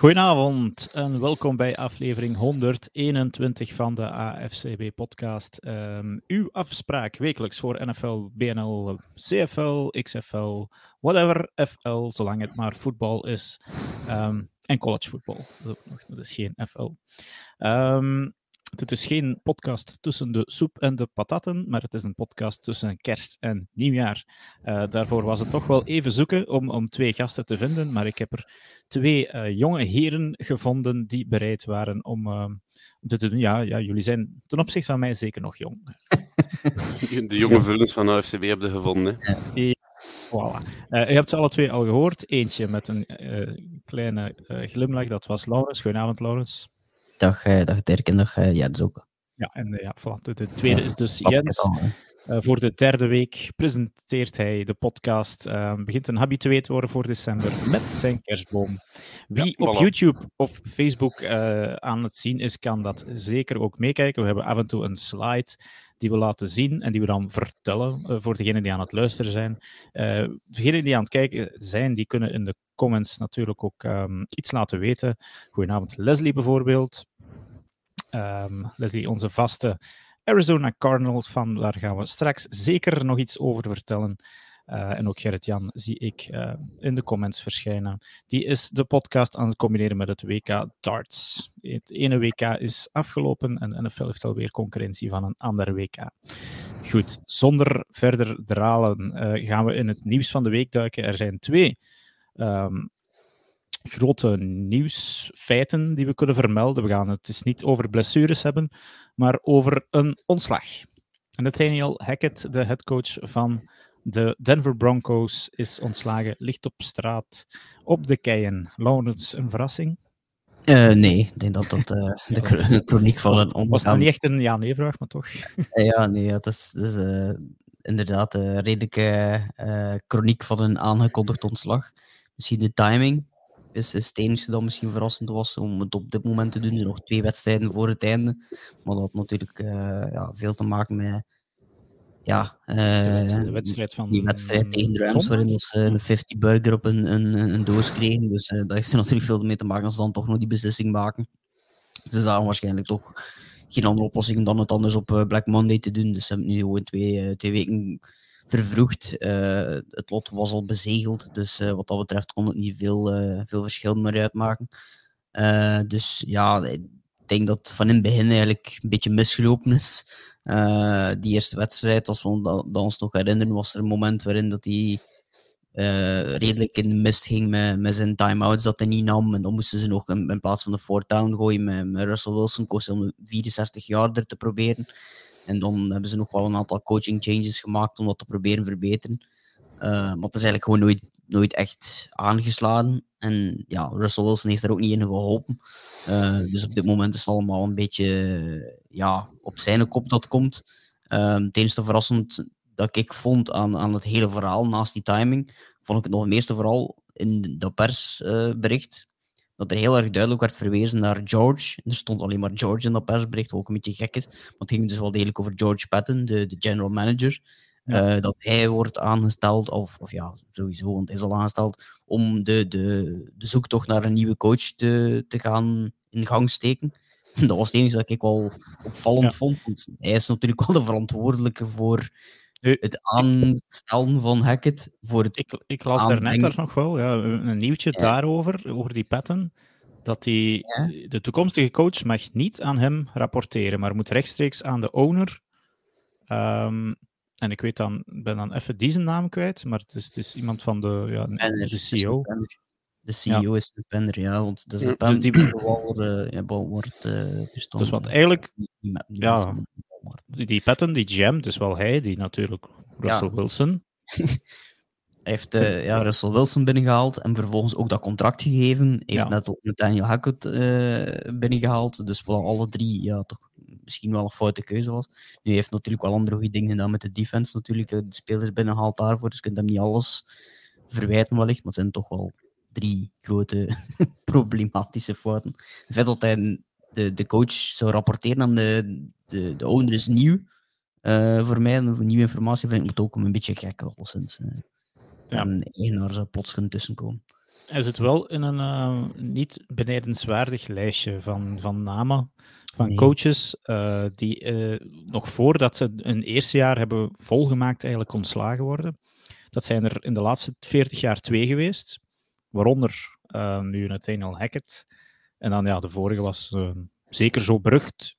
Goedenavond en welkom bij aflevering 121 van de AFCB-podcast. Ehm, uw afspraak wekelijks voor NFL, BNL, CFL, XFL, whatever FL, zolang het maar voetbal is. Um, en collegevoetbal, dat, dat is geen FL. Um, het is geen podcast tussen de soep en de patatten, maar het is een podcast tussen kerst en nieuwjaar. Uh, daarvoor was het toch wel even zoeken om, om twee gasten te vinden, maar ik heb er twee uh, jonge heren gevonden die bereid waren om, uh, om te doen. Ja, ja, jullie zijn ten opzichte van mij zeker nog jong. De jonge vullens van AFCB hebben je gevonden. Hè? Ja. Voilà. Uh, je hebt ze alle twee al gehoord. Eentje met een kleine glimlach, dat was Laurens. Goedenavond, Laurens. Dag, uh, dag Dirk en dag uh, Jens ook. Ja, en uh, ja, voilà. de, de, tweede ja, is dus Jens. voor de derde week presenteert hij de podcast. begint een habitué te worden voor december met zijn kerstboom. Wie ja, op voilà. YouTube of Facebook aan het zien is, kan dat zeker ook meekijken. We hebben af en toe een slide die we laten zien en die we dan vertellen uh, voor degenen die aan het luisteren zijn. Uh, degenen die aan het kijken zijn, die kunnen in de comments natuurlijk ook um, iets laten weten. Goedenavond, Leslie bijvoorbeeld. Um, Leslie, onze vaste Arizona Cardinals fan, daar gaan we straks zeker nog iets over vertellen. Uh, en ook Gerrit-Jan zie ik uh, in de comments verschijnen. Die is de podcast aan het combineren met het WK Darts. Het ene WK is afgelopen en NFL heeft alweer concurrentie van een ander WK. Goed, zonder verder dralen uh, gaan we in het nieuws van de week duiken. Er zijn twee um, grote nieuwsfeiten die we kunnen vermelden. We gaan het dus niet over blessures hebben, maar over een ontslag. En Nathaniel Hackett, de headcoach van de Denver Broncos, is ontslagen, ligt op straat, op de keien. Laurens, een verrassing? Uh, nee, ik denk dat dat uh, de chroniek van een onbekend... Was het niet echt een ja-nee-vraag, maar toch? ja, nee, dat is, dat is uh, inderdaad een redelijke chroniek van een aangekondigd ontslag. Misschien de timing is, is het dat misschien verrassend was om het op dit moment te doen. Er nog twee wedstrijden voor het einde. Maar dat had natuurlijk ja, veel te maken met ja, uh, de wedstrijd van die wedstrijd tegen de Rams, waarin ze een 50 burger op een, een, een doos kregen. Dus uh, dat heeft er natuurlijk veel mee te maken als ze dan toch nog die beslissing maken. Ze zagen waarschijnlijk toch geen andere oplossing dan het anders op Black Monday te doen. Dus ze hebben nu gewoon twee, twee weken vervroegd. Uh, het lot was al bezegeld, dus wat dat betreft kon het niet veel, veel verschil meer uitmaken. dus ja, ik denk dat van in het begin eigenlijk een beetje misgelopen is. Die eerste wedstrijd, als we dat, ons nog herinneren, was er een moment waarin dat hij redelijk in de mist ging met, met zijn time-outs dat hij niet nam. En dan moesten ze nog in, plaats van de fourth down gooien met, Russell Wilson, koos om 64 yarder te proberen. En dan hebben ze nog wel een aantal coaching changes gemaakt om dat te proberen verbeteren. Uh, maar het is eigenlijk gewoon nooit, nooit echt aangeslagen. En ja, Russell Wilson heeft er ook niet in geholpen. Uh, dus op dit moment is het allemaal een beetje ja, op zijn kop dat komt. Uh, het enige verrassend dat ik vond aan, aan het hele verhaal, naast die timing, vond ik het nog het meeste vooral in dat persbericht. Dat er heel erg duidelijk werd verwezen naar George. Er stond alleen maar George in dat persbericht, wat ook een beetje gek is. Want het ging dus wel degelijk over George Patton, de, de general manager. Ja. Uh, dat hij wordt aangesteld, of, of ja, sowieso, want hij is al aangesteld, om de, de, de zoektocht naar een nieuwe coach te, te gaan in gang steken. Dat was het enige dat ik wel opvallend ja. vond, want hij is natuurlijk wel de verantwoordelijke voor het aanstellen van Hackett. Voor het ik, ik las daarnet daar nog wel ja, een nieuwtje ja. daarover, over die petten. Dat die, ja. de toekomstige coach mag niet aan hem rapporteren, maar moet rechtstreeks aan de owner. Um, en ik weet dan, ben dan even die zijn naam kwijt, maar het is, het is iemand van de, ja, Penner, de CEO. De CEO ja. is de Penner, ja, want dat is de dus die wordt, ja, wordt uh, Dus wat eigenlijk, ja, die, die Patton, die GM, dus wel hij, die natuurlijk Russell ja. Wilson. Hij heeft uh, ja, Russell Wilson binnengehaald en vervolgens ook dat contract gegeven. Heeft ja. net ook Nathaniel Hackett uh, binnengehaald. Dus wel alle drie ja, toch misschien wel een foute keuze was. Nu heeft natuurlijk wel andere goede dingen gedaan met de defense natuurlijk. De spelers binnenhaalt daarvoor, dus je kunt hem niet alles verwijten wellicht. Maar het zijn toch wel drie grote problematische fouten. Het feit dat hij de, de coach zou rapporteren aan de, de, de owner is nieuw. Uh, voor mij, voor nieuwe informatie vind ik het ook een beetje gek, alleszins. Uh, ja. En eigenaar zou plots kunnen tussenkomen. hij zit wel in een uh, niet benijdenswaardig lijstje van, van namen van nee. coaches uh, die uh, nog voordat ze een eerste jaar hebben volgemaakt eigenlijk ontslagen worden. Dat zijn er in de laatste 40 jaar twee geweest, waaronder nu Nathaniel Hackett. En dan ja, de vorige was zeker zo berucht.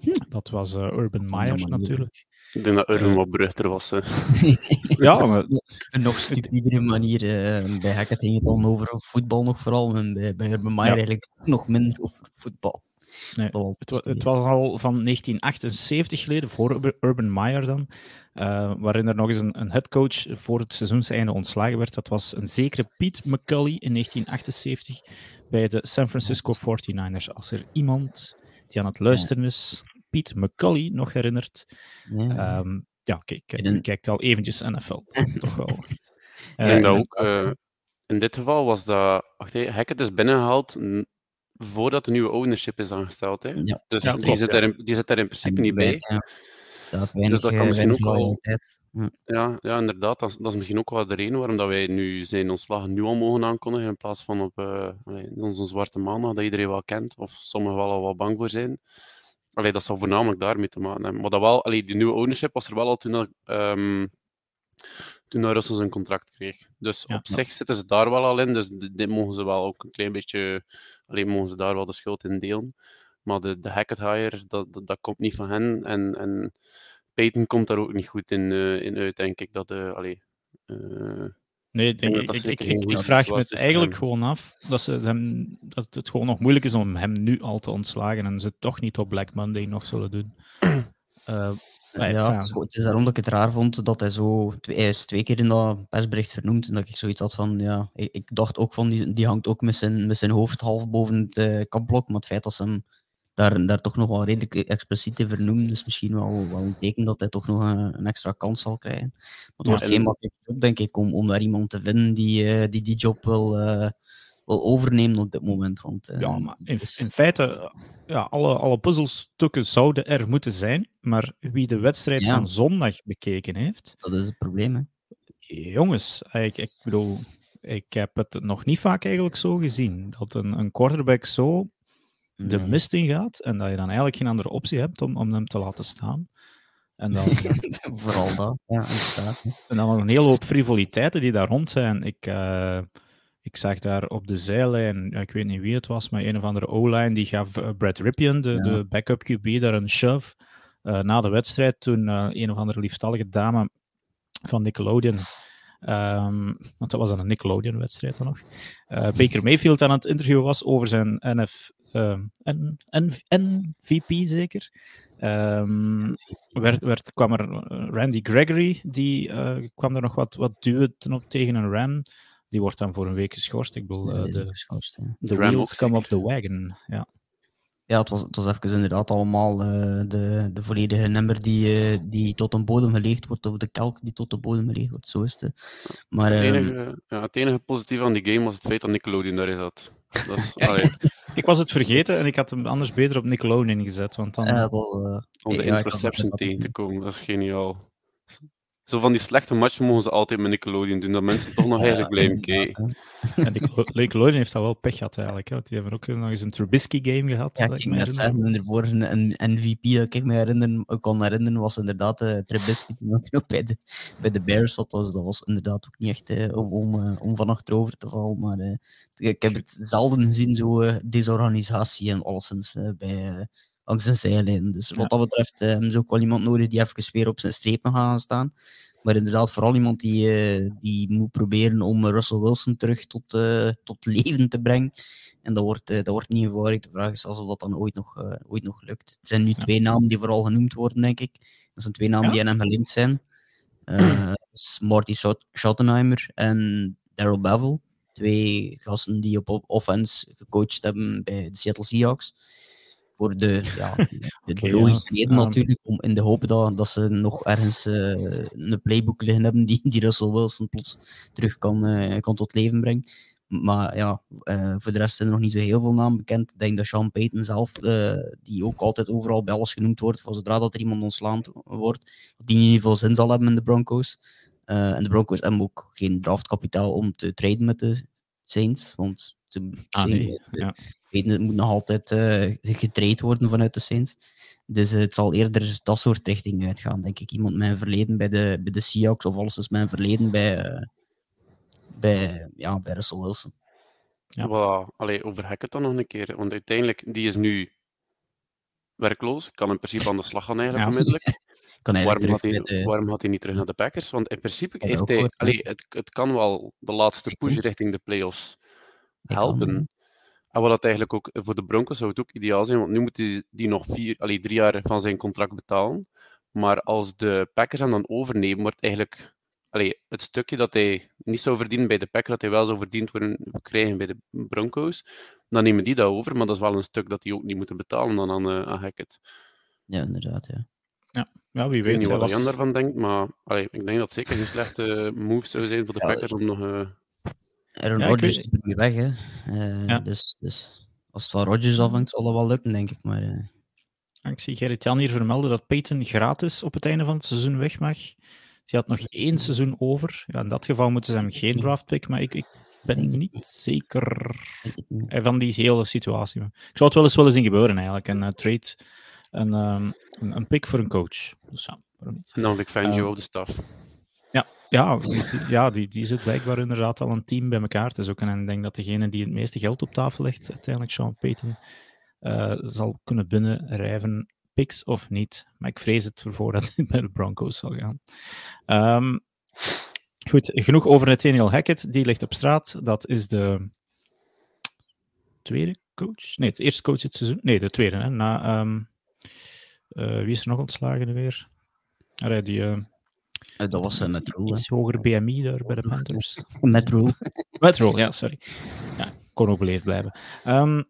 Hm. Dat was Urban Meyer natuurlijk. Ik denk dat Urban wat beruchter was. ja, maar... Een nog stupidere manier. Uh, bij Hackett ging het dan over voetbal nog vooral. En bij, bij Urban Meyer ja. eigenlijk nog minder over voetbal. Nee, het, was, het, was al van 1978 geleden, voor Urban Meyer dan, uh, waarin er nog eens een, een headcoach voor het seizoenseinde ontslagen werd. Dat was een zekere Pete McCully in 1978 bij de San Francisco 49ers. Als er iemand die aan het luisteren is, Pete McCully nog herinnert. Ja, um, ja kijk, je kijkt al eventjes NFL. toch wel. Dat ook, uh, in dit geval was dat... Wacht, Hackett is binnengehaald voordat de nieuwe ownership is aangesteld. Hè? Ja. Dus ja, die, klopt, zit ja. in, die zit daar in principe niet bij. Dat weinig, dus dat kan misschien ook wel. Ja, ja, inderdaad. Dat, dat, is misschien ook wel de reden waarom dat wij nu zijn ontslagen nu al mogen aankondigen in plaats van op uh, onze zwarte maandag, dat iedereen wel kent, of sommigen wel al wat bang voor zijn. Allee, dat zou voornamelijk daarmee te maken hebben. Maar dat wel, allee, die nieuwe ownership was er wel al toen, um, toen Russell zijn contract kreeg. Dus ja, op ja. zich zitten ze daar wel al in. Dus dit mogen ze wel ook een klein beetje, alleen mogen ze daar wel de schuld in delen. Maar de, de Hackett hire, dat, dat, dat, komt niet van hen. En, en Peyton komt daar ook niet goed in, uh, in uit, denk ik. Dat, uh, allee, uh, Nee, denk, ik, ik, ik, ik, ik vraag me het eigenlijk gewoon af dat, ze hem, dat het gewoon nog moeilijk is om hem nu al te ontslagen en ze het toch niet op Black Monday nog zullen doen. Uh, ja, ja, het is, het is, daarom dat ik het raar vond dat hij zo... Hij is twee keer in dat persbericht vernoemd en dat ik zoiets had van... Ja, ik, ik dacht ook van, die, die hangt ook met zijn, met zijn hoofd half boven het uh, kapblok, maar het feit dat ze hem daar, daar toch nog wel redelijk expliciet te vernoemen, is misschien wel, wel een teken dat hij toch nog een, een extra kans zal krijgen. Maar het wordt geen makkelijke job, denk ik, om, om daar iemand te vinden die uh, die, die job wil, uh, wil overnemen op dit moment. Want, uh, ja, maar in, is... in feite, ja, alle, alle puzzelstukken zouden er moeten zijn, maar wie de wedstrijd ja. van zondag bekeken heeft... Dat is het probleem, hè. Jongens, ik, ik bedoel, ik heb het nog niet vaak eigenlijk zo gezien, dat een, een quarterback zo de mist in gaat en dat je dan eigenlijk geen andere optie hebt om, om hem te laten staan. En dan, Vooral dat, ja, inderdaad. En dan nog een hele hoop frivoliteiten die daar rond zijn. Ik, uh, ik zag daar op de zijlijn, ik weet niet wie het was, maar een of andere O-line, die gaf uh, Brad Ripien, de, ja. de backup QB, daar een shove uh, na de wedstrijd. Toen een of andere liefstallige dame van Nickelodeon Um, want dat was dan een Nickelodeon-wedstrijd dan nog. Baker Mayfield aan het interview was over zijn NF, uh, NVP zeker. Um, werd, werd, kwam er Randy Gregory, die uh, kwam er nog wat, wat duwen op tegen een Ram. Die wordt dan voor een week geschorst. Ik bedoel, uh, de, geschorst, ja. de wheels come off the wagon. Ja. Ja, het was, het was even inderdaad allemaal uh, de, de volledige nummer die, uh, die tot een bodem geleegd wordt, of de kelk die tot de bodem geleegd wordt, zo is het. Maar, het, enige, uh, ja, het enige positieve aan die game was het feit dat Nickelodeon daar zat. Dat is, ik was het vergeten en ik had hem anders beter op Nickelodeon ingezet. Want dan... Ja, was, Om de ja, interception tegen te komen, dat is geniaal. Zo van die slechte matchen mogen ze altijd met Nickelodeon doen, dat mensen toch nog eigenlijk blijven kijken. Ja, Nickelodeon heeft dat wel pech gehad eigenlijk. Hè? Want die hebben ook nog eens een Trubisky-game gehad. Ja, ik ging net zeggen, ervoor een, een MVP dat ik me herinner, ik kon herinneren, was inderdaad uh, Trubisky toen hij ook bij de, bij de Bears zat. Dus dat was inderdaad ook niet echt uh, om, om, uh, om van achterover te vallen. Maar uh, ik heb het zelden gezien, zo desorganisatie en alleszins bij langs zijn zijlijn. Dus wat dat betreft hebben um, ze ook wel iemand nodig die even weer op zijn strepen gaan staan. Maar inderdaad, vooral iemand die, uh, die moet proberen om Russell Wilson terug tot, uh, tot leven te brengen. En dat wordt, uh, dat wordt niet eenvoudig. De vraag is of dat dan ooit nog, ooit nog lukt. Het zijn nu ja. twee namen die vooral genoemd worden, denk ik. Dat zijn twee namen ja. die aan hem gelinkt zijn. is Marty Schottenheimer en Daryl Bevel. Twee gasten die op offense gecoacht hebben bij de Seattle Seahawks voor de, ja, de, okay, logische ja. reden natuurlijk, om in de hoop dat, dat ze nog ergens uh, een playbook liggen hebben die, die Russell Wilson plots terug kan, uh, kan tot leven brengen. Maar ja, uh, voor de rest zijn er nog niet zo heel veel namen bekend. Ik denk dat Sean Payton zelf, die ook altijd overal bij alles genoemd wordt, van zodra dat er iemand ontslaan wordt, dat die niet veel zin zal hebben in de Broncos. en de Broncos hebben ook geen draftkapitaal om te traden met de Saints. Want ze, ah, nee. ja. weten, het moet nog altijd uh, getraind worden vanuit de Saints. Dus het zal eerder dat soort richting uitgaan, denk ik. Iemand met een verleden bij de, bij de Seahawks of alles is met een verleden bij, bij, ja, bij Russell Wilson. Ja. Voilà. Allee, overhek het dan nog een keer. Want uiteindelijk, die is nu werkloos. Kan in principe aan de slag gaan eigenlijk onmiddellijk. waarom, gaat hij, waarom gaat hij niet terug naar de Packers? Want in principe heeft hij... Allee, het, het kan wel de laatste push richting de playoffs helpen. En wat dat eigenlijk ook voor de Broncos zou het ook ideaal zijn, want nu moet hij die nog vier, allee, drie jaar van zijn contract betalen. Maar als de Packers hem dan overnemen, wordt eigenlijk allee, het stukje dat hij niet zou verdienen bij de Packers, dat hij wel zou verdiend worden krijgen bij de Broncos, dan nemen die dat over. Maar dat is wel een stuk dat die ook niet moeten betalen dan aan, uh, aan Hackett. Ja, inderdaad, ja. Ja, ja wie weet. Ik weet niet wat Jan daarvan denkt, maar allee, ik denk dat het zeker geen slechte move zou zijn voor de Packers om nog... Uh... Aaron ja, Rodgers is nu weg, hè. Uh, ja. dus, dus als het van Rodgers afhangt, zal dat wel lukken, denk ik. Maar, uh... Ik zie Gerrit Jan hier vermelden dat Peyton gratis op het einde van het seizoen weg mag. Hij had nog één seizoen over. Ja, in dat geval moeten ze hem geen draftpick, maar ik, ik ben niet zeker van die hele situatie. Ik zou het wel eens willen zien gebeuren, eigenlijk. Een uh, trade, een, um, een, een, pick voor een coach. Dus ja, waarom niet? En dan vind ik Fangio uh, de staf. Ja, ja, ja die, die zit blijkbaar inderdaad al een team bij elkaar te zoeken. En ik denk dat degene die het meeste geld op tafel legt, uiteindelijk Sean Payton, uh, zal kunnen binnenrijven picks of niet. Maar ik vrees het ervoor dat het bij de Broncos zal gaan. Um, goed, genoeg over Nathaniel Hackett. Die ligt op straat. Dat is de tweede coach. Nee, de eerste coach dit seizoen. Nee, de tweede. Hè. Na, um, uh, wie is er nog ontslagen weer? Allee, die... Uh, dat was uh, met Rule. Iets hoger BMI daar bij de Panthers. met Rule. met Rule, ja, sorry. Ja, kon ook beleefd blijven. Um,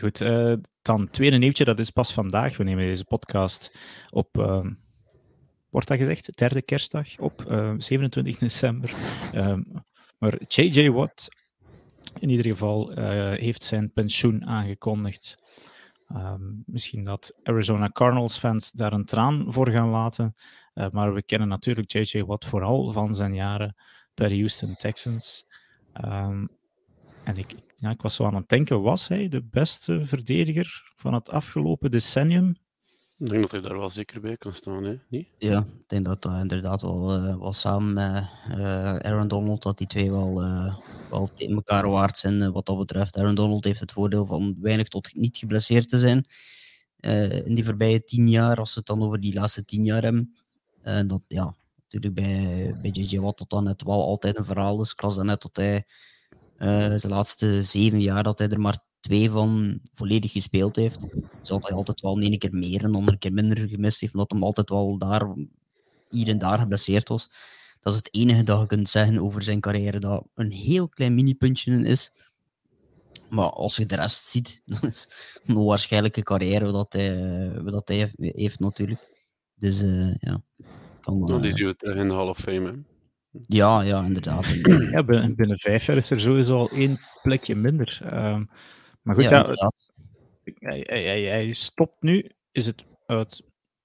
Goed, uh, dan tweede nieuwtje, dat is pas vandaag. We nemen deze podcast op, uh, wordt dat gezegd, derde kerstdag op, uh, eh, 27 december. Ehm, maar J.J. Watt, in ieder geval, heeft zijn pensioen aangekondigd. Um, misschien dat Arizona Cardinals fans daar een traan voor gaan laten. maar we kennen natuurlijk J.J. Watt vooral van zijn jaren bij de Houston Texans. Um, en ik, ja, ik was zo aan het denken, was hij de beste verdediger van het afgelopen decennium? Ik denk dat hij daar wel zeker bij kan staan, hè? Niet? Ja, ik denk dat dat inderdaad wel, wel samen met uh, Aaron Donald, dat die twee wel, uh, wel tegen elkaar waard zijn wat dat betreft. Aaron Donald heeft het voordeel van weinig tot niet geblesseerd te zijn in die voorbije tien jaar, als het dan over die laatste tien jaar hebben. dat, ja, natuurlijk bij, bij JJ Watt dat dan net wel altijd een verhaal is. Ik las net dat hij zijn laatste zeven jaar dat hij er maar twee van volledig gespeeld heeft. Zodat hij altijd wel een keer meer en een andere keer minder gemist heeft, omdat hij altijd wel daar, hier en daar geblesseerd was. Dat is het enige dat je kunt zeggen over zijn carrière, dat een heel klein mini-puntje is. Maar als je de rest ziet, dan is een onwaarschijnlijke carrière wat hij, wat hij heeft, natuurlijk. Dus uh, ja. Kan, uh, dat is je terug in de Hall of Fame. Ja, ja, inderdaad. Ja, binnen, binnen, vijf jaar is er sowieso al één plekje minder. Um, maar goed, ja, ja hij, hij, hij, stopt nu. Is het uit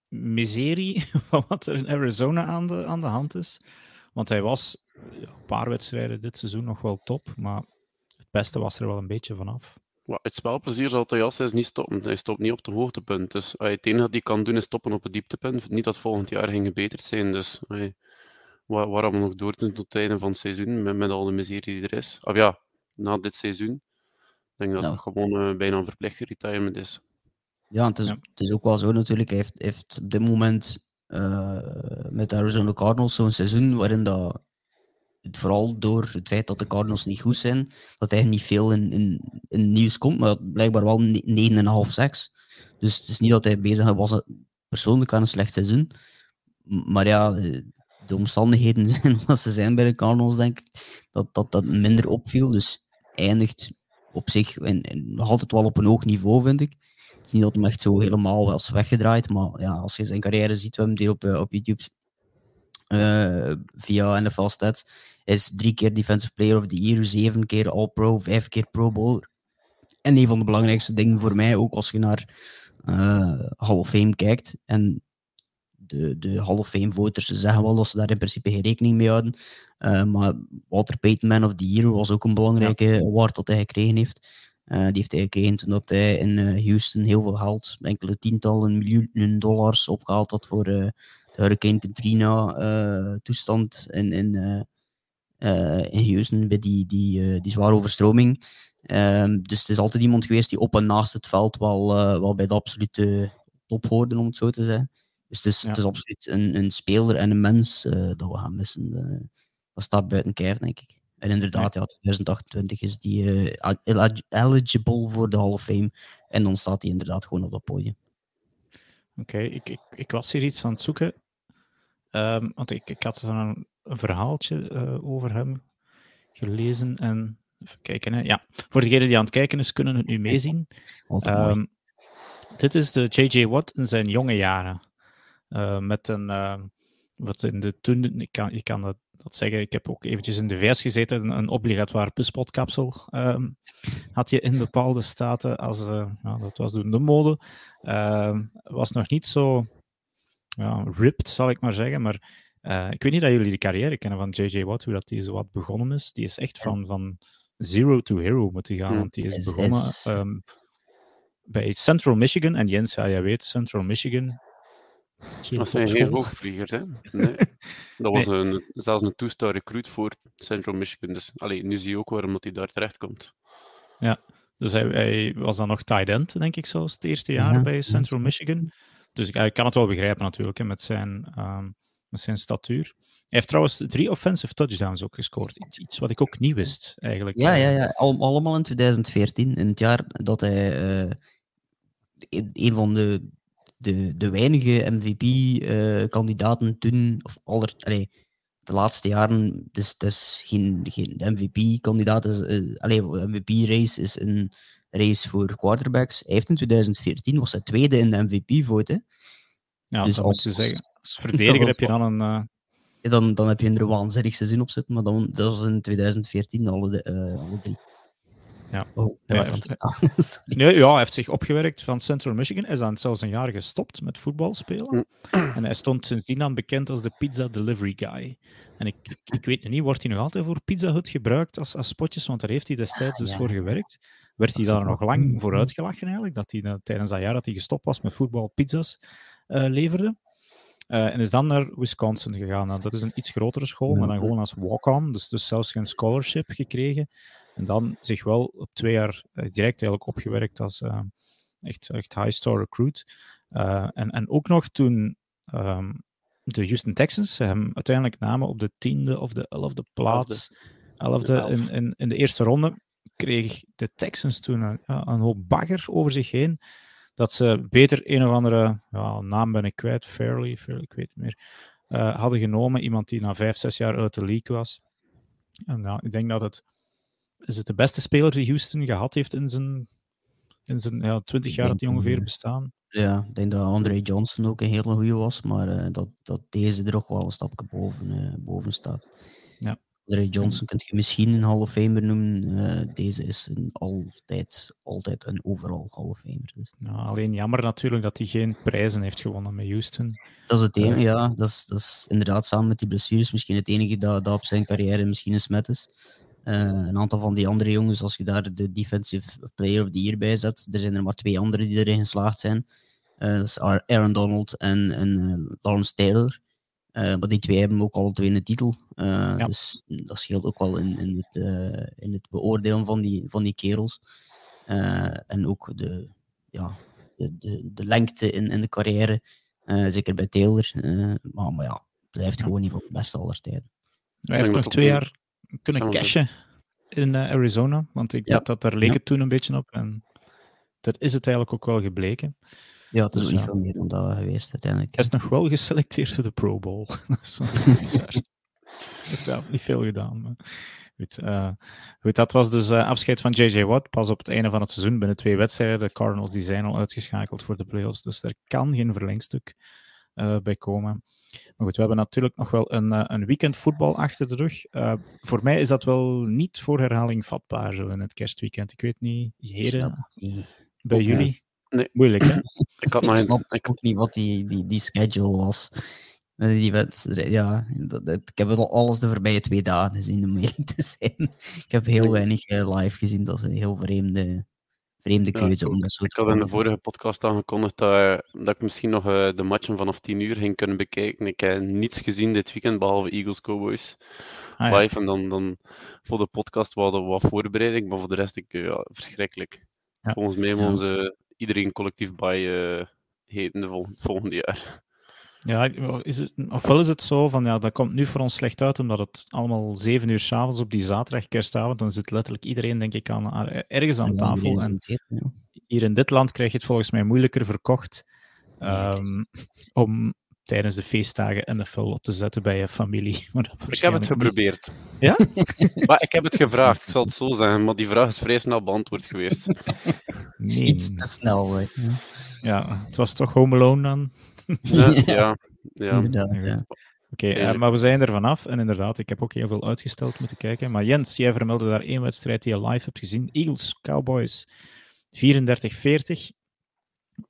miserie van wat er in Arizona aan de, aan de hand is? Want hij was ja, een paar wedstrijden dit seizoen nog wel top, maar het beste was er wel een beetje vanaf. Het spelplezier zal is niet stoppen. Hij stopt niet op het hoogtepunt. Dus het enige dat hij kan doen is stoppen op het dieptepunt. Niet dat volgend jaar ging gebeterd zijn. Dus hij, waar, waar we nog door tot het einde van het seizoen, met, met al de miserie die er is. Of ja, na dit seizoen. Denk dat het gewoon uh, bijna een verplichte retirement is. Ja, het is, het is ook wel zo natuurlijk. Hij heeft, heeft op dit moment uh, met de Arizona Cardinals zo'n seizoen waarin dat het vooral door het feit dat de Cardinals niet goed zijn, dat hij niet veel in, in, in nieuws komt, maar blijkbaar wel 9,5, 6. Dus het is niet dat hij bezig was persoonlijk aan een slecht seizoen. Maar ja, de omstandigheden zijn wat ze zijn bij de Cardinals, denk ik, dat dat, dat minder opviel. Dus eindigt op zich en, altijd wel op een hoog niveau, vind ik. Het is niet dat hem echt zo helemaal was weggedraaid, maar ja, als je zijn carrière ziet, we hebben die op, eh, op YouTube uh, via NFL Stats, is drie keer Defensive Player of the Year, zeven keer All-Pro, vijf keer Pro Bowler. En een van de belangrijkste dingen voor mij, ook als je naar uh, Hall of Fame kijkt, en de, de Hall of Fame voters zeggen wel dat ze daar in principe geen rekening mee houden. Uh, maar Walter Payton Man of the Year was ook een belangrijke ja. award dat hij gekregen heeft. Uh, die heeft hij gekregen toen dat hij in Houston heel veel geld, enkele tientallen miljoenen dollars opgehaald had voor de Hurricane Katrina toestand in, in, in Houston bij die, die, die zware overstroming. Um, dus het is altijd iemand geweest die op en naast het veld wel, uh, wel bij de absolute top hoorde, om het zo te zeggen. Dus het is, ja. het is absoluut een, een speler en een mens uh, dat we gaan missen. Uh, dat staat buiten kijf, denk ik. En inderdaad, ja, 2028 is die eligible voor de Hall of Fame. En dan staat hij inderdaad gewoon op dat podium. Oké, okay, ik, ik, ik was hier iets aan het zoeken. Um, want ik, ik had zo'n een, een verhaaltje over hem gelezen en Even kijken. Hè. Ja, voor degenen die aan het kijken is, kunnen het nu meezien. Um, dit is de J.J. Watt in zijn jonge jaren. Uh, met een, uh, wat in de toen, ik kan, ik kan dat, dat, zeggen, ik heb ook eventjes in de VS gezeten, een, een obligatoire puspot-kapsel um, had je in bepaalde staten, als, uh, ja, dat was toen de mode, was nog niet zo ja, ripped, zal ik maar zeggen, maar ik weet niet dat jullie de carrière kennen van J.J. Watt, hoe dat die zo wat begonnen is. Die is echt van, van zero to hero moeten gaan. Want die is, begonnen. Um, bij Central Michigan. En Jens, ja, jij weet, Central Michigan. Geen dat zijn geen hoogvliegers, hè? Nee. Dat was nee. een, zelfs een two-star recruit voor Central Michigan. Dus allee, nu zie je ook waarom dat hij daar terecht komt. Ja, dus hij, hij, was dan nog tight end, denk ik zelfs, het eerste jaar ja. bij Central Michigan. Dus ik, ik, kan het wel begrijpen natuurlijk, hè, met, zijn, um, met zijn statuur. Hij heeft trouwens drie offensive touchdowns ook gescoord. Iets, iets wat ik ook niet wist, eigenlijk. Ja, ja, ja. Al, allemaal in 2014. In het jaar dat hij uh, een van de, de, de weinige MVP-kandidaten uh, toen, of aller, allee, de laatste jaren, dus, dus geen, geen de MVP-kandidaat is, uh, allee, MVP-race is een race voor quarterbacks. Hij heeft in 2014, was hij tweede in de MVP-vote. Ja, dus als, zeggen. Als verdediger heb je dan een uh, dan, dan heb je er waanzinnig seizoen op zitten, maar dan, dat was in 2014 alle, de, uh, alle drie. Ja. Oh, hij heeft, nee, ja, hij heeft zich opgewerkt van Central Michigan. Hij is dan zelfs een jaar gestopt met voetbal spelen. En hij stond sindsdien aan bekend als de pizza delivery guy. En ik, ik, ik weet niet, wordt hij nog altijd voor Pizza Hut gebruikt als, als spotjes? Want daar heeft hij destijds dus voor gewerkt. Werd hij daar nog lang voor uitgelachen eigenlijk? Dat hij tijdens dat jaar dat hij gestopt was met voetbal pizza's uh, leverde. Uh, en is dan naar Wisconsin gegaan. Nou, dat is een iets grotere school, maar dan gewoon als walk-on. Dus, dus zelfs geen scholarship gekregen. En dan zich wel op twee jaar uh, direct eigenlijk opgewerkt als uh, echt, echt high-star recruit. en, en ook nog toen um, de Houston Texans hem uiteindelijk namen op de tiende of de elfde plaats. Elfde in, in, in de eerste ronde kreeg de Texans toen een, hoop bagger over zich heen dat ze beter een of andere, ja, naam ben ik kwijt, Fairly, Fairly ik weet het meer, uh, hadden genomen. Iemand die na vijf, zes jaar uit de league was. En ja, ik denk dat het, is het de beste speler die Houston gehad heeft in zijn, in zijn ja, 20 jaar dat hij ongeveer bestaan. Ja, ik denk dat Andre Johnson ook een hele goede was, maar uh, dat, dat deze er ook wel een stapje boven, uh, boven staat. Ja. Ray Johnson kun je misschien een Hall of Famer noemen. Uh, deze is een altijd, altijd een overal Hall of Famer. Dus. Ja, alleen jammer natuurlijk dat hij geen prijzen heeft gewonnen met Houston. Dat is het enige, uh, ja. Dat is, dat is inderdaad samen met die blessures misschien het enige dat, dat op zijn carrière misschien een smet is. Uh, een aantal van die andere jongens, als je daar de Defensive Player of the Year bij zet, er zijn er maar twee anderen die erin geslaagd zijn. dat is Aaron Donald en, en Lawrence Taylor. Uh, maar die twee hebben ook alle twee een titel. Uh, ja. Dus dat scheelt ook wel in, in, het, uh, in het beoordelen van die, van die kerels. en ook de, ja, de, de, de lengte in, in de carrière. zeker bij Taylor. maar, maar ja, blijft ja. gewoon niet van het beste aller tijden. Hij heeft nog twee jaar kunnen cashen in Arizona. Want ik ja. dacht dat daar leek het toen een beetje op. En dat is het eigenlijk ook wel gebleken. Ja, het is dus, niet veel meer dan dat geweest uiteindelijk. Hij is nog wel geselecteerd voor de Pro Bowl. dat is wel bizar. heeft wel niet veel gedaan. Maar... Goed, uh, goed, dat was dus uh, afscheid van J.J. Watt. Pas op het einde van het seizoen binnen twee wedstrijden. De Cardinals die zijn al uitgeschakeld voor de playoffs. Dus er kan geen verlengstuk uh, bij komen. Maar goed, we hebben natuurlijk nog wel een, een weekend voetbal achter de rug. voor mij is dat wel niet voor herhaling vatbaar zo in het kerstweekend. Ik weet niet, heren, bij jullie. Nee. Moeilijk, hè? ik had ik nog snap ik, ook niet wat die, die, die schedule was. Eh, Die wedstrijd, ja, dat, dat- ik heb het al alles de voorbije twee dagen gezien, om eerlijk te zijn. Ik heb heel weinig eh, live gezien. Dat is een heel vreemde, vreemde keuze. ik om dat zo Ik had in de vorige podcast aangekondigd dat, eh, dat ik misschien nog eh, de matchen vanaf 10 uur ging kunnen bekijken. Ik heb niets gezien dit weekend, behalve Eagles Cowboys Ah, ja. live. En dan, dan voor de podcast hadden wat voorbereiding, maar voor de rest ik, eh, ja, verschrikkelijk. Volgens mij Ja. moeten ze iedereen collectief bij heten de vol- volgende jaar. Ja, is het, ofwel is het zo van ja, dat komt nu voor ons slecht uit, omdat het allemaal zeven uur s'avonds op die zaterdag, kerstavond, dan zit letterlijk iedereen, denk ik, aan, aan- ergens aan Ja, tafel. En hier in dit land krijg je het volgens mij moeilijker verkocht ehm, om tijdens de feestdagen NFL op te zetten bij je familie. Ik heb het niet. geprobeerd. Ja? maar ik heb het gevraagd, ik zal het zo zeggen, maar die vraag is vrij snel beantwoord geweest. Nee. Iets te snel. hè. Ja, Ja, het was toch Home Alone dan? ja, ja, ja. inderdaad. Ja. Oké, eh, maar we zijn er vanaf. En inderdaad, ik heb ook heel veel uitgesteld moeten kijken. Maar Jens, jij vermeldde daar één wedstrijd die je live hebt gezien. Eagles, Cowboys, 34-40.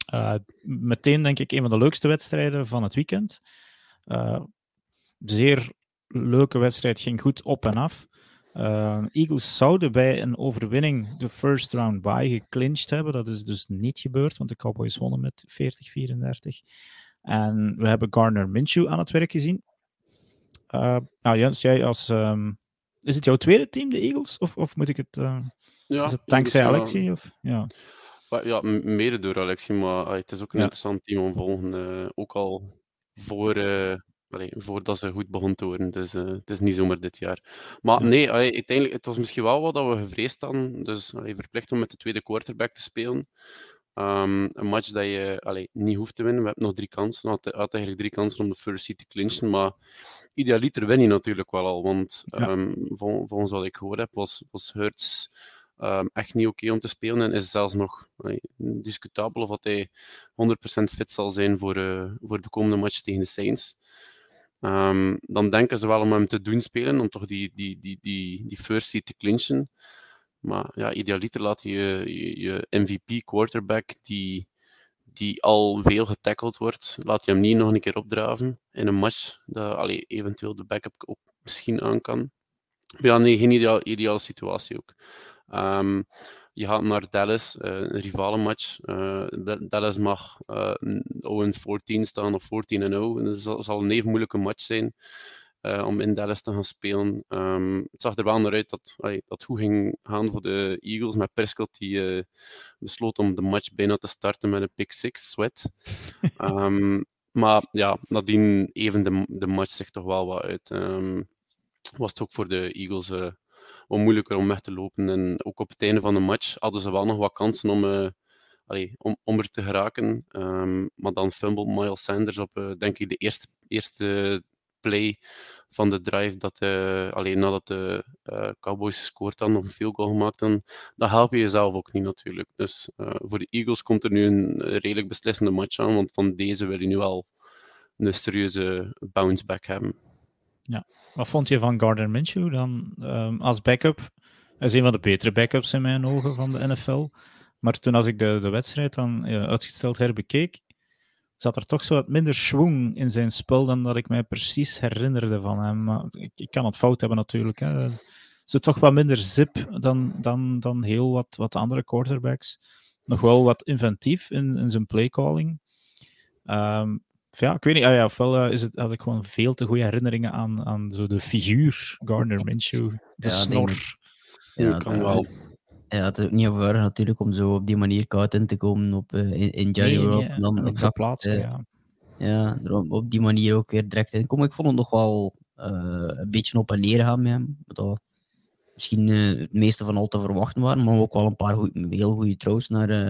Eh, meteen denk ik een van de leukste wedstrijden van het weekend. Eh, zeer leuke wedstrijd, ging goed op en af. Eh, Eagles zouden bij een overwinning de first round bye geclinched hebben. Dat is dus niet gebeurd, want de Cowboys wonnen met 40-34. En we hebben Garner Minshew aan het werk gezien. Eh, nou Jens, jij als... ehm, is het jouw tweede team, de Eagles? Of, of moet ik het... ja is het dankzij. Alexi? Of? Ja. Ja, mede door Alexi, maar ah, het is ook een Ja. interessant team om te volgen. ook al voor, eh, allee, voordat ze goed begon te worden. Dus eh, het is niet zomaar dit jaar. Maar Ja. nee, allee, uiteindelijk, het was misschien wel wat dat we gevreesd hadden. Dus allee, verplicht om met de tweede quarterback te spelen. Ehm, een match dat je niet hoeft te winnen. We hebben nog drie kansen. Had, had eigenlijk drie kansen om de first seed te clinchen. Maar idealiter win je natuurlijk wel al. Want Ja. vol- volgens wat ik gehoord heb, was, was Hurts ehm, echt niet oké om te spelen. En is zelfs nog discutabel of dat hij 100% fit zal zijn voor, eh, voor de komende match tegen de Saints. Ehm, dan denken ze wel om hem te doen spelen, om toch die, die, die, die, die first seed te clinchen. Maar ja, idealiter laat je je, je MVP quarterback, die, die al veel getackled wordt, laat je hem niet nog een keer opdraven in een match, dat allee, eventueel de backup ook misschien aan kan. Ja, nee, geen ideaal, ideale situatie ook. Ehm, je gaat naar Dallas, eh, een rivalenmatch. Eh, Da- Dallas mag eh 0-14 staan of 14-0. En dat zal, een even moeilijke match zijn eh, om in Dallas te gaan spelen. Ehm, het zag er wel naar uit dat allee, dat goed ging gaan voor de Eagles met Prescott, die eh, besloot om de match bijna te starten met een pick six, sweat. Ehm, maar ja, nadien even de, de match zich toch wel wat uit. Ehm, was het ook voor de Eagles eh, wat moeilijker om weg te lopen. En ook op het einde van de match hadden ze wel nog wat kansen om, allee, om, om er te geraken. Ehm, maar dan fumbled Miles Sanders op, eh, denk ik, de eerste, eerste play van de drive. Dat, eh, alleen nadat de Cowboys gescoord hadden of een field goal gemaakt dan dat help je jezelf ook niet natuurlijk. Dus voor de Eagles komt er nu een redelijk beslissende match aan, want van deze wil je nu al een serieuze bounce back hebben. Wat vond je van Gardner Minshew dan ehm, als backup? Hij is een van de betere backups in mijn ogen van de NFL. Maar toen als ik de, de wedstrijd dan uitgesteld herbekeek, zat er toch zo wat minder schwung in zijn spel dan dat ik mij precies herinnerde van hem. Maar ik, kan het fout hebben natuurlijk. Hè. Zo toch wat minder zip dan, dan, dan heel wat, wat andere quarterbacks. Nog wel wat inventief in, in zijn playcalling. Ehm, ja, ik weet niet. Ah ja, ofwel eh, is het, had ik gewoon veel te goede herinneringen aan, aan zo de figuur Gardner Minshew. De Ja, snor. Ja, kan dat- wel. Ja, het is ook niet ervaren natuurlijk om zo op die manier koud in te komen op, eh, in, in Jerry Nee, World. en dan exact, eh, ja. Ja, er op- die manier ook weer direct in komen. Ik vond het nog wel eh, een beetje op en neer gaan met hem. Wat dat misschien eh, het meeste van al te verwachten waren, maar ook wel een paar goeie- heel goede throws naar, eh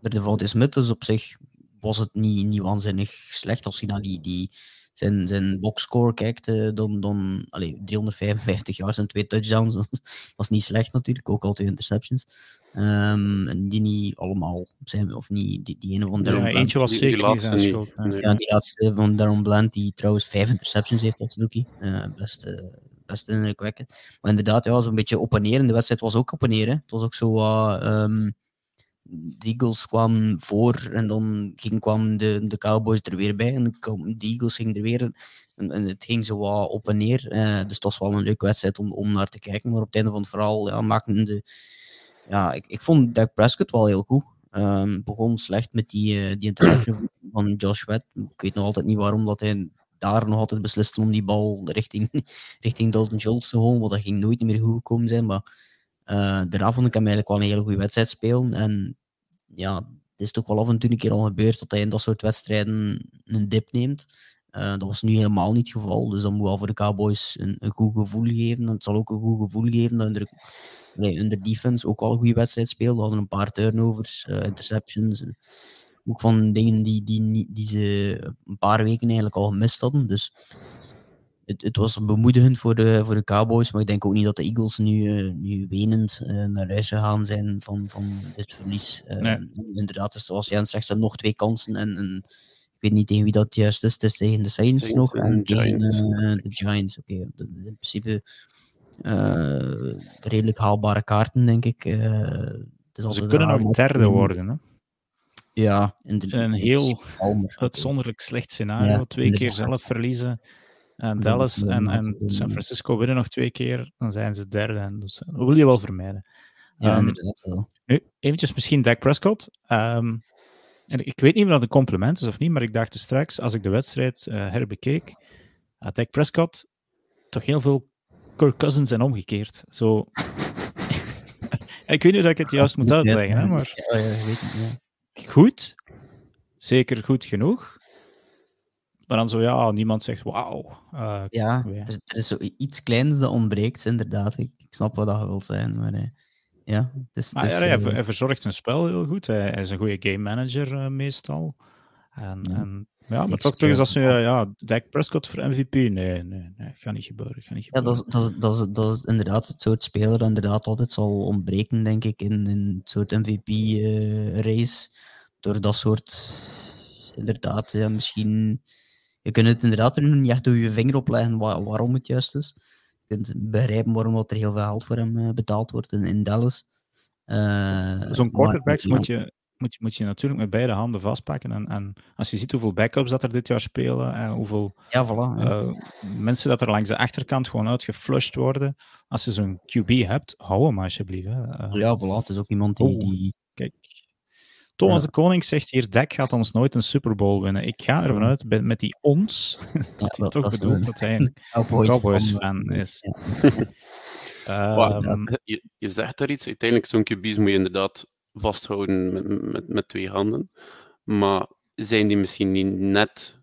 naar Devontae Smith. Dus op zich was het niet, niet waanzinnig slecht. Als je naar die, die, zijn, zijn boxscore kijkt, eh, dan, dan allee, 355 yards en twee touchdowns. Dat was niet slecht natuurlijk, ook al twee interceptions. Ehm, en die niet allemaal zijn, of niet, die, die ene van Ja, Darren Bland. eentje was Die- die zeker niet laatste niet. schuld. ja. Nee. Ja, die laatste van Darren Bland, die trouwens vijf interceptions heeft als rookie. Eh best, eh, best indrukwekkend. Maar inderdaad, ja, zo'n beetje op en neer. En de wedstrijd was ook op en neer. Hè. Het was ook zo wat... de Eagles kwamen voor en dan ging, kwamen de, de Cowboys er weer bij. En de Eagles gingen er weer. En, het ging zo wat op en neer. Uh, dus het was wel een leuke wedstrijd om, om naar te kijken. Maar op het einde van het verhaal ja, maakten de. Ja, ik, ik vond Dak Prescott wel heel goed. Um, begon slecht met die, uh, die van Josh Wett. Ik weet nog altijd niet waarom dat hij daar nog altijd besliste om die bal richting, richting Dalton Schultz te holen. Want dat ging nooit meer goed gekomen zijn. Maar uh, daarna vond ik hem eigenlijk wel een hele goede wedstrijd spelen. En ja, het is toch wel af en toe een keer al gebeurd dat hij in dat soort wedstrijden een dip neemt. Uh, dat was nu helemaal niet het geval. Dus dat moet wel voor de Cowboys een, goed gevoel geven. het zal ook een goed gevoel geven dat hun, nee, de defense ook wel een goede wedstrijd speelde. We hadden een paar turnovers, uh, interceptions. Ook van dingen die, die, die ze een paar weken eigenlijk al gemist hadden. Dus het, het was bemoedigend voor de, voor de Cowboys, maar ik denk ook niet dat de Eagles nu, uh, nu wenend uh, naar huis gegaan zijn van, van dit verlies. Nee. Inderdaad, zoals Jens zegt, ze hebben nog twee kansen en, en, ik weet niet tegen wie dat juist is. Het is tegen de Saints, Saints nog en, en Giants. de Giants. Oké, okay. in principe redelijk haalbare kaarten, denk ik. Ze kunnen nog derde worden, hè? Ja, in de, een heel uitzonderlijk slecht scenario. Ja, twee keer zelf verliezen. En Dallas en, en San Francisco winnen nog twee keer, dan zijn ze derde. En dus dat wil je wel vermijden. Ja, um, inderdaad wel. Nu, eventjes misschien Dak Prescott. Um, en ik weet niet of dat een compliment is of niet, maar ik dacht straks, als ik de wedstrijd uh, herbekeek, had Dak Prescott toch heel veel Kirk Cousins en omgekeerd. Zo... ik weet niet of ik het juist moet uitleggen, hè, maar... Ja, ja, weet niet, ja goed. Zeker goed genoeg. Maar dan zo, ja, niemand zegt wauw. Uh, ja, er, er, is zo iets kleins dat ontbreekt, inderdaad. Ik, ik snap wat dat wil zijn, maar uh, ja. Het is, het is, ja hij, hij, verzorgt zijn spel heel goed. Hij, hij is een goede game manager meestal. En, ja. en ja, maar toch, toch is als je, ja, Dak Prescott voor MVP, nee, nee, nee, gaat niet gebeuren. Gaat niet gebeuren. Ja, dat is, dat, is, dat, is, dat is inderdaad het soort speler dat inderdaad altijd zal ontbreken, denk ik, in, in het soort MVP-race. Door dat soort, inderdaad, ja, misschien... Je kunt het inderdaad er niet echt door je vinger op leggen waar, waarom het juist is. Je kunt begrijpen waarom er heel veel geld voor hem betaald wordt in, in Dallas. Uh, Zo'n quarterbacks moet je moet je, moet je natuurlijk met beide handen vastpakken. En, en als je ziet hoeveel backups dat er dit jaar spelen en hoeveel ja, voilà, Uh, mensen dat er langs de achterkant gewoon uitgeflushed worden. Als je zo'n QB hebt, hou hem alsjeblieft. Hè. Uh, ja, voilà. Het is ook iemand die... Oh, die... Kijk. Thomas ja. de Koning zegt hier, Dak gaat ons nooit een Super Bowl winnen. Ik ga ervan uit, met die ons, dat hij toch dat bedoelt dat hij een Cowboys-fan is. Ja. um, je, je zegt daar iets, uiteindelijk zo'n QB's moet je inderdaad vasthouden met, met, met twee handen. Maar zijn die misschien niet net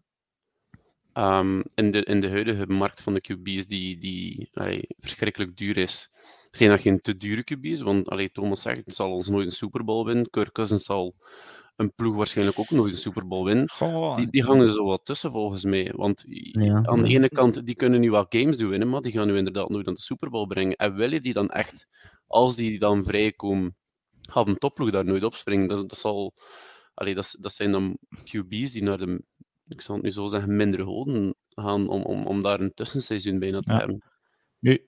um, in, de, in de huidige markt van de QB's, die, die allee, verschrikkelijk duur is, zijn dat geen te dure QB's? Want allee, Thomas zegt, het zal ons nooit een Super Bowl winnen. Kirk Cousins zal een ploeg waarschijnlijk ook nooit een Super Bowl winnen. Goh, die, die hangen er zo wat tussen volgens mij. Want ja. aan de ene kant, die kunnen nu wel games doen winnen, maar die gaan nu inderdaad nooit aan de Super Bowl brengen. En wil je die dan echt, als die dan vrijkomen, gaat een topploeg daar nooit opspringen. Dat, dat, zal, allee, dat, dat zijn dan QB's die naar de, ik zal het nu zo zeggen, minder hoden gaan om, om, om daar een tussenseizoen bijna te ja. hebben. Nu,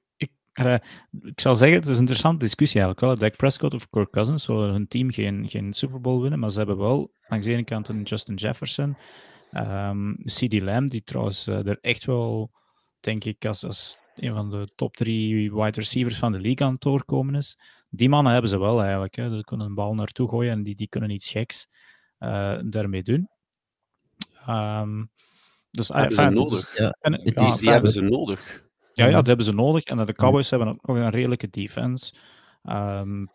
ik, uh, ik zal zeggen, het is een interessante discussie eigenlijk wel. Dak Prescott of Kirk Cousins zullen hun team geen, geen Super Bowl winnen, maar ze hebben wel langs de ene kant een Justin Jefferson, um, CD Lamb, die trouwens uh, er echt wel, denk ik, als, als een van de top drie wide receivers van de league aan het doorkomen is die mannen hebben ze wel eigenlijk. Hè. Ze kunnen een bal naartoe gooien en die, die kunnen iets geks uh, daarmee doen. Um, dus, hebben ze nodig. Dus, ja. En, ja, die, die hebben ze nodig. Ja, ja, dat hebben ze nodig. En de Cowboys hebben ook nog een redelijke defense. Um,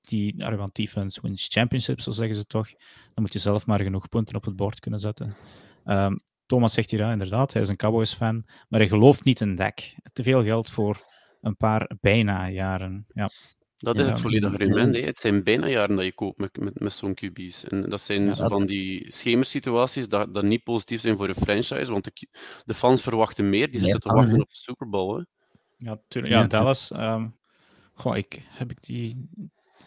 die, want defense wins championships, zo zeggen ze toch. Dan moet je zelf maar genoeg punten op het bord kunnen zetten. Um, Thomas zegt hier, ja, inderdaad, hij is een Cowboys-fan, maar hij gelooft niet in dek. Te veel geld voor een paar bijna jaren. Ja. Dat is ja, het volledige argument. Het zijn bijna jaren dat je koopt met, met, met zo'n QB's. En dat zijn ja, zo van die schemersituaties dat, dat niet positief zijn voor een franchise, want de, de fans verwachten meer. Die zitten te wachten op de Super Bowl. Hè. Ja, tuurlijk. Ja, Dallas. Um, goh, ik, heb ik die...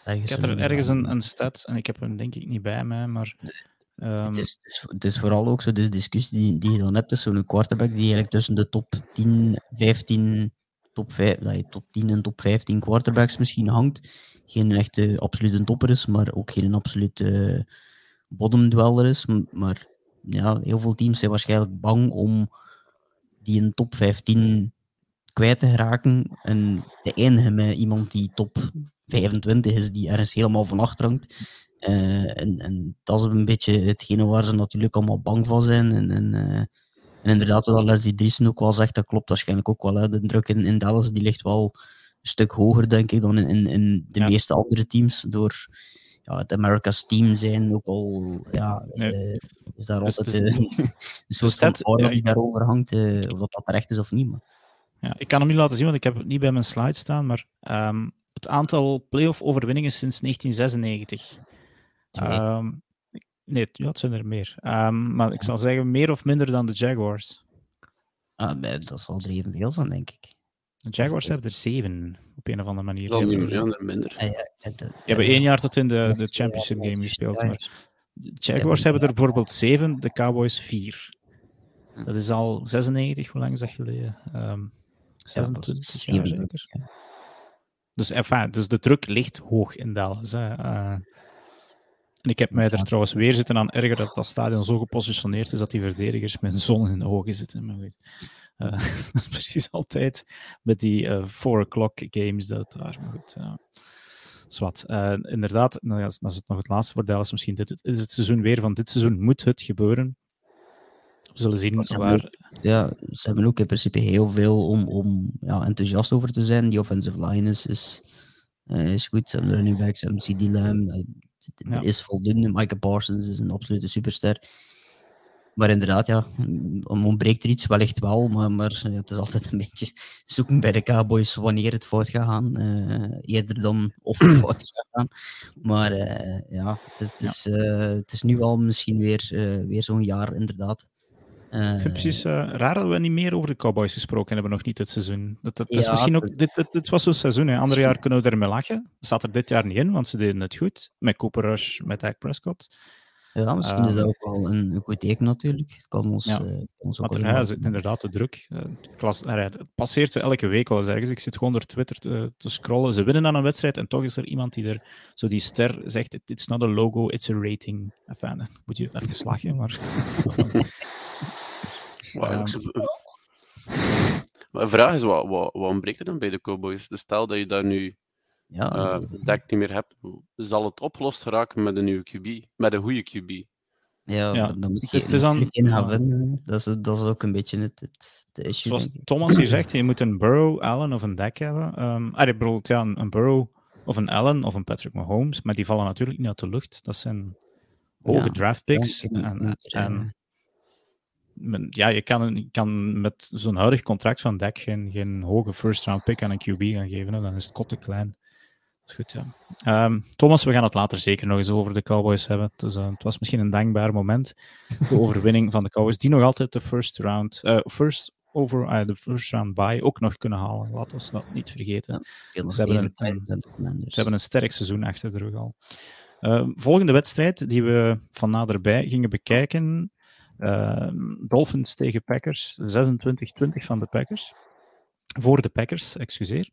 Ergens ik heb er ergens een, een stat en ik heb hem denk ik niet bij mij, maar... Um, het, is, het, is, het, is, vooral ook zo de discussie die, die je dan hebt, is zo'n quarterback die eigenlijk tussen de top 10, 15 top, 5, dat je top 10 en top 15 quarterbacks misschien hangt. Geen echte absolute topper is, maar ook geen absolute bottomdweller is. Maar ja, heel veel teams zijn waarschijnlijk bang om die in top 15 kwijt te geraken en te eindigen met iemand die top 25 is, die ergens helemaal van achter hangt. Uh, en, en, dat is een beetje hetgene waar ze natuurlijk allemaal bang van zijn. En, en, uh, en inderdaad, wat Leslie Driesen ook wel zegt, dat klopt waarschijnlijk ook wel. Hè. De druk in, in Dallas die ligt wel een stuk hoger, denk ik, dan in, in, de ja. meeste andere teams. Door ja, het America's team zijn ook al, ja, nee. uh, is daar dus, altijd dus, een soort stat, van ja, die daarover hangt, of dat dat terecht is of niet. Maar. Ja, ik kan hem niet laten zien, want ik heb het niet bij mijn slide staan, maar um, het aantal playoff overwinningen sinds 1996. Um, nee, ja, het zijn er meer. Um, maar ik zal zeggen meer of minder dan de Jaguars. Ah, dat zal er evenveel zijn, denk ik. De Jaguars hebben er zeven, op een of andere manier. Dat niet meer, minder. Ah, ja, de, Je hebt één jaar tot in de, de championship game gespeeld. Maar de Jaguars hebben er bijvoorbeeld zeven, de Cowboys vier. Hm. Dat is al 96, hoe lang is dat geleden? Um, 26 ja, jaar zeker. Dus, enfin, dus de druk ligt hoog in Dallas. Hè. Uh, en ik heb mij er trouwens weer zitten aan erger dat dat stadion zo gepositioneerd is dat die verdedigers met een zon in de ogen zitten. Maar weet, uh, dat is precies altijd met die uh, four o'clock games dat daar. Maar goed, uh, zwart. inderdaad, nou, als, als het nog het laatste voor Dallas misschien dit is het seizoen weer van dit seizoen moet het gebeuren. We zullen zien waar... ja, ze hebben ook in principe heel veel om, om ja, enthousiast over te zijn. Die offensive line is, is, uh, is goed. Ze hebben running backs, ze hebben CD Lamb. Ja. Er is voldoende. Micah Parsons is een absolute superster. Maar inderdaad, ja, ontbreekt er iets wellicht wel, maar, maar het is altijd een beetje zoeken bij de Cowboys wanneer het fout gaat gaan. Uh, eerder dan of het fout gaat gaan. Maar uh, ja, het is, het, is. Uh, het is nu al misschien weer, weer zo'n jaar, inderdaad. Ik vind het precies uh, raar dat we niet meer over de Cowboys gesproken hebben, nog niet dit seizoen. Dat, dat, ja, is misschien ook, dit, dit, dit was zo'n seizoen. Hè. Andere jaar kunnen we ermee lachen. Staat er dit jaar niet in, want ze deden het goed. Met Cooper Rush, met Dak Prescott. Ja, misschien uh, is dat ook wel een, een goed teken natuurlijk. Het kan ons, ja. uh, ons ook maar er zit inderdaad de druk. Klas, het passeert zo elke week wel eens ergens. Ik zit gewoon door Twitter te, te, scrollen. Ze winnen aan een wedstrijd en toch is er iemand die er zo die ster zegt: It's not a logo, it's a rating. Enfin, moet je even slagen, maar. Wow, maar de vraag is, wat, wat, wat ontbreekt er dan bij de Cowboys? Dus stel dat je daar nu ja, uh, dat niet meer hebt, zal het opgelost geraken met een nieuwe QB, met een goede QB? Ja, ja. dan moet je, dus dan, in gaan vinden. Dat is, dat is ook een beetje het, het, het issue. Zoals Thomas hier zegt, je moet een Burrow, Allen of een Dak hebben. Um, ah, ik bedoel, ja, een, een Burrow of een Allen of een Patrick Mahomes, maar die vallen natuurlijk niet uit de lucht. Dat zijn hoge ja, draft picks. en, en, en ja, je kan, je kan met zo'n huidig contract van Dak geen, geen hoge first round pick aan een QB gaan geven. Hè. Dan is het kot te klein. Dat is goed, ja. Um, Thomas, we gaan het later zeker nog eens over de Cowboys hebben. Dus, uh, het was misschien een dankbaar moment. De overwinning van de Cowboys, die nog altijd de first round, uh, first over uh, de first round bye ook nog kunnen halen. Laten we dat niet vergeten. Ja, ze, hebben een, een, ze hebben een sterk seizoen achter de rug al. Uh, volgende wedstrijd die we van naderbij gingen bekijken Dolphins tegen Packers, 26-20 van de Packers. Voor de Packers, excuseer.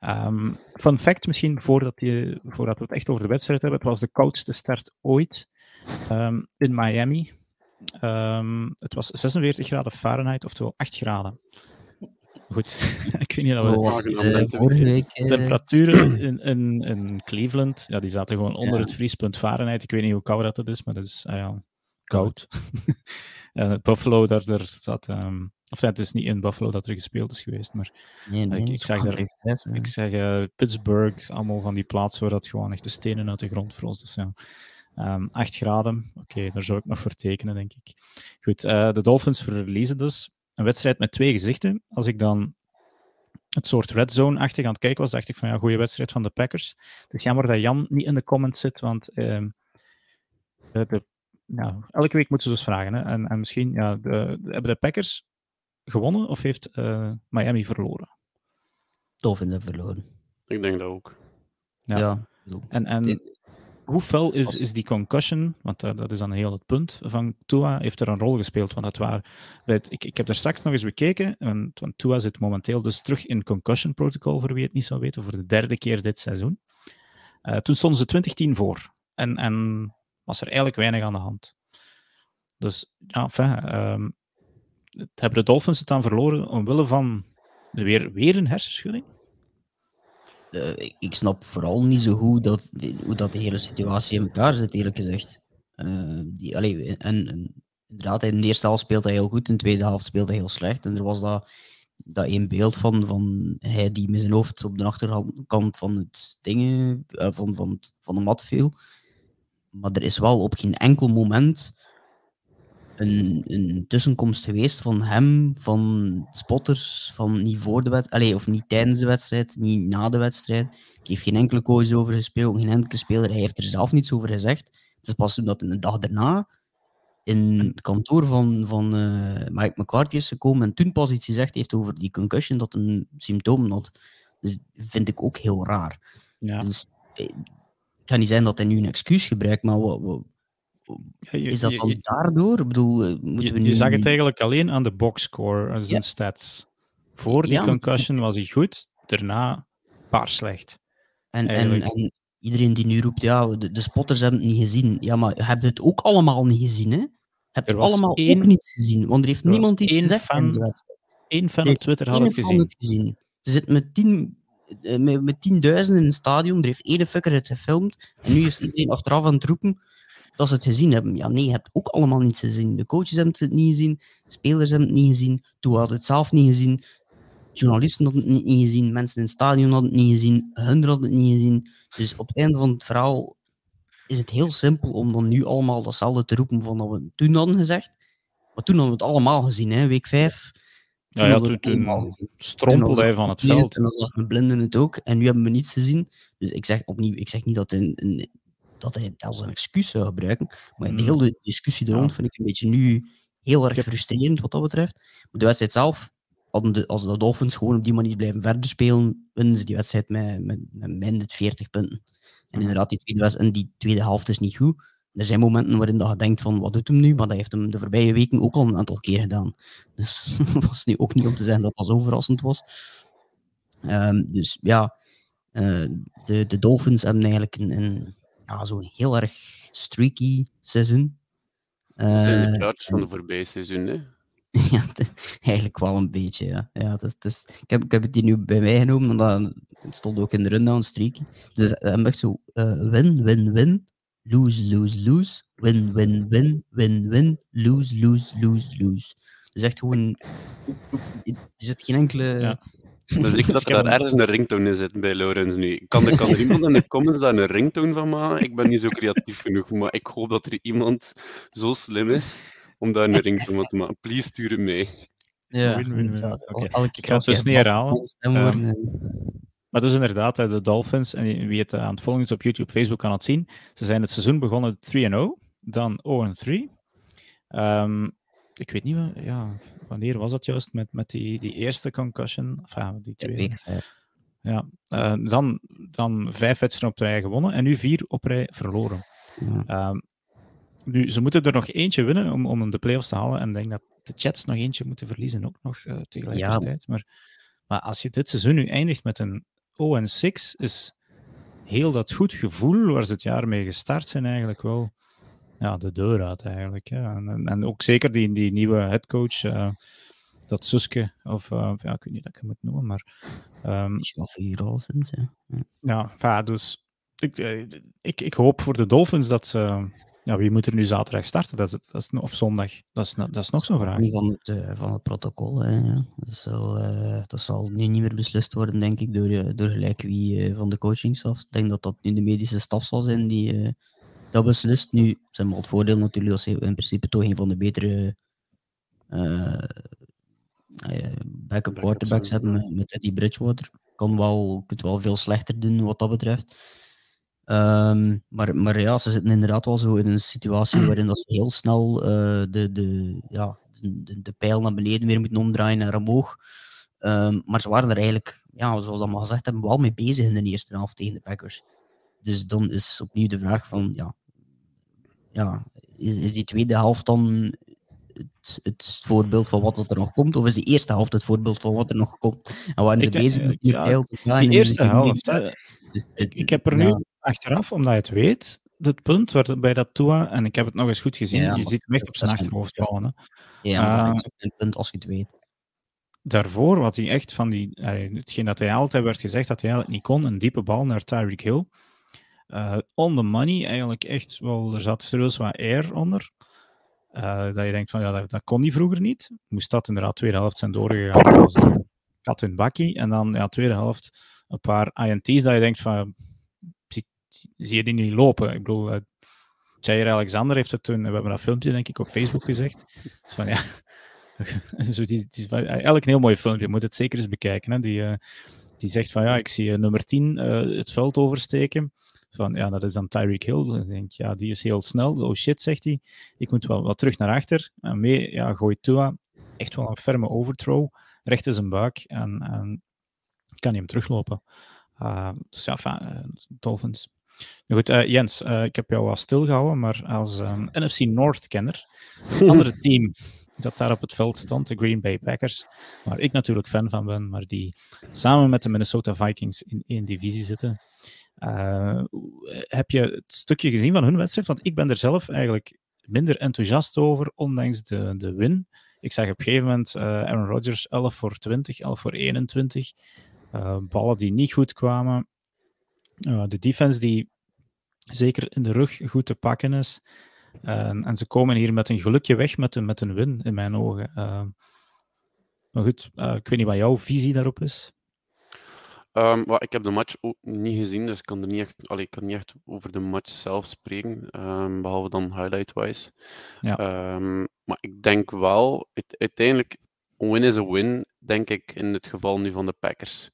Um, fun fact misschien, voordat, die, voordat we het echt over de wedstrijd hebben. Het was de koudste start ooit um, in Miami. Um, het was 46 graden Fahrenheit, oftewel 8 graden. Goed, ik weet niet of we... Week, uh... Temperaturen in, in, in, Cleveland, ja, die zaten gewoon onder ja. het vriespunt Fahrenheit. Ik weet niet hoe koud dat is, maar dat is... Ah ja, koud. uh, Buffalo, daar, daar zat. Um, of het is niet in Buffalo dat er gespeeld is geweest, maar nee, nee, ik, ik zeg, daar, ik zeg uh, Pittsburgh, allemaal van die plaatsen waar dat gewoon echt de stenen uit de grond frost. Dus ja. Um, 8 graden, oké, okay, daar zou ik nog voor tekenen, denk ik. Goed, uh, de Dolphins verliezen dus een wedstrijd met twee gezichten. Als ik dan het soort red zone-achtig aan het kijken was, dacht ik van ja, goede wedstrijd van de Packers. Het is jammer dat Jan niet in de comments zit, want uh, de, nou, elke week moeten ze dus vragen. Hè? En, en misschien, ja, de, de, hebben de Packers gewonnen of heeft uh, Miami verloren? Dolphins verloren. Ik denk dat ook. Ja. ja. En, en hoe fel is, is die concussion? Want dat is dan heel het punt van Tua. Heeft er een rol gespeeld? Want het waar, het, ik, ik heb er straks nog eens bekeken. Want, want Tua zit momenteel dus terug in concussion protocol, voor wie het niet zou weten, voor de derde keer dit seizoen. Uh, toen stonden ze 2010 voor. En, en was er eigenlijk weinig aan de hand. Dus ja, enfin, um, hebben de Dolphins het dan verloren omwille van weer, weer een hersenschudding? Uh, ik snap vooral niet zo goed dat, hoe dat de hele situatie in elkaar zit, eerlijk gezegd. Uh, die, en, inderdaad, in de eerste helft speelde hij heel goed, in de tweede helft speelde hij heel slecht. En er was dat, dat één beeld van, van hij die met zijn hoofd op de achterkant van het dingen, uh, van, van, van de mat viel. Maar er is wel op geen enkel moment een, een tussenkomst geweest van hem, van spotters, van niet voor de wedstrijd, of niet tijdens de wedstrijd, niet na de wedstrijd. Hij heeft geen enkele coach over gespeeld, geen enkele speler. Hij heeft er zelf niets over gezegd. Het is pas toen dat een dag daarna in het kantoor van, van uh, Mike McCarthy is gekomen en toen pas iets gezegd heeft over die concussion, dat een symptoom had. Dus vind ik ook heel raar. Ja. Dus, eh, het kan niet zijn dat hij nu een excuus gebruikt, maar wat, wat, is dat dan daardoor? Ik bedoel, eh, moeten we nu... je zag het eigenlijk alleen aan de boxscore, aan zijn stats. Voor die concussion was hij goed, daarna paar slecht. En, en, en, iedereen die nu roept, ja, de, de, spotters hebben het niet gezien. Ja, maar heb je het ook allemaal niet gezien, hè? Heb je allemaal één, ook niets gezien? Want er heeft niemand iets gezegd fan, Eén fan op Twitter had het gezien. Het gezien. Ze zit met tien eh, met, met tienduizenden in het stadion. Er heeft één fucker het gefilmd. En nu is iedereen achteraf aan het roepen dat ze het gezien hebben. Ja, nee, je hebt ook allemaal niets gezien. De coaches hebben het niet gezien, de spelers hebben het niet gezien, toen hadden het zelf niet gezien, journalisten hadden het niet gezien, mensen in het stadion hadden het niet gezien, hun hadden het niet gezien. Dus op het einde van het verhaal is het heel simpel om dan nu allemaal datzelfde te roepen van dat we toen hadden gezegd. Maar toen hadden we het allemaal gezien, hè, week 5. Ja, ja, toen, toen strompelde hij van het veld. En dan zag mijn blinden het ook. En nu hebben we niets gezien. Dus ik zeg opnieuw, ik zeg niet dat een, een dat hij het als een excuus zou gebruiken. Maar de mm. hele discussie er rond vind ik een beetje nu heel erg frustrerend wat dat betreft. Maar de wedstrijd zelf, de, als de Dolphins gewoon op die manier blijven verder spelen, winnen ze die wedstrijd met, met, met minder 40 punten. En inderdaad, die tweede, en die tweede helft is niet goed. Er zijn momenten waarin dat je denkt van, wat doet hem nu? Maar dat heeft hem de voorbije weken ook al een aantal keer gedaan. Dus het was nu ook niet om te zeggen dat dat zo verrassend was. Um, dus ja, uh, de, de Dolphins hebben eigenlijk een, een ja, zo'n heel erg streaky seizoen. Dat zijn de plaatjes van de voorbije seizoen, hè? ja, eigenlijk wel een beetje, ja. ja het is, het is, ik, heb, ik heb het hier nu bij mij genomen, omdat het stond ook in de rundown streaky. Dus uh, echt zo uh, win, win, win, lose, lose, lose, win, win, win, win, win, lose, lose, lose, lose. Dus echt gewoon, er zit geen enkele... Ja dus ik dat er daar ergens een ringtone in zit bij Laurens nu. Kan er, kan er iemand in de comments daar een ringtone van maken? Ik ben niet zo creatief genoeg, maar ik hoop dat er iemand zo slim is om daar een ringtone van te maken. Please stuur hem mee. Ja, okay. ik ga het dus niet herhalen. Maar dus inderdaad, de Dolphins, en wie het aan het volgen is op YouTube, Facebook kan het zien. Ze zijn het seizoen begonnen 3-0, dan 0-3. Um, ik weet niet, ja, wanneer was dat juist met, met die, die eerste concussion? Enfin, die twee. Ja, uh, dan, dan vijf wedstrijden op rij gewonnen en nu vier op rij verloren. Ja. Uh, nu, ze moeten er nog eentje winnen om, om de playoffs te halen. En ik denk dat de Jets nog eentje moeten verliezen, ook nog uh, tegelijkertijd. Ja. Maar, maar als je dit seizoen nu eindigt met een 0-6, is heel dat goed gevoel waar ze het jaar mee gestart zijn eigenlijk wel ja, de deur uit eigenlijk. Ja. En, en ook zeker die, die nieuwe headcoach, uh, dat Suske, of uh, ja, ik weet niet dat ik hem moet noemen, maar... Um, vier al sinds, ja. Ja, ja dus ik, eh, ik, ik hoop voor de Dolphins dat ze... Ja, wie moet er nu zaterdag starten? Dat is, dat is, of zondag? Dat is, dat is nog zo'n vraag. Van het, van het protocol. Hè, ja. dat, zal, uh, dat zal nu niet meer beslist worden, denk ik, door, door gelijk wie uh, van de coachingstaf. Ik denk dat dat nu de medische staf zal zijn die, dat beslist. Nu zijn we het voordeel natuurlijk dat ze in principe toch een van de betere uh, backup quarterbacks hebben met, met Eddie Bridgewater. Kan wel, kunt wel veel slechter doen wat dat betreft. Um, maar, maar ja, ze zitten inderdaad wel zo in een situatie waarin dat ze heel snel uh, de, de, ja, de, de, pijl naar beneden weer moeten omdraaien naar omhoog. Um, maar ze waren er eigenlijk, ja, zoals we allemaal gezegd hebben, wel mee bezig in de eerste helft tegen de Packers. dus dan is opnieuw de vraag van, ja, ja is, is die tweede helft dan het, het, voorbeeld van wat er nog komt? Of is de eerste helft het voorbeeld van wat er nog komt? En waren ze bezig met ja, Die eerste helft, dus ik, ik, heb er nu achteraf, omdat je het weet, het punt waarbij dat Tua, en ik heb het nog eens goed gezien, je ziet hem echt op zijn achterhoofd vallen. Ja, dat is een punt als je het weet. Daarvoor wat hij echt van die, hetgeen dat hij altijd werd gezegd dat hij eigenlijk niet kon, een diepe bal naar Tyreek Hill. Uh, on the money, eigenlijk echt wel, er zat serieus wat air onder. Uh, dat je denkt van ja, dat, dat, kon hij vroeger niet. Moest dat inderdaad tweede helft zijn doorgegaan. Dat was kat in bakkie. En dan ja, tweede helft een paar INT's dat je denkt van zie, je die niet lopen? Ik bedoel, uh, Alexander heeft het toen, we hebben dat filmpje denk ik op Facebook gezegd. Van ja, zo die, eigenlijk een heel mooi filmpje, je moet het zeker eens bekijken. Hè? Die, uh, die zegt van ja, ik zie nummer 10 het veld oversteken van ja, dat is dan Tyreek Hill. Denk, ja, die is heel snel. Oh shit, zegt hij. Ik moet wel wat terug naar achter. En mee ja, gooit Tua echt wel een ferme overthrow. Recht in zijn buik. En, en kan hij hem teruglopen. Dus ja, Dolphins. Goed, uh, Jens, ik heb jou wel stilgehouden, maar als um, NFC North-kenner, het andere team dat daar op het veld stond, de Green Bay Packers, waar ik natuurlijk fan van ben, maar die samen met de Minnesota Vikings in één divisie zitten. Uh, heb je het stukje gezien van hun wedstrijd? Want ik ben er zelf eigenlijk minder enthousiast over, ondanks de, de win. Ik zag op een gegeven moment Aaron Rodgers 11 voor 20, 11 voor 21. Uh, eh, ballen die niet goed kwamen. De defense die zeker in de rug goed te pakken is. en ze komen hier met een gelukje weg met een, met een win, in mijn ogen. maar goed, ik weet niet wat jouw visie daarop is. Um, ik heb de match ook niet gezien, dus ik kan, er niet echt, allee, ik kan niet echt over de match zelf spreken, um, behalve dan highlight-wise. Ja. Um, maar ik denk wel, het, uiteindelijk, win is a win, denk ik, in het geval nu van de Packers.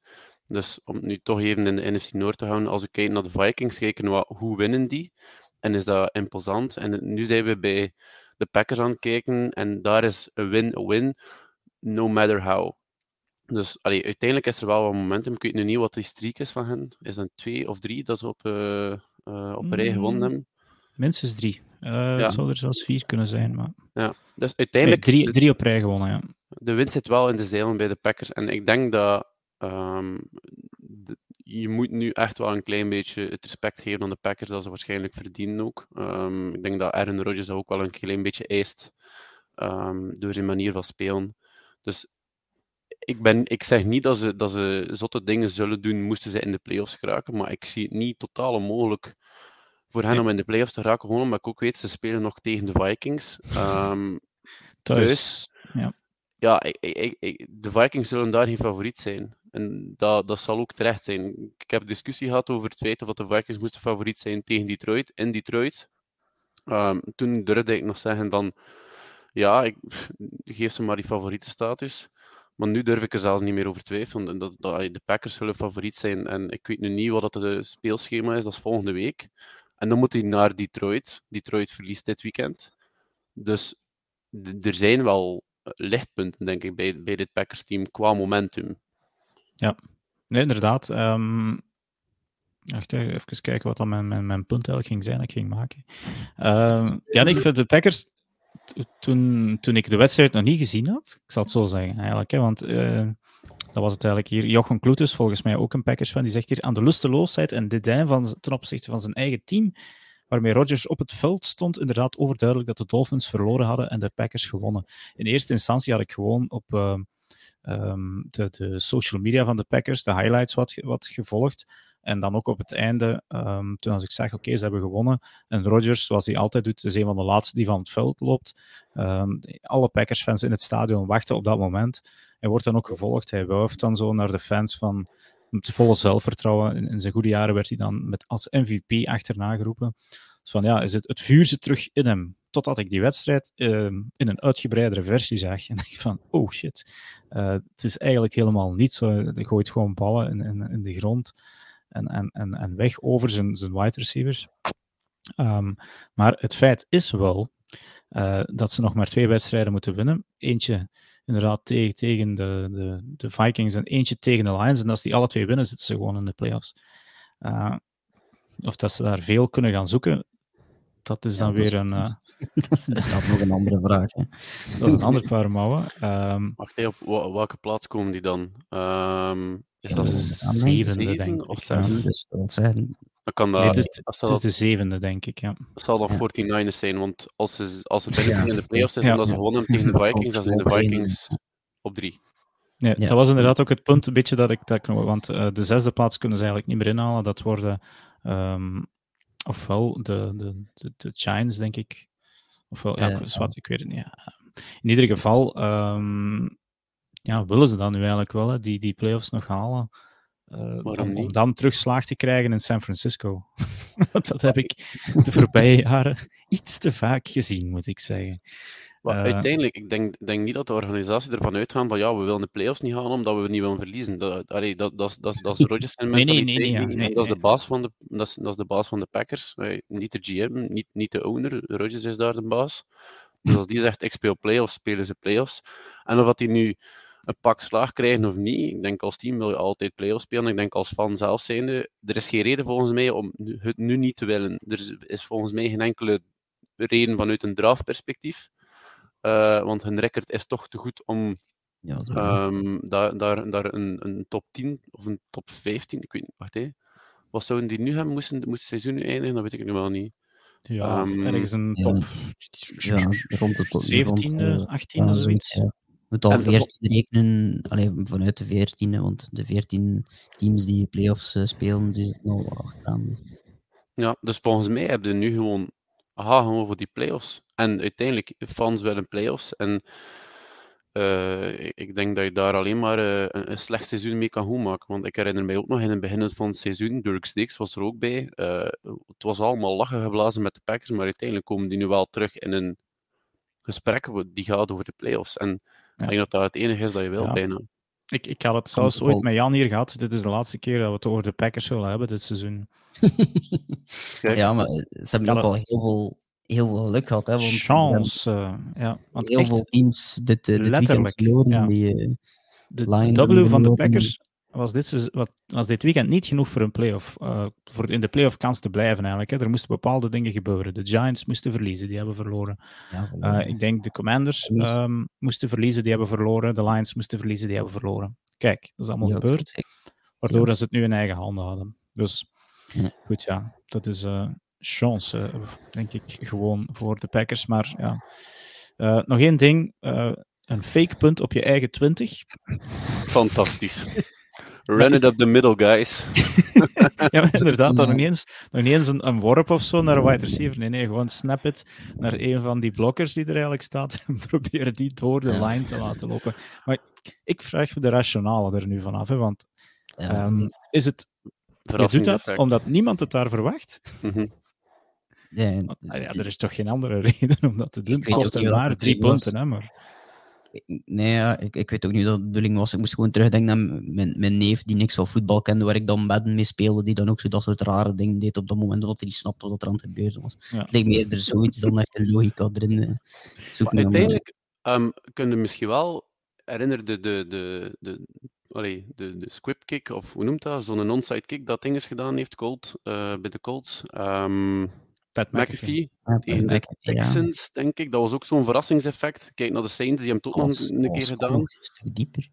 Dus om nu toch even in de NFC Noord te houden, als we kijken naar de Vikings, kijken we hoe winnen die? En is dat imposant? En nu zijn we bij de Packers aan het kijken, en daar is een win a win, no matter how. Dus allee, uiteindelijk is er wel wat momentum. Ik weet nu niet wat die streak is van hen. Is dat twee of drie dat ze op, uh, uh, op rij gewonnen mm, hebben? Minstens drie. Uh, ja. Het zou er zelfs vier kunnen zijn. Maar... Ja, dus uiteindelijk... Nee, drie, drie op rij gewonnen, ja. De winst zit wel in de zeilen bij de Packers. En ik denk dat um, de, je moet nu echt wel een klein beetje het respect geven aan de Packers dat ze waarschijnlijk verdienen ook. Um, ik denk dat Aaron Rodgers dat ook wel een klein beetje eist um, door zijn manier van spelen. Dus ik, ben, ik zeg niet dat ze, dat ze zotte dingen zullen doen, moesten ze in de playoffs geraken, maar ik zie het niet totaal onmogelijk voor hen om in de playoffs te raken, gewoon omdat ik ook weet, ze spelen nog tegen de Vikings. Um, Dus, ja, ja ik, ik, ik, de Vikings zullen daar geen favoriet zijn. En dat, dat zal ook terecht zijn. Ik heb discussie gehad over het feit dat de Vikings moesten favoriet zijn tegen Detroit, in Detroit. Um, toen durfde ik nog zeggen dan, ja, ik, geef ze maar die favoriete status. Maar nu durf ik er zelfs niet meer over twijfelen. Dat, dat, de Packers zullen favoriet zijn. En ik weet nu niet wat het speelschema is. Dat is volgende week. En dan moet hij naar Detroit. Detroit verliest dit weekend. Dus er zijn wel lichtpunten, denk ik, bij, bij dit Packers-team qua momentum. Ja, nee, inderdaad. Um, wacht, even kijken wat dan mijn, mijn, mijn punt eigenlijk ging zijn ik ging maken. Uh, ja, ik de Packers toen, toen ik de wedstrijd nog niet gezien had, ik zal het zo zeggen eigenlijk, hè, want uh, dat was het eigenlijk hier. Jochen Kloetus, volgens mij ook een Packers van, die zegt hier aan de lusteloosheid en dédain van, ten opzichte van zijn eigen team, waarmee Rodgers op het veld stond, inderdaad overduidelijk dat de Dolphins verloren hadden en de Packers gewonnen. In eerste instantie had ik gewoon op uh, um, de, social media van de Packers de highlights wat, wat gevolgd. En dan ook op het einde, um, toen als ik zeg, oké, ze hebben gewonnen. En Rodgers, zoals hij altijd doet, is een van de laatste die van het veld loopt. Um, alle Packers-fans in het stadion wachten op dat moment. Hij wordt dan ook gevolgd. Hij wuift dan zo naar de fans van met volle zelfvertrouwen. In, in zijn goede jaren werd hij dan met, als MVP achterna geroepen. Dus van ja, is het, het vuur zit terug in hem. Totdat ik die wedstrijd uh, in een uitgebreidere versie zag. En dacht van, oh shit. Uh, het is eigenlijk helemaal niet zo. Hij gooit gewoon ballen in, in, de grond en, en, en, en weg over zijn, zijn wide receivers. Um, maar het feit is wel uh, dat ze nog maar twee wedstrijden moeten winnen. Eentje inderdaad tegen, tegen de, de, de Vikings en eentje tegen de Lions. En als die alle twee winnen, zitten ze gewoon in de playoffs. Uh, of dat ze daar veel kunnen gaan zoeken, dat is dan weer een... Uh... dat is inderdaad nog een andere vraag. Hè. Dat is een ander paar mouwen. Um... Wacht even, op welke plaats komen die dan? Um, is dat zevende, denk ik. Of zes? Dus dat zijn... Dan kan dat, nee, het, is, het is de zevende, denk ik, ja. Dat zal dan 49ers zijn, want als ze, als ze binnen in de playoffs zijn, ja, omdat ze gewonnen tegen de Vikings, dan zijn de Vikings op drie. Ja, dat was inderdaad ook het punt, een beetje dat ik dat want uh, de zesde plaats kunnen ze eigenlijk niet meer inhalen. Dat worden um, ofwel de, de, de, de Giants, denk ik. Ofwel, ja, wat, ik weet het niet. In ieder geval, um, ja, willen ze dan nu eigenlijk wel, hè, die, die playoffs nog halen. Uh, om, om, dan terugslag te krijgen in San Francisco. dat heb ik de voorbije jaren iets te vaak gezien, moet ik zeggen. Maar uh, uiteindelijk, ik denk, denk niet dat de organisatie ervan uitgaat van ja, we willen de playoffs niet halen omdat we niet willen verliezen. Dat, allee, dat, dat, dat, dat is Rodgers en nee, nee, nee, nee, ja, nee, dat, is de baas van de, dat, is, dat is de baas van de Packers. Niet de GM, niet, niet de owner. Rodgers is daar de baas. Dus als die zegt ik speel playoffs, spelen ze playoffs. En of dat die nu een pak slaag krijgen of niet, ik denk als team wil je altijd playoffs spelen. Ik denk als fan zelf zijnde, er is geen reden volgens mij om het nu niet te willen. Er is volgens mij geen enkele reden vanuit een draftperspectief. Uh, want hun record is toch te goed om ja, um, daar, daar, daar een, een, top 10 of een top 15, ik weet niet, wacht hé. Wat zouden die nu hebben? Moesten, moest het seizoen nu eindigen? Dat weet ik nu wel niet. Ja, um, ergens een top ja, rond de top 17, 18 of zoiets. Ja. moet al 14 rekenen, alleen vanuit de 14, want de 14 teams die playoffs uh, spelen, die zitten al achteraan. Ja, dus volgens mij hebben we nu gewoon aha, gewoon voor die playoffs. En uiteindelijk, fans willen playoffs. En uh, ik denk dat je daar alleen maar uh, een, een, slecht seizoen mee kan goed maken. Want ik herinner mij ook nog in het begin van het seizoen, Dirk Sticks was er ook bij. Uh, het was allemaal lachen geblazen met de Packers, maar uiteindelijk komen die nu wel terug in een gesprek die gaat over de playoffs. En ja. ik denk dat dat het enige is dat je wil, ja. bijna. Ik, ik had het zelfs ooit met Jan hier gehad. Dit is de laatste keer dat we het over de Packers zullen hebben dit seizoen. ja, maar ze hebben ook al heel veel, heel veel geluk gehad. Hè, want Chance, uh, ja. Want heel veel teams dit, dit weekend verloren. Ja. Die, uh, de W van de Packers was dit, was dit weekend niet genoeg voor een playoff. Uh, voor in de playoff kans te blijven eigenlijk. Hè. Er moesten bepaalde dingen gebeuren. De Giants moesten verliezen, die hebben verloren. Ja, uh, ik denk de Commanders um, moesten verliezen, die hebben verloren. De Lions moesten verliezen, die hebben verloren. Kijk, dat is allemaal ja, gebeurd. Waardoor ja. ze het nu in eigen handen hadden. Dus goed, ja, dat is uh, chance, denk ik, gewoon voor de Packers. Maar ja, nog één ding. een fake punt op je eigen 20. Fantastisch. Run it up the middle, guys. ja, maar inderdaad, dan nog niet eens, nog niet eens een, een worp of zo naar een wide receiver. Nee, nee, gewoon snap it naar een van die blokkers die er eigenlijk staat en probeer die door de line te laten lopen. Maar ik vraag me de rationale er nu vanaf, hè, want um, is het... Je doet dat omdat niemand het daar verwacht? Mm -hmm. ja, want, ja, er is toch geen andere reden om dat te doen? Het kost maar drie punten, hè, maar... Nee, ja, ik, ik weet ook niet dat de bedoeling was. Ik moest gewoon terugdenken aan mijn, mijn neef die niks van voetbal kende, waar ik dan Madden mee speelde, die dan ook zo dat soort rare dingen deed op dat moment, omdat hij niet snapte wat er aan het gebeuren was. Ja. Het leek me eerder zoiets dan echt een logica erin zoeken. Maar uiteindelijk um, kun je misschien wel herinneren de, de, de, de, allee, de, de squib kick, of hoe noemt dat, zo'n onside kick dat ding is gedaan heeft, Colt, uh, bij de Colts. Um, Pat McAfee tegen de Texans, denk ik. Dat was ook zo'n verrassingseffect. Kijk naar de Saints, die hebben het ook nog een keer gedaan. Een stuk dieper.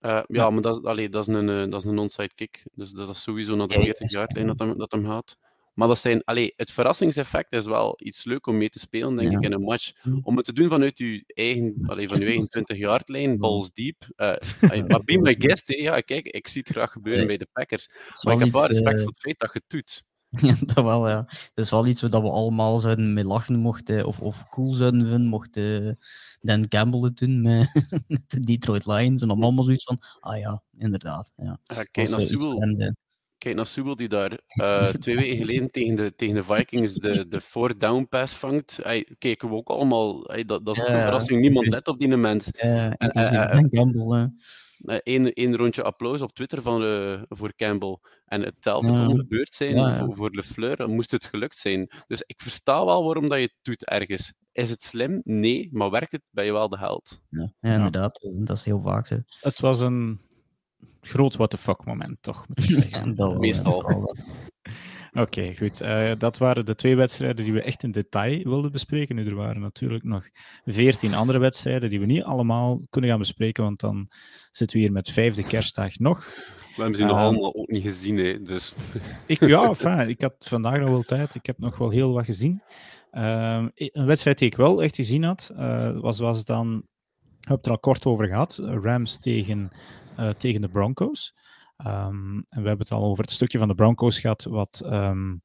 Uh, ja, maar dat, allee, dat, is een, uh, dat is een onside kick. Dus dat is sowieso naar de 40 yard lijn dat hem, dat hem gaat. Maar dat zijn, allee, het verrassingseffect is wel iets leuk om mee te spelen, denk ja. ik, in een match. Om het te doen vanuit je eigen, allee, van je eigen 20 yard lijn, balls deep. Uh, maar be my guest, ja, kijk, ik zie het graag gebeuren bij de Packers. Maar ik heb wel respect voor het feit dat je het doet. Ja, dat wel, ja. Dat is wel iets waar we allemaal zouden mee lachen mochten, of, of cool zouden vinden, mochten Dan Campbell het doen met, met de Detroit Lions. En dan allemaal zoiets van, ah ja, inderdaad. Ja. ja kijk, naar Sewell, kijk naar Sewell, die daar uh, twee weken geleden tegen de, tegen de Vikings de, de four down pass vangt. Hey, keken we ook allemaal, hey, dat, dat is ook een verrassing. Niemand let op die mens. Ja, en, uh, Dan Campbell, Eén één rondje applaus op Twitter van, uh, voor Campbell. En hetzelfde ja. kon gebeurd zijn ja, ja. voor, voor Lefleur. Dan moest het gelukt zijn. Dus ik versta wel waarom dat je het doet ergens. Is het slim? Nee, maar werkt het, ben je wel de held. Ja, inderdaad. Dat is heel vaak zo. Het was een groot what the fuck moment, toch? Moet ik zeggen. Meestal. Oké, goed. Uh, dat waren de twee wedstrijden die we echt in detail wilden bespreken. Nu, er waren natuurlijk nog veertien andere wedstrijden die we niet allemaal kunnen gaan bespreken, want dan zitten we hier met vijfde kerstdag nog. We hebben ze nog ehm, allemaal ook niet gezien, hè, dus... ik, ja, ik had vandaag nog wel tijd. Ik heb nog wel heel wat gezien. Uh, een wedstrijd die ik wel echt gezien had, uh, was, was dan... Ik heb het er al kort over gehad. Rams tegen, uh, tegen de Broncos. Um, en we hebben het al over het stukje van de Broncos gehad, wat... Um,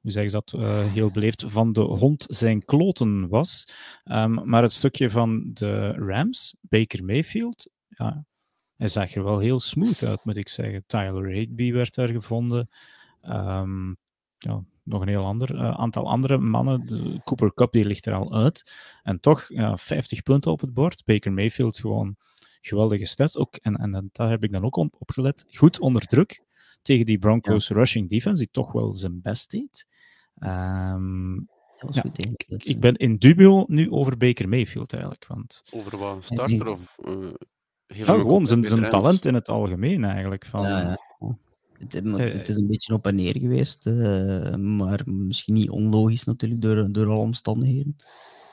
hoe zeggen ze dat, uh, heel beleefd, van de hond zijn kloten was. Um, maar het stukje van de Rams, Baker Mayfield, ja, hij zag er wel heel smooth uit, moet ik zeggen. Tyler Higby werd daar gevonden. Ja, nog een heel ander uh, aantal andere mannen. De Cooper Cup die ligt er al uit. En toch ja, 50 punten op het bord. Baker Mayfield gewoon geweldige stats. Ook, en, en daar heb ik dan ook op, gelet. Goed onder druk tegen die Broncos rushing defense, die toch wel zijn best deed. Um, ja, ik, ik, ben in dubio nu over Baker Mayfield eigenlijk. Want... Over wat? Starter of uh, ja, gewoon zijn, zijn talent in het algemeen eigenlijk. Van, ja, ja. Het, het, is een beetje op en neer geweest, uh, maar misschien niet onlogisch natuurlijk door, door alle omstandigheden.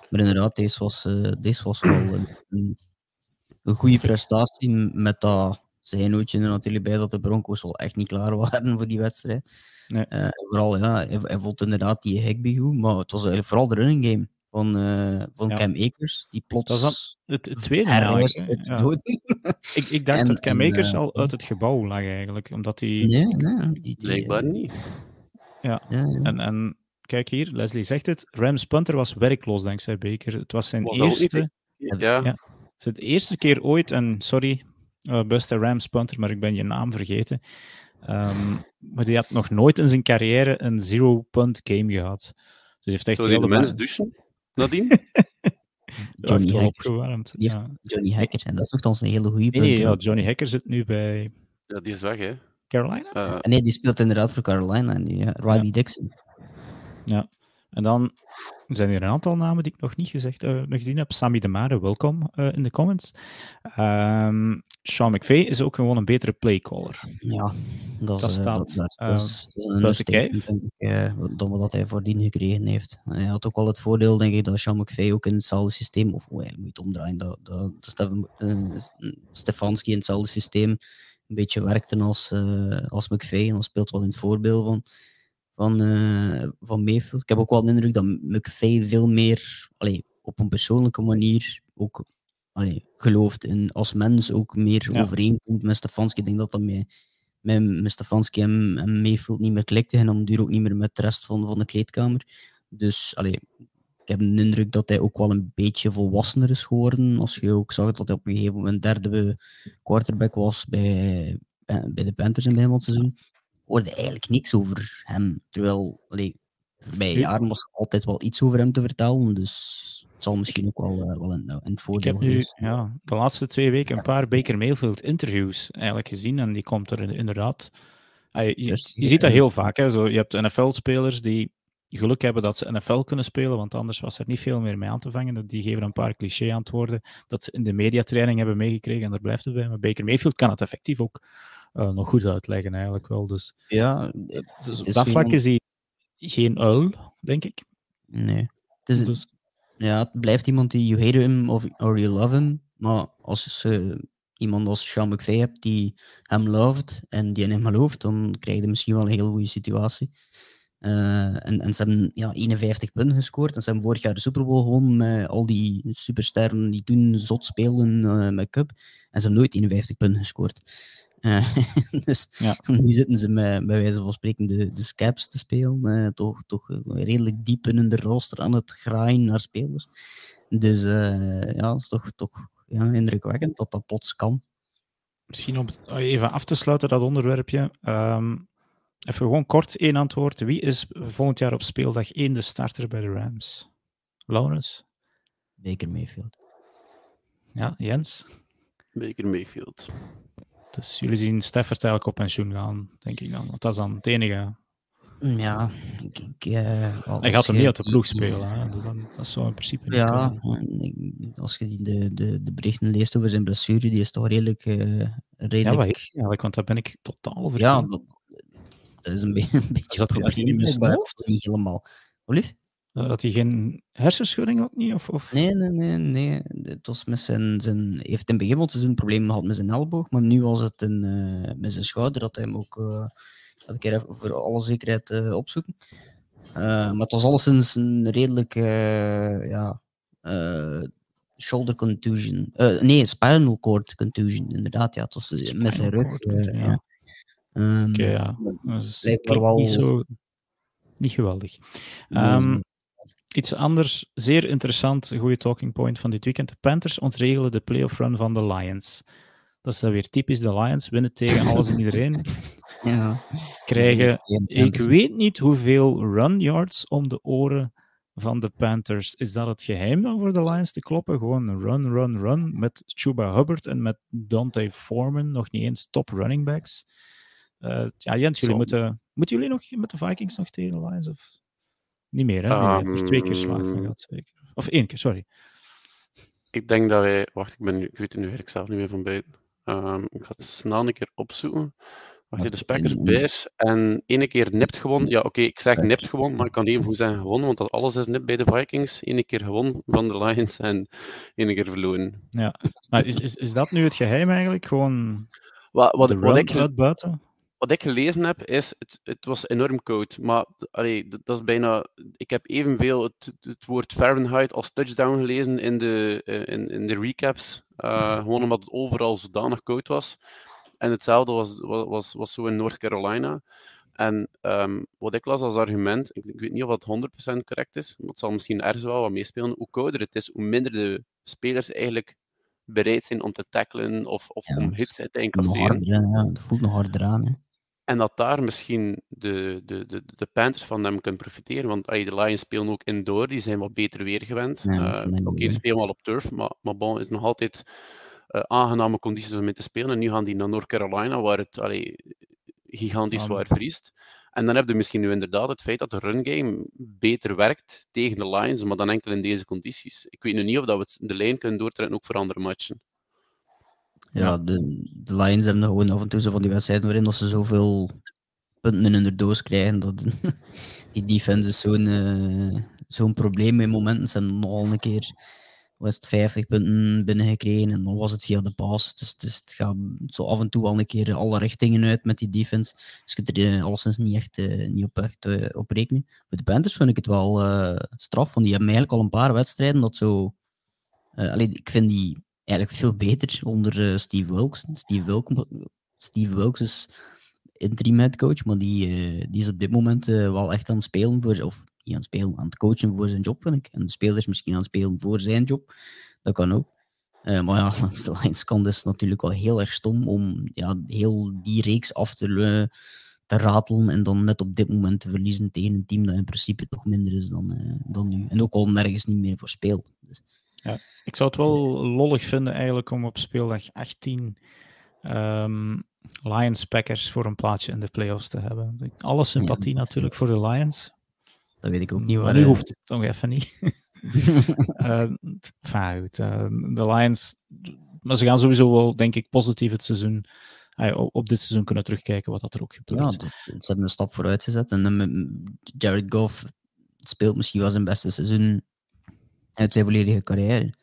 Maar inderdaad, deze was, uh, deze was wel een, een, goede prestatie. Met dat zijn nootje er natuurlijk bij dat de Broncos wel echt niet klaar waren voor die wedstrijd. Nee. Uh, vooral, ja, hij, hij vond inderdaad die Higby goed, maar het was eigenlijk vooral de running game van, uh, van ja. Cam Akers, die plots... Dat was het, het tweede het ja. ik, ik dacht en, dat Cam en, Akers uh, al uit het gebouw lag eigenlijk, omdat hij... Nee, nee, die, Blijkbaar niet. Ja, ja en, en kijk hier, Leslie zegt het, Rams punter was werkloos dankzij Baker. Het was zijn was eerste... Ja. ja. Het is het eerste keer ooit, en sorry, uh, beste Rams punter, maar ik ben je naam vergeten. Um, maar die had nog nooit in zijn carrière een zero-punt game gehad. Dus heeft echt Zou de mensen douchen? Nadien? Johnny Hacker. Opgewarmd. Ja. Johnny Hacker, en dat is nogthans een hele goede punt. Nee, ja, Johnny Hacker zit nu bij... Ja, die is weg, hè. Carolina? Uh, nee, die speelt inderdaad voor Carolina. En die, ja, Riley ja. Dixon. Ja, en dan zijn er een aantal namen die ik nog niet gezegd, uh, gezien heb. Sammy de Mare, welkom uh, in de comments. Um, Sean McVay is ook gewoon een betere playcaller. Ja, dat, dat, staat, dat, dat, dat is, een statement, denk ik, uh, dan wat hij voordien gekregen heeft. Hij had ook wel het voordeel, denk ik, dat Sean McVay ook in hetzelfde systeem, of oh, je moet omdraaien, dat, dat, Stefanski in hetzelfde systeem een beetje werkte als, als McVay. En dat speelt wel in het voorbeeld van van, uh, van Mayfield. Ik heb ook wel de indruk dat McVeigh veel meer allee, op een persoonlijke manier ook allee, gelooft in als mens ook meer ja. overeenkomt met Stefanski. Ik denk dat dat met, met, met Stefanski en, en Mayfield niet meer klikte en dan duur ook niet meer met de rest van, van de kleedkamer. Dus allee, ik heb de indruk dat hij ook wel een beetje volwassener is geworden. Als je ook zag dat hij op een gegeven moment derde quarterback was bij, bij de Panthers in het begin van het seizoen hoorde eigenlijk niks over hem. Terwijl, allee, voorbije jaren was er altijd wel iets over hem te vertellen. Dus het zal misschien ook wel, uh, wel een, een voordeel Ik heb nu ja, de laatste twee weken een paar Baker Mayfield interviews eigenlijk gezien. En die komt er inderdaad... Je, je, je, ziet dat heel vaak. Hè? Zo, je hebt NFL-spelers die geluk hebben dat ze NFL kunnen spelen, want anders was er niet veel meer mee aan te vangen. Die geven een paar cliché-antwoorden dat ze in de mediatraining hebben meegekregen en daar blijft het bij. Maar Baker Mayfield kan het effectief ook nog goed uitleggen eigenlijk wel. Dus, ja, dus op dat vlak is hij geen uil, denk ik. Nee. Het, is, dus... ja, het blijft iemand die you hate him of or you love him. Maar als je iemand als Sean McVay hebt die hem loved en die in hem gelooft, dan krijg je misschien wel een heel goede situatie. Uh, en, en ze hebben ja, 51 punten gescoord. En ze hebben vorig jaar de Super Bowl gewonnen met al die supersterren die toen zot speelden uh, met Cup. En ze hebben nooit 51 punten gescoord. Uh, dus ja. nu zitten ze met, bij wijze van spreken de, de scaps te spelen. Uh, toch, toch redelijk diep in de roster aan het graaien naar spelers. Dus uh, ja, het is toch, toch ja, indrukwekkend dat dat plots kan. Misschien om even af te sluiten, dat onderwerpje. Um, even gewoon kort één antwoord. Wie is volgend jaar op speeldag 1 de starter bij de Rams? Lawrence? Baker Mayfield. Ja, Jens? Baker Mayfield. Dus jullie zien Stafford eigenlijk op pensioen gaan, denk ik dan. Want dat is dan het enige. Ja, ik, ik, uh, hij gaat hem niet uit de ploeg spelen. Hè? Dus dan, dat is zo in principe. Ja, als je de, de, de berichten leest over zijn blessure, die is toch redelijk. Uh, redelijk... Ja, eigenlijk, want daar ben ik totaal over. Ja, dat, dat is een, beetje een beetje dat hij niet? Niet helemaal. Olief? Had hij geen hersenschudding ook niet? Of, of? Nee, nee, nee, nee. Het was met zijn, zijn... Hij heeft in het begin van het seizoen problemen gehad met zijn elleboog, maar nu was het een, uh, met zijn schouder dat hij hem ook... Uh, dat ik even voor alle zekerheid uh, opzoeken. maar het was alleszins een redelijk... ja, shoulder contusion. nee, spinal cord contusion, inderdaad. Ja, het was met zijn rug. ja. ja. Um, Oké, okay, ja. wel... niet, zo, niet geweldig. Um, Iets anders, zeer interessant, goede talking point van dit weekend. De Panthers ontregelen de playoff run van de Lions. Dat is dan weer typisch de Lions, winnen tegen alles en iedereen. Ja. Krijgen, ik weet niet hoeveel run yards om de oren van de Panthers. Is dat het geheim dan voor de Lions te kloppen? Gewoon run, run, run met Chuba Hubbard en met Dante Foreman, nog niet eens top running backs. Uh, ja, Jens, jullie moeten, moeten jullie nog met de Vikings nog tegen de Lions? Of? Niet meer, hè? Um, er twee keer slagen van gehad, zeker. Of één keer, sorry. Ik denk dat wij... Wacht, ik, ben, ik weet het nu eigenlijk zelf niet meer van buiten. Um, ik ga het snel een keer opzoeken. Wacht, de Packers, Bears en ene keer nipt gewonnen. Ja, oké, ik zeg nipt gewonnen, maar ik kan even goed zeggen gewonnen, want dat alles is nipt bij de Vikings. Ene keer gewonnen van de Lions en ene keer verloren. Ja, maar is, is, is dat nu het geheim eigenlijk? Gewoon wat, wat, wat ik, buiten? Wat ik gelezen heb, is het, het was enorm koud. Maar allee, dat is bijna. Ik heb evenveel het, het woord Fahrenheit als touchdown gelezen in de, eh, in, in de recaps. Uh, gewoon omdat het overal zodanig koud was. En hetzelfde was, was, was, was zo in North Carolina. En um, wat ik las als argument, ik, ik, weet niet of dat 100% correct is, maar het zal misschien ergens wel wat meespelen. Hoe kouder het is, hoe minder de spelers eigenlijk bereid zijn om te tacklen of, of ja, om hits uit te incasseren. Ja, dat voelt nog harder aan. Hè. En dat daar misschien de, de, de, de Panthers van hem kunnen profiteren. Want allee, de Lions spelen ook indoor, die zijn wat beter weer gewend. uh, Oké, okay, die spelen wel op turf, maar, maar bon, is nog altijd uh, aangename condities om mee te spelen. En nu gaan die naar North Carolina, waar het allee, gigantisch zwaar vriest. En dan heb je misschien nu inderdaad het feit dat de run game beter werkt tegen de Lions, maar dan enkel in deze condities. Ik weet nu niet of dat we de lijn kunnen doortrekken ook voor andere matchen. Ja, de, de Lions hebben gewoon af en toe zo van die wedstrijden waarin dat ze zoveel punten in hun doos krijgen. Dat, die defense is zo'n uh, zo'n probleem in momenten. Ze hebben nog een keer was het 50 punten binnengekregen en dan was het via de pass. Dus, dus het gaat zo af en toe al een keer alle richtingen uit met die defense. Dus je kunt er uh, alleszins niet echt uh, niet op, echt, op rekenen. De Panthers vind ik het wel straf, want die hebben eigenlijk al een paar wedstrijden dat zo... Allee, ik vind die eigenlijk veel beter onder uh, Steve Wilkes. Steve Wilkes, Steve is interim headcoach, maar die, uh, die is op dit moment uh, wel echt aan het spelen voor, of aan het spelen, aan het coachen voor zijn job, vind ik. En de spelers misschien aan het spelen voor zijn job. Dat kan ook. maar ja, langs de Lions kan dus natuurlijk wel heel erg stom om ja, heel die reeks af te, te ratelen en dan net op dit moment te verliezen tegen een team dat in principe toch minder is dan, dan nu. En ook al nergens niet meer voor speelt. Dus, ja, ik zou het wel lollig vinden eigenlijk om op speeldag 18 um, ehm, Lions Packers voor een plaatsje in de playoffs te hebben. Alle sympathie natuurlijk voor de Lions. Dat weet ik ook niet. Maar nu hoeft het toch even niet. uh, goed, uh, de Lions, maar ze gaan sowieso wel, denk ik, positief het seizoen op dit seizoen kunnen terugkijken wat dat er ook gebeurt. Ja, ze hebben een stap vooruit gezet. En Jared Goff speelt misschien wel zijn beste seizoen uit zijn volledige carrière.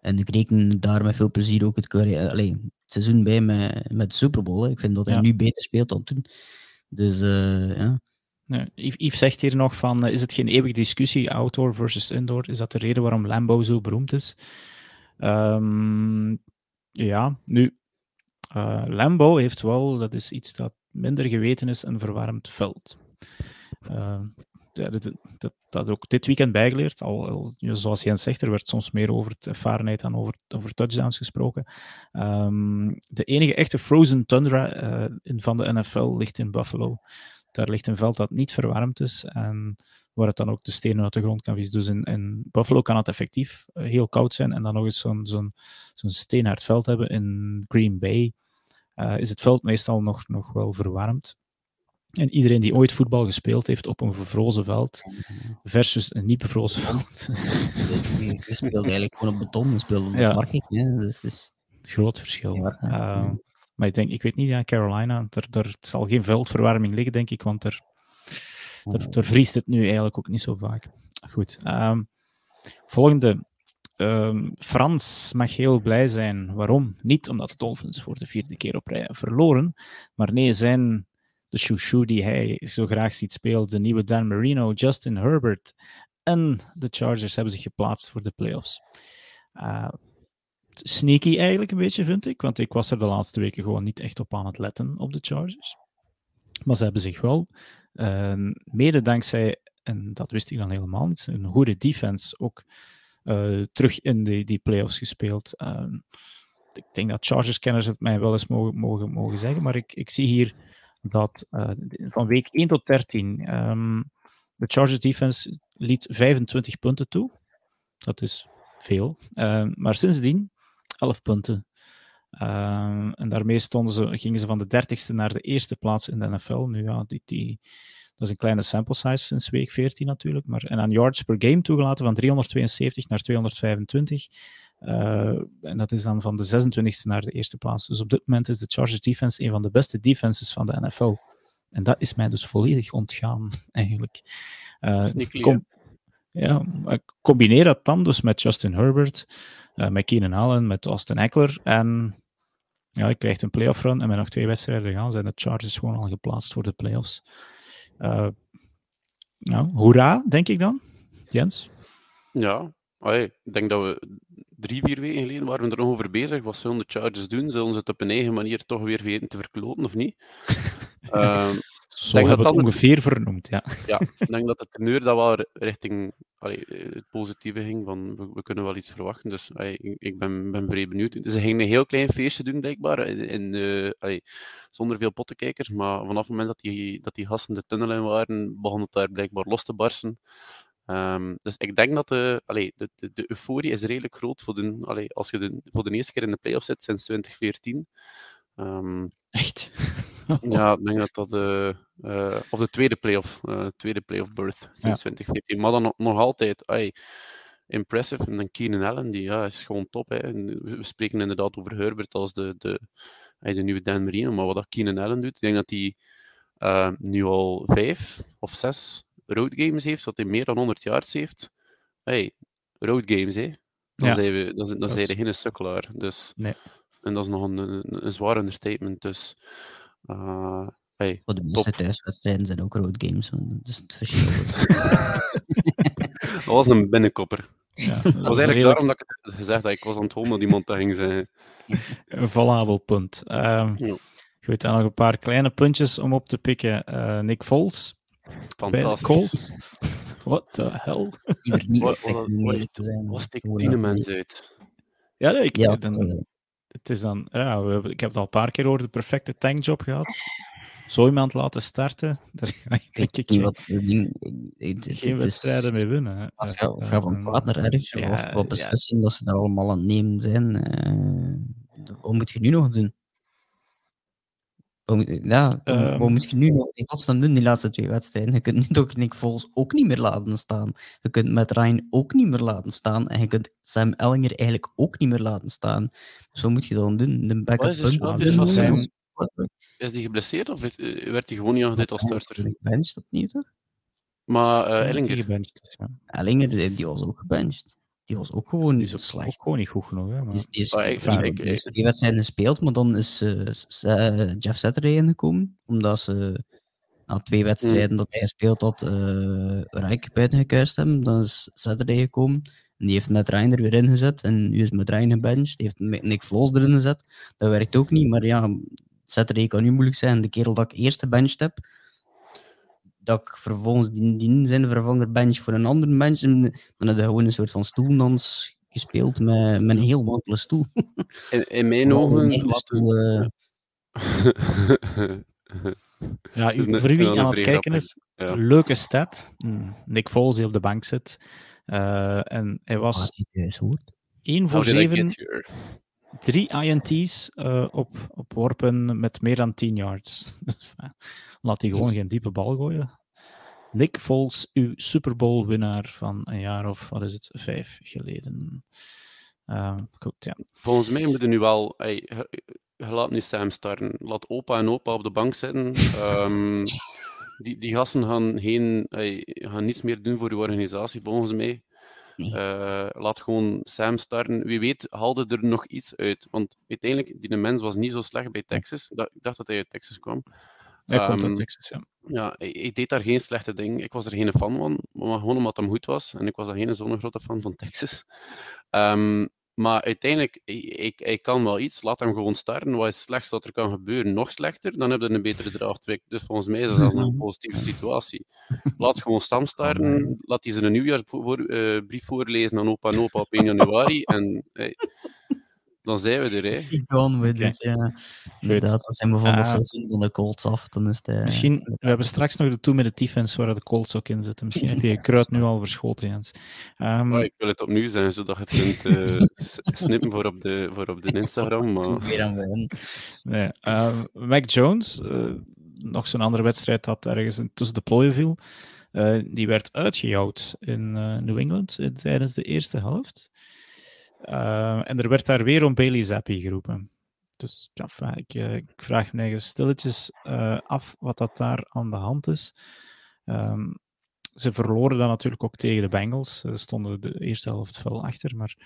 En ik reken daar met veel plezier ook het, carrière, allez, het seizoen bij met, met de Super Bowl. Hè. Ik vind dat hij nu beter speelt dan toen. Dus uh, ja. Nee, Yves zegt hier nog van, eh, is het geen eeuwige discussie, outdoor versus indoor? Is dat de reden waarom Lambo zo beroemd is? Um, ja, nu, uh, Lambo heeft wel, dat is iets dat minder geweten is, een verwarmd veld. Uh, ja, dat, dat, dat ook dit weekend bijgeleerd. Al, al, zoals Jens zegt, er werd soms meer over Fahrenheit dan over, over touchdowns gesproken. Um, de enige echte frozen tundra uh, in, van de NFL ligt in Buffalo. Daar ligt een veld dat niet verwarmd is en waar het dan ook de stenen uit de grond kan vissen. Dus in, in Buffalo kan het effectief uh, heel koud zijn en dan nog eens zo'n zo'n steenhard veld hebben. In Green Bay uh, is het veld meestal nog, nog wel verwarmd. En iedereen die ooit voetbal gespeeld heeft op een bevrozen veld versus een niet bevrozen veld. Je speelt eigenlijk gewoon op beton, je speelt op ja. parking. Ja, dus, Groot verschil. Ja. Uh, Maar ik denk, ik weet niet, ja, Carolina, er, er zal geen veldverwarming liggen, denk ik, want er, er, er vriest het nu eigenlijk ook niet zo vaak. Goed. Ehm, volgende. Um, Frans mag heel blij zijn. Waarom? Niet omdat de Dolphins voor de vierde keer op rij verloren, maar nee, zijn de chouchou die hij zo graag ziet spelen, de nieuwe Dan Marino, Justin Herbert en de Chargers hebben zich geplaatst voor de playoffs. Uh, sneaky eigenlijk een beetje, vind ik, want ik was er de laatste weken gewoon niet echt op aan het letten op de Chargers. Maar ze hebben zich wel, uh, mede dankzij, en dat wist ik dan helemaal niet, een goede defense ook uh, terug in die, die playoffs gespeeld. Uh, ik denk dat Chargers-kenners het mij wel eens mogen, mogen, mogen zeggen, maar ik, ik zie hier dat uh, van week 1 tot 13 um, de Chargers defense liet 25 punten toe. Dat is veel. Uh, maar sindsdien 11 punten. Uh, en daarmee stonden ze, gingen ze van de 30ste naar de eerste plaats in de NFL. Nu ja, die, die, dat is een kleine sample size sinds week 14 natuurlijk. Maar, en aan yards per game toegelaten van 372 naar 225. Uh, en dat is dan van de 26e naar de eerste plaats. Dus op dit moment is de Chargers defense een van de beste defenses van de NFL. En dat is mij dus volledig ontgaan, eigenlijk. Uh, com ja, combineer dat dan dus met Justin Herbert, uh, met Keenan Allen, met Austin Eckler. En ja, ik krijg een playoff run en met nog twee wedstrijden gaan zijn de Chargers gewoon al geplaatst voor de playoffs. Uh, nou, hoera, denk ik dan, Jens? Ja, ik denk dat we drie, vier weken geleden waren we er nog over bezig. Wat zullen de Chargers doen? Zullen ze het op een eigen manier toch weer weten te verkloten of niet? um, Zo hebben we het ongeveer vernoemd, ja. Ja, ik denk dat het nu dat wel richting allee, het positieve ging, van we, we, kunnen wel iets verwachten. Dus allee, ik, ben, ben vrij benieuwd. Ze gingen een heel klein feestje doen, blijkbaar, in, in uh, allee, zonder veel pottenkijkers. Maar vanaf het moment dat die, dat die gasten de tunnel in waren, begon het daar blijkbaar los te barsten. Um, dus ik denk dat de, allee, de, de, de, euforie is redelijk groot voor de, allee, als je de, voor de eerste keer in de playoffs zit sinds 2014. Um, Echt? ja, ik denk dat dat de, uh, of de tweede playoff, uh, tweede playoff berth sinds ja. 2014. Maar dan nog, nog altijd, ay, impressive. En dan Keenan Allen, die ja, is gewoon top. Hè. we spreken inderdaad over Herbert als de, de, ay, de nieuwe Dan Marino, maar wat dat Keenan Allen doet, ik denk dat hij uh, nu al vijf of zes road games heeft, dat hij meer dan 100 yards heeft. Hey, road games, hè. Dan, ja. zijn, we, dan, dan zijn er geen sukkelaar. Dus, nee. En dat is nog een, een, een zwaar understatement. Dus, uh, hey, Voor de meeste thuiswedstrijden zijn ook road games. Dus het verschil dat was een binnenkopper. Ja, dat was eigenlijk redelijk... daarom dat ik het gezegd dat ik was aan het homen dat iemand dat ging zeggen. Een valabel punt. Um, ja. Goed, dan nog een paar kleine puntjes om op te pikken. Uh, Nick Foles Fantastisch. What the hell? Wat, stikt die mens uit? Ja, nee, ik, ja dan, het is dan, ja, we ik heb het al een paar keer over de perfecte tankjob gehad. Zo iemand laten starten, daar ga je denk ik geen, wat, geen wedstrijden mee winnen. Het gaat, gaat van kwaad naar erg, ja, of wat beslissing ja. dat ze daar allemaal aan het nemen zijn. Uh, wat moet je nu nog doen? Ja, um, wat moet je nu nog in godsnaam doen, die laatste twee wedstrijden? Je kunt nu toch Nick Foles ook niet meer laten staan. Je kunt met Ryan ook niet meer laten staan. En je kunt Sam Ellinger eigenlijk ook niet meer laten staan. Dus wat moet je dan doen? De backup is, punt is, zijn... is die geblesseerd of is, werd hij gewoon niet aangeduid als starter? Gebenched opnieuw, toch? Maar uh, Ellinger... Gebenched, ja. Ellinger, die was ook gebenched. Die was ook gewoon niet zo slecht. Ook gewoon niet goed genoeg. Hè, maar... Die, die is, ik, ik, die wedstrijd gespeeld, maar dan is uh, Jeff Saturday ingekomen. Omdat ze na twee wedstrijden mm. dat hij gespeeld had, uh, Rijk buiten gekuist hebben. Dan is Saturday gekomen. En die heeft met Ryan er weer ingezet. En nu is met Ryan gebenched. Die heeft Nick Vlos erin gezet. Dat werkt ook niet. Maar ja, Saturday kan nu moeilijk zijn. De kerel dat ik eerst gebenched heb, dat ik vervolgens die, die zijn vervanger bench voor een andere bench. En dan heb je gewoon een soort van stoelnans gespeeld met, met een heel wankele stoel. In, in mijn ogen... Stoel, uh... ja, voor wie aan het kijken is, ja. leuke stat. Hmm, Nick Foles die op de bank zit. Uh, en hij was 1 voor 7, drie INT's uh, op, op worpen met meer dan 10 yards. Laat hij gewoon geen diepe bal gooien. Nick Foles, uw Super Bowl winnaar van een jaar of wat is het, vijf geleden. Uh, goed, ja. Volgens mij moeten nu wel... Hey, je, laat nu Sam starten. Laat opa en opa op de bank zitten. Um, die, die gasten gaan, geen, hey, gaan niets meer doen voor je organisatie, volgens mij. Uh, laat gewoon Sam starten. Wie weet haalde er nog iets uit. Want uiteindelijk, die mens was niet zo slecht bij Texas. Ik dacht dat hij uit Texas kwam. Hij komt uit Texas, ja. Ja, ik, deed daar geen slechte dingen. Ik was er geen fan van, maar gewoon omdat hem goed was. En ik was daar geen zo'n grote fan van Texas. Um, maar uiteindelijk, ik, ik kan wel iets. Laat hem gewoon starten. Wat is het slechtste dat er kan gebeuren? Nog slechter? Dan heb je een betere draftpick. Dus volgens mij is dat zelfs een positieve situatie. Laat gewoon Stam starten. Laat hij zijn nieuwjaarsbrief voorlezen aan opa en opa op 1 januari. En hey, dan zijn we er. Hè. Gone with it, ja. Inderdaad, als zijn bijvoorbeeld uh, seizoen van de Colts af, dan is het... Misschien, we hebben straks nog de toe met de defense waar de Colts ook in zitten. Misschien heb je je kruid nu al verschoten, Jens. Um, oh, ik wil het opnieuw zijn, zodat je het kunt uh, snippen voor op, de, voor op de Instagram. Maar... Weer aan. Nee, uh, Mac Jones, uh, nog zo'n andere wedstrijd dat ergens tussen de plooien viel. Uh, die werd uitgejouwd in New England tijdens de eerste helft. Uh, en er werd daar weer om Bailey Zappi geroepen. Dus ja, ik, uh, ik, vraag me eigen stilletjes uh, af wat dat daar aan de hand is. Um, ze verloren dan natuurlijk ook tegen de Bengals. Ze stonden de eerste helft veel achter. Maar...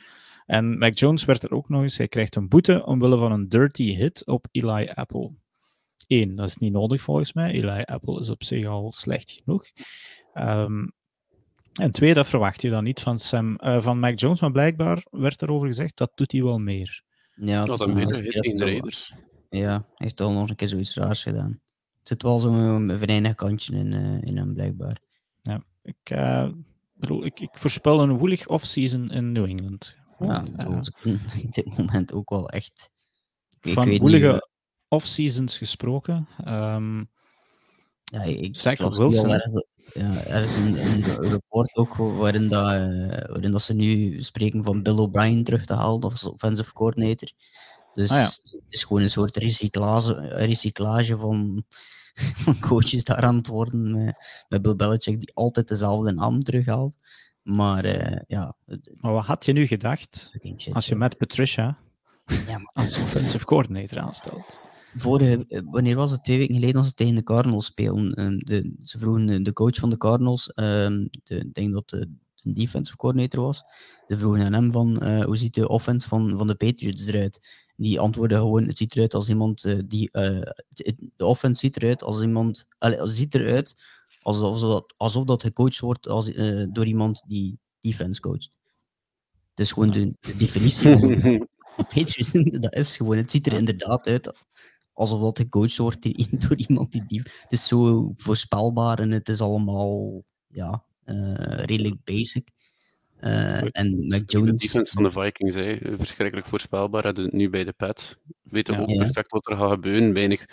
En Mac Jones werd er ook nog eens. Hij krijgt een boete omwille van een dirty hit op Eli Apple. Eén, dat is niet nodig volgens mij. Eli Apple is op zich al slecht genoeg. Um, en twee, dat verwacht je dan niet van, Sam, uh, van Mac Jones, maar blijkbaar werd erover gezegd dat doet hij wel meer. Ja, dat is de Raiders. Ja, hij heeft wel nog een keer zoiets raars gedaan. Het zit wel zo'n verenigd kantje in, uh, in hem, blijkbaar. Ja, ik, uh, bedoel, ik, ik voorspel een woelig off-season in New England. Ja, dat is op dit moment ook wel echt... Ik, van woelige off-seasons gesproken. Um, ja, ik, Zach Wilson ja, er is een, een rapport ook waarin, dat, uh, waarin dat ze nu spreken van Bill O'Brien terug te halen als offensive coordinator. Dus ah, ja. het is gewoon een soort recyclage, recyclage van, van coaches daar aan het worden met, met Bill Belichick, die altijd dezelfde naam terughaalt. Maar uh, ja. Maar wat had je nu gedacht als je met Patricia ja, als offensive coordinator aanstelt? Vorige, eh, wanneer was het? Twee weken geleden als ze tegen de Cardinals spelen. Ehm, de, ze vroegen de coach van de Cardinals, um, de, ik denk dat de, de defensive coordinator was, ze vroegen aan hem van uh, hoe ziet de offense van, van de Patriots eruit? Die antwoordde gewoon, het ziet eruit als iemand uh, die, uh, de offense ziet eruit als iemand, allez, ziet eruit alsof, dat, alsof dat gecoacht wordt als, door iemand die defense coacht. Het is gewoon de, de definitie van de Patriots, dat is gewoon, het ziet er inderdaad uit alsof dat gecoacht wordt door iemand die dief. Het is zo voorspelbaar en het is allemaal ja, uh, redelijk basic. Uh, en. De defense van de Vikings, hè. verschrikkelijk voorspelbaar. En nu bij de pet. Weten ja, ook ja. perfect wat er gaat gebeuren. Weinig,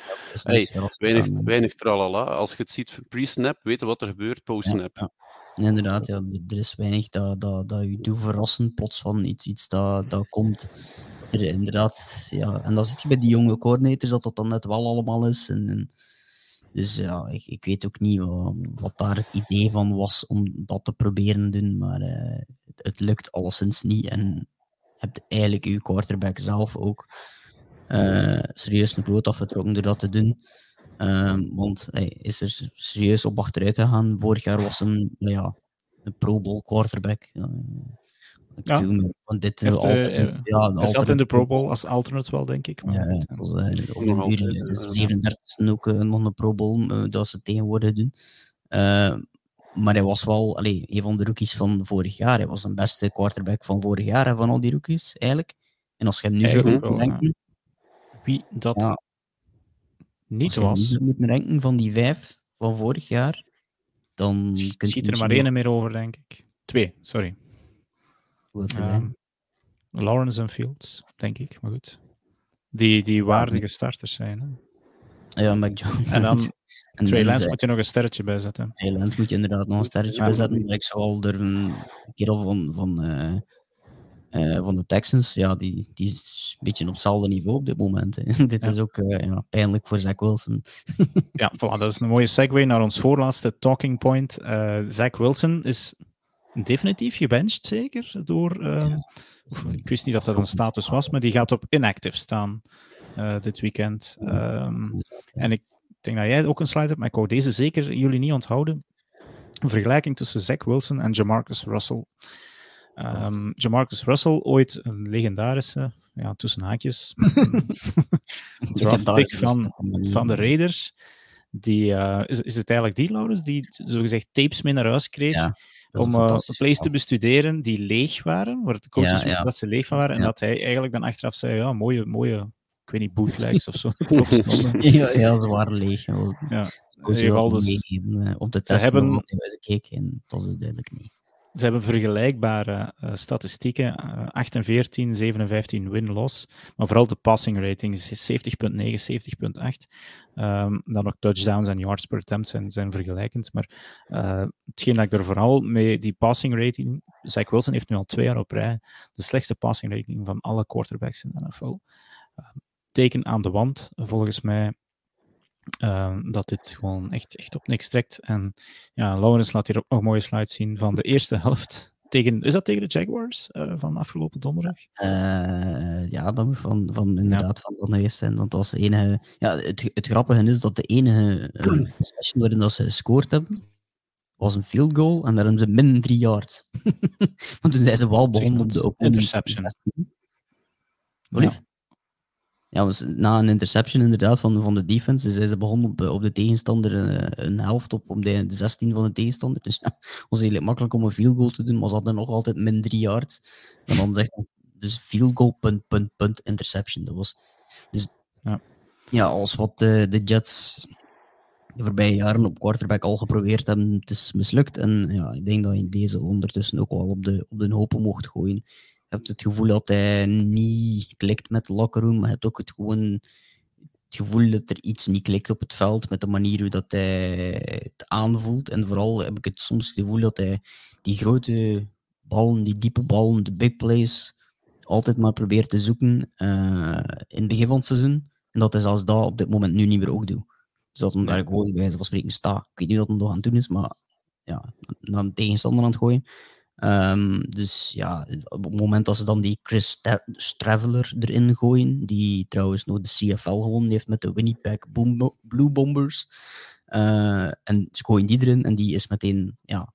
hey, weinig, weinig tralala. Als je het ziet pre-snap, weten wat er gebeurt post-snap. Ja, inderdaad, ja, er is weinig dat, dat, dat je doet verrassen plots van iets, iets dat, dat komt inderdaad, ja. En dan zit je bij die jonge coördinators dat dat dan net wel allemaal is. En, en dus ja, ik, ik weet ook niet wat, wat, daar het idee van was om dat te proberen doen, maar uh, het, lukt alleszins niet. En hebt eigenlijk uw quarterback zelf ook uh, serieus een brood afgetrokken door dat te doen. Uh, want hij is er serieus op achteruit gegaan. Vorig jaar was hem ja, een Pro Bowl quarterback. Ja. Want dit Heeft, uh, ja, hij zat in de Pro Bowl als alternate wel, denk ik. Maar ja, ja, was, uh, op een uur, 37 ook uh, nog een Pro Bowl, dat ze tegenwoordig doen. maar hij was wel allee, een van de rookies van vorig jaar. Hij was een beste quarterback van vorig jaar, van al die rookies, eigenlijk. En als je hem nu zou moeten denken... Wie dat ja, niet was... Als je moet denken van die vijf van vorig jaar, dan... Je ziet er maar één meer over, denk ik. Twee, sorry. Lawrence en Fields, denk ik, maar goed. Die, die waardige starters zijn. Hè? Ja, Mac Jones. En dan en Trey Lance moet je nog een sterretje bij zetten. Trey Lance moet je inderdaad nog een sterretje ja. bij zetten. Maar ik zou al durven, een kerel van, van, uh, uh, van de Texans, ja, die, die is een beetje op hetzelfde niveau op dit moment. dit ja. is ook uh, ja, pijnlijk voor Zach Wilson. ja, voilà, dat is een mooie segue naar ons voorlaatste talking point. Zach Wilson is definitief gebenched, zeker, door... Uh, ik wist niet dat dat een status was, maar die gaat op inactive staan uh, dit weekend. Um, en ik denk dat jij ook een slide hebt, maar ik wou deze zeker jullie niet onthouden. Een vergelijking tussen Zach Wilson en Jamarcus Russell. Um, Jamarcus Russell, ooit een legendarische, ja, tussen haakjes, draft pick van, van de Raiders. Die, uh, is, is het eigenlijk die, Laurens, die zogezegd tapes mee naar huis kreeg? Ja, om uh, plays te bestuderen die leeg waren, waar de coaches ja. dat ze leeg van waren, en dat hij eigenlijk dan achteraf zei, ja, mooie, mooie ik weet niet, bootlegs of zo. ja, ja, ze waren leeg. Ja. Ik dus, op de test hebben... wat en dat is duidelijk niet. Ze hebben vergelijkbare uh, statistieken. Uh, 8 en 14, 7 en 15 win-loss. Maar vooral de passing rating is 70.9, 70.8. Um, dan ook touchdowns en yards per attempt zijn, vergelijkend. Maar uh, hetgeen dat ik er vooral mee die passing rating... Zach Wilson heeft nu al twee jaar op rij de slechtste passing rating van alle quarterbacks in de NFL. teken aan de wand, volgens mij. Uh, dat dit gewoon echt, echt op niks trekt. En ja, Lawrence laat hier ook nog mooie slides zien van de eerste helft. Tegen, is dat tegen de Jaguars uh, van afgelopen donderdag? Uh, ja, dan van, van inderdaad ja. van de eerste. En dat was de enige. Ja, het, het grappige is dat de enige session waarin dat ze gescoord hebben, was een field goal en daar hebben ze min drie yards. Want toen zijn ze wel begonnen op de op interception. Ja ja, na een interception inderdaad van, van de defense, zijn ze begonnen op, op de tegenstander een, eh, een helft op, op de, de 16 van de tegenstander. Dus ja, het was eigenlijk makkelijk om een field goal te doen, maar ze hadden nog altijd min 3 yards. En dan zegt dus field goal, punt, punt, punt, interception. Dat was, dus ja, ja als wat de, de Jets de voorbije jaren op quarterback al geprobeerd hebben, het is mislukt. En ja, ik denk dat je deze ondertussen ook wel op de, op de hopen mocht gooien. Je hebt het gevoel dat hij niet klikt met de locker room, maar je hebt ook het, gewoon, het gevoel dat er iets niet klikt op het veld met de manier hoe dat hij het aanvoelt. En vooral heb ik het soms het gevoel dat hij die grote ballen, die diepe ballen, de big plays, altijd maar probeert te zoeken uh, in het begin van het seizoen. En dat hij zelfs dat op dit moment nu niet meer ook doet. Dus dat hij daar gewoon bij wijze van spreken staat. Ik weet niet wat hij nog aan het doen is, maar ja, dan een tegenstander aan het gooien. Um, dus ja, op het moment dat ze dan die Chris Traveler erin gooien, die trouwens nog de CFL gewonnen heeft met de Winnipeg Blue Bombers. Uh, en ze gooien die erin en die is meteen, ja,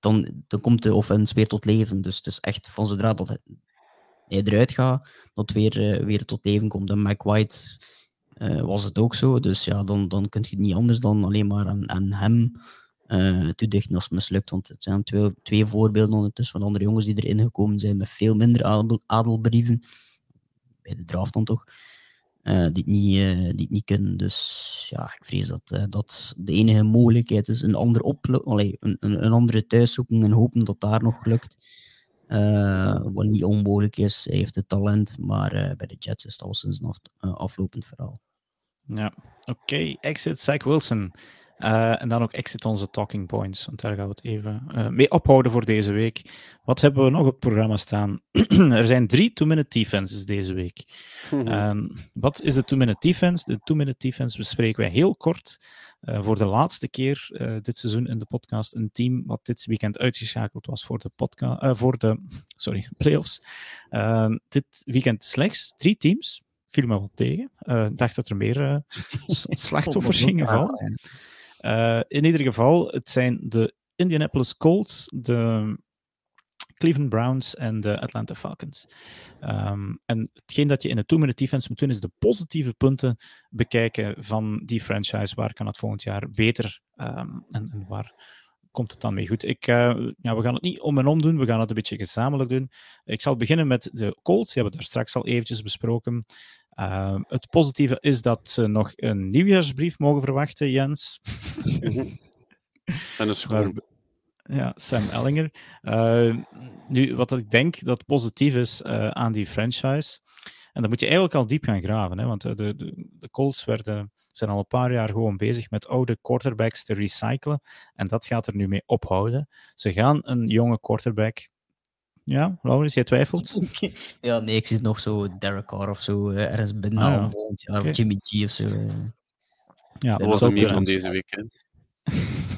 dan, dan komt de offense weer tot leven. Dus het is echt van zodra dat hij eruit gaat, dat weer, uh, weer tot leven komt. En Mike White uh, was het ook zo. Dus ja, dan, dan kun je niet anders dan alleen maar aan, aan hem uh, te dichten als mislukt. Want het zijn twee, twee voorbeelden ondertussen van andere jongens die erin gekomen zijn met veel minder adel, adelbrieven. Bij de draft dan toch. Uh, die, het niet, uh, die het niet kunnen. Dus ja, ik vrees dat dat de enige mogelijkheid is. Een, ander Allee, een, een, andere thuis zoeken en hopen dat daar nog lukt. wat niet onmogelijk is. Hij heeft het talent, maar bij de Jets is het al sinds een af, aflopend verhaal. Ja, oké. Exit Zach Wilson. Uh, en dan ook exit onze talking points, want daar gaan we het even uh, mee ophouden voor deze week. Wat hebben we nog op het programma staan? er zijn drie two-minute defenses deze week. um, wat is de two-minute defense? De two-minute defense bespreken wij heel kort. Uh, voor de laatste keer dit seizoen in de podcast. Een team wat dit weekend uitgeschakeld was voor de, podcast, voor de sorry, playoffs. Ehm, dit weekend slechts drie teams. Viel me wel tegen. Ik dacht dat er meer slachtoffers gingen vallen. Uh, in ieder geval, het zijn de Indianapolis Colts, de Cleveland Browns en de Atlanta Falcons. Um, en hetgeen dat je in de two-minute defense moet doen, is de positieve punten bekijken van die franchise. Waar kan het volgend jaar beter um, en, en, waar komt het dan mee goed? Ik, uh, ja, we gaan het niet om en om doen, we gaan het een beetje gezamenlijk doen. Ik zal beginnen met de Colts, die hebben we daar straks al eventjes besproken. Uh, het positieve is dat ze nog een nieuwjaarsbrief mogen verwachten, Jens. en een school. Ja, Sam Ellinger. Uh, nu, wat ik denk dat positief is uh, aan die franchise, en dan moet je eigenlijk al diep gaan graven, hè, want de, de, de Colts werden, zijn al een paar jaar gewoon bezig met oude quarterbacks te recyclen, en dat gaat er nu mee ophouden. Ze gaan een jonge quarterback ja, Laurens, jij twijfelt? ja, nee, ik zie nog zo Derek Carr of zo uh, ergens binnen ah, ja. volgend jaar, of Jimmy G of zo. Uh. Ja, dat was ook meer van deze weekend.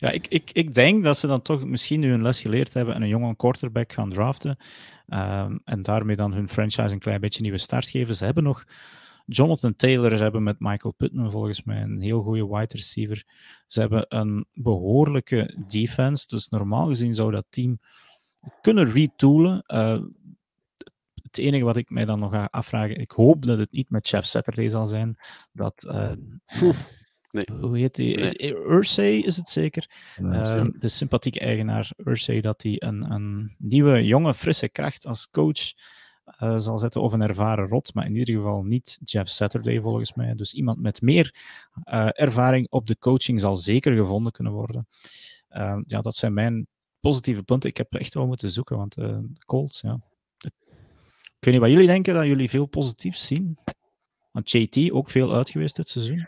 Ja, ik, ik, ik denk dat ze dan toch misschien nu een les geleerd hebben en een jonge quarterback gaan draften. Um, en daarmee dan hun franchise een klein beetje nieuwe start geven. Ze hebben nog Jonathan Taylor, ze hebben met Michael Pittman volgens mij een heel goede wide receiver. Ze hebben een behoorlijke defense. Dus normaal gezien zou dat team kunnen retoolen. Uh, het enige wat ik mij dan nog ga afvragen, ik hoop dat het niet met Jeff Saturday zal zijn, dat uh, Nee. Hoe heet die? Nee. Ursay is het zeker. Uh, de sympathieke eigenaar Ursay, dat hij een, een nieuwe, jonge, frisse kracht als coach uh, zal zetten. Of een ervaren rot, maar in ieder geval niet Jeff Saturday volgens mij. Dus iemand met meer uh, ervaring op de coaching zal zeker gevonden kunnen worden. Uh, ja, dat zijn mijn positieve punten. Ik heb echt wel moeten zoeken, want Colts, ja. Ik weet niet wat jullie denken, dat jullie veel positiefs zien. Want JT ook veel uit geweest dit seizoen.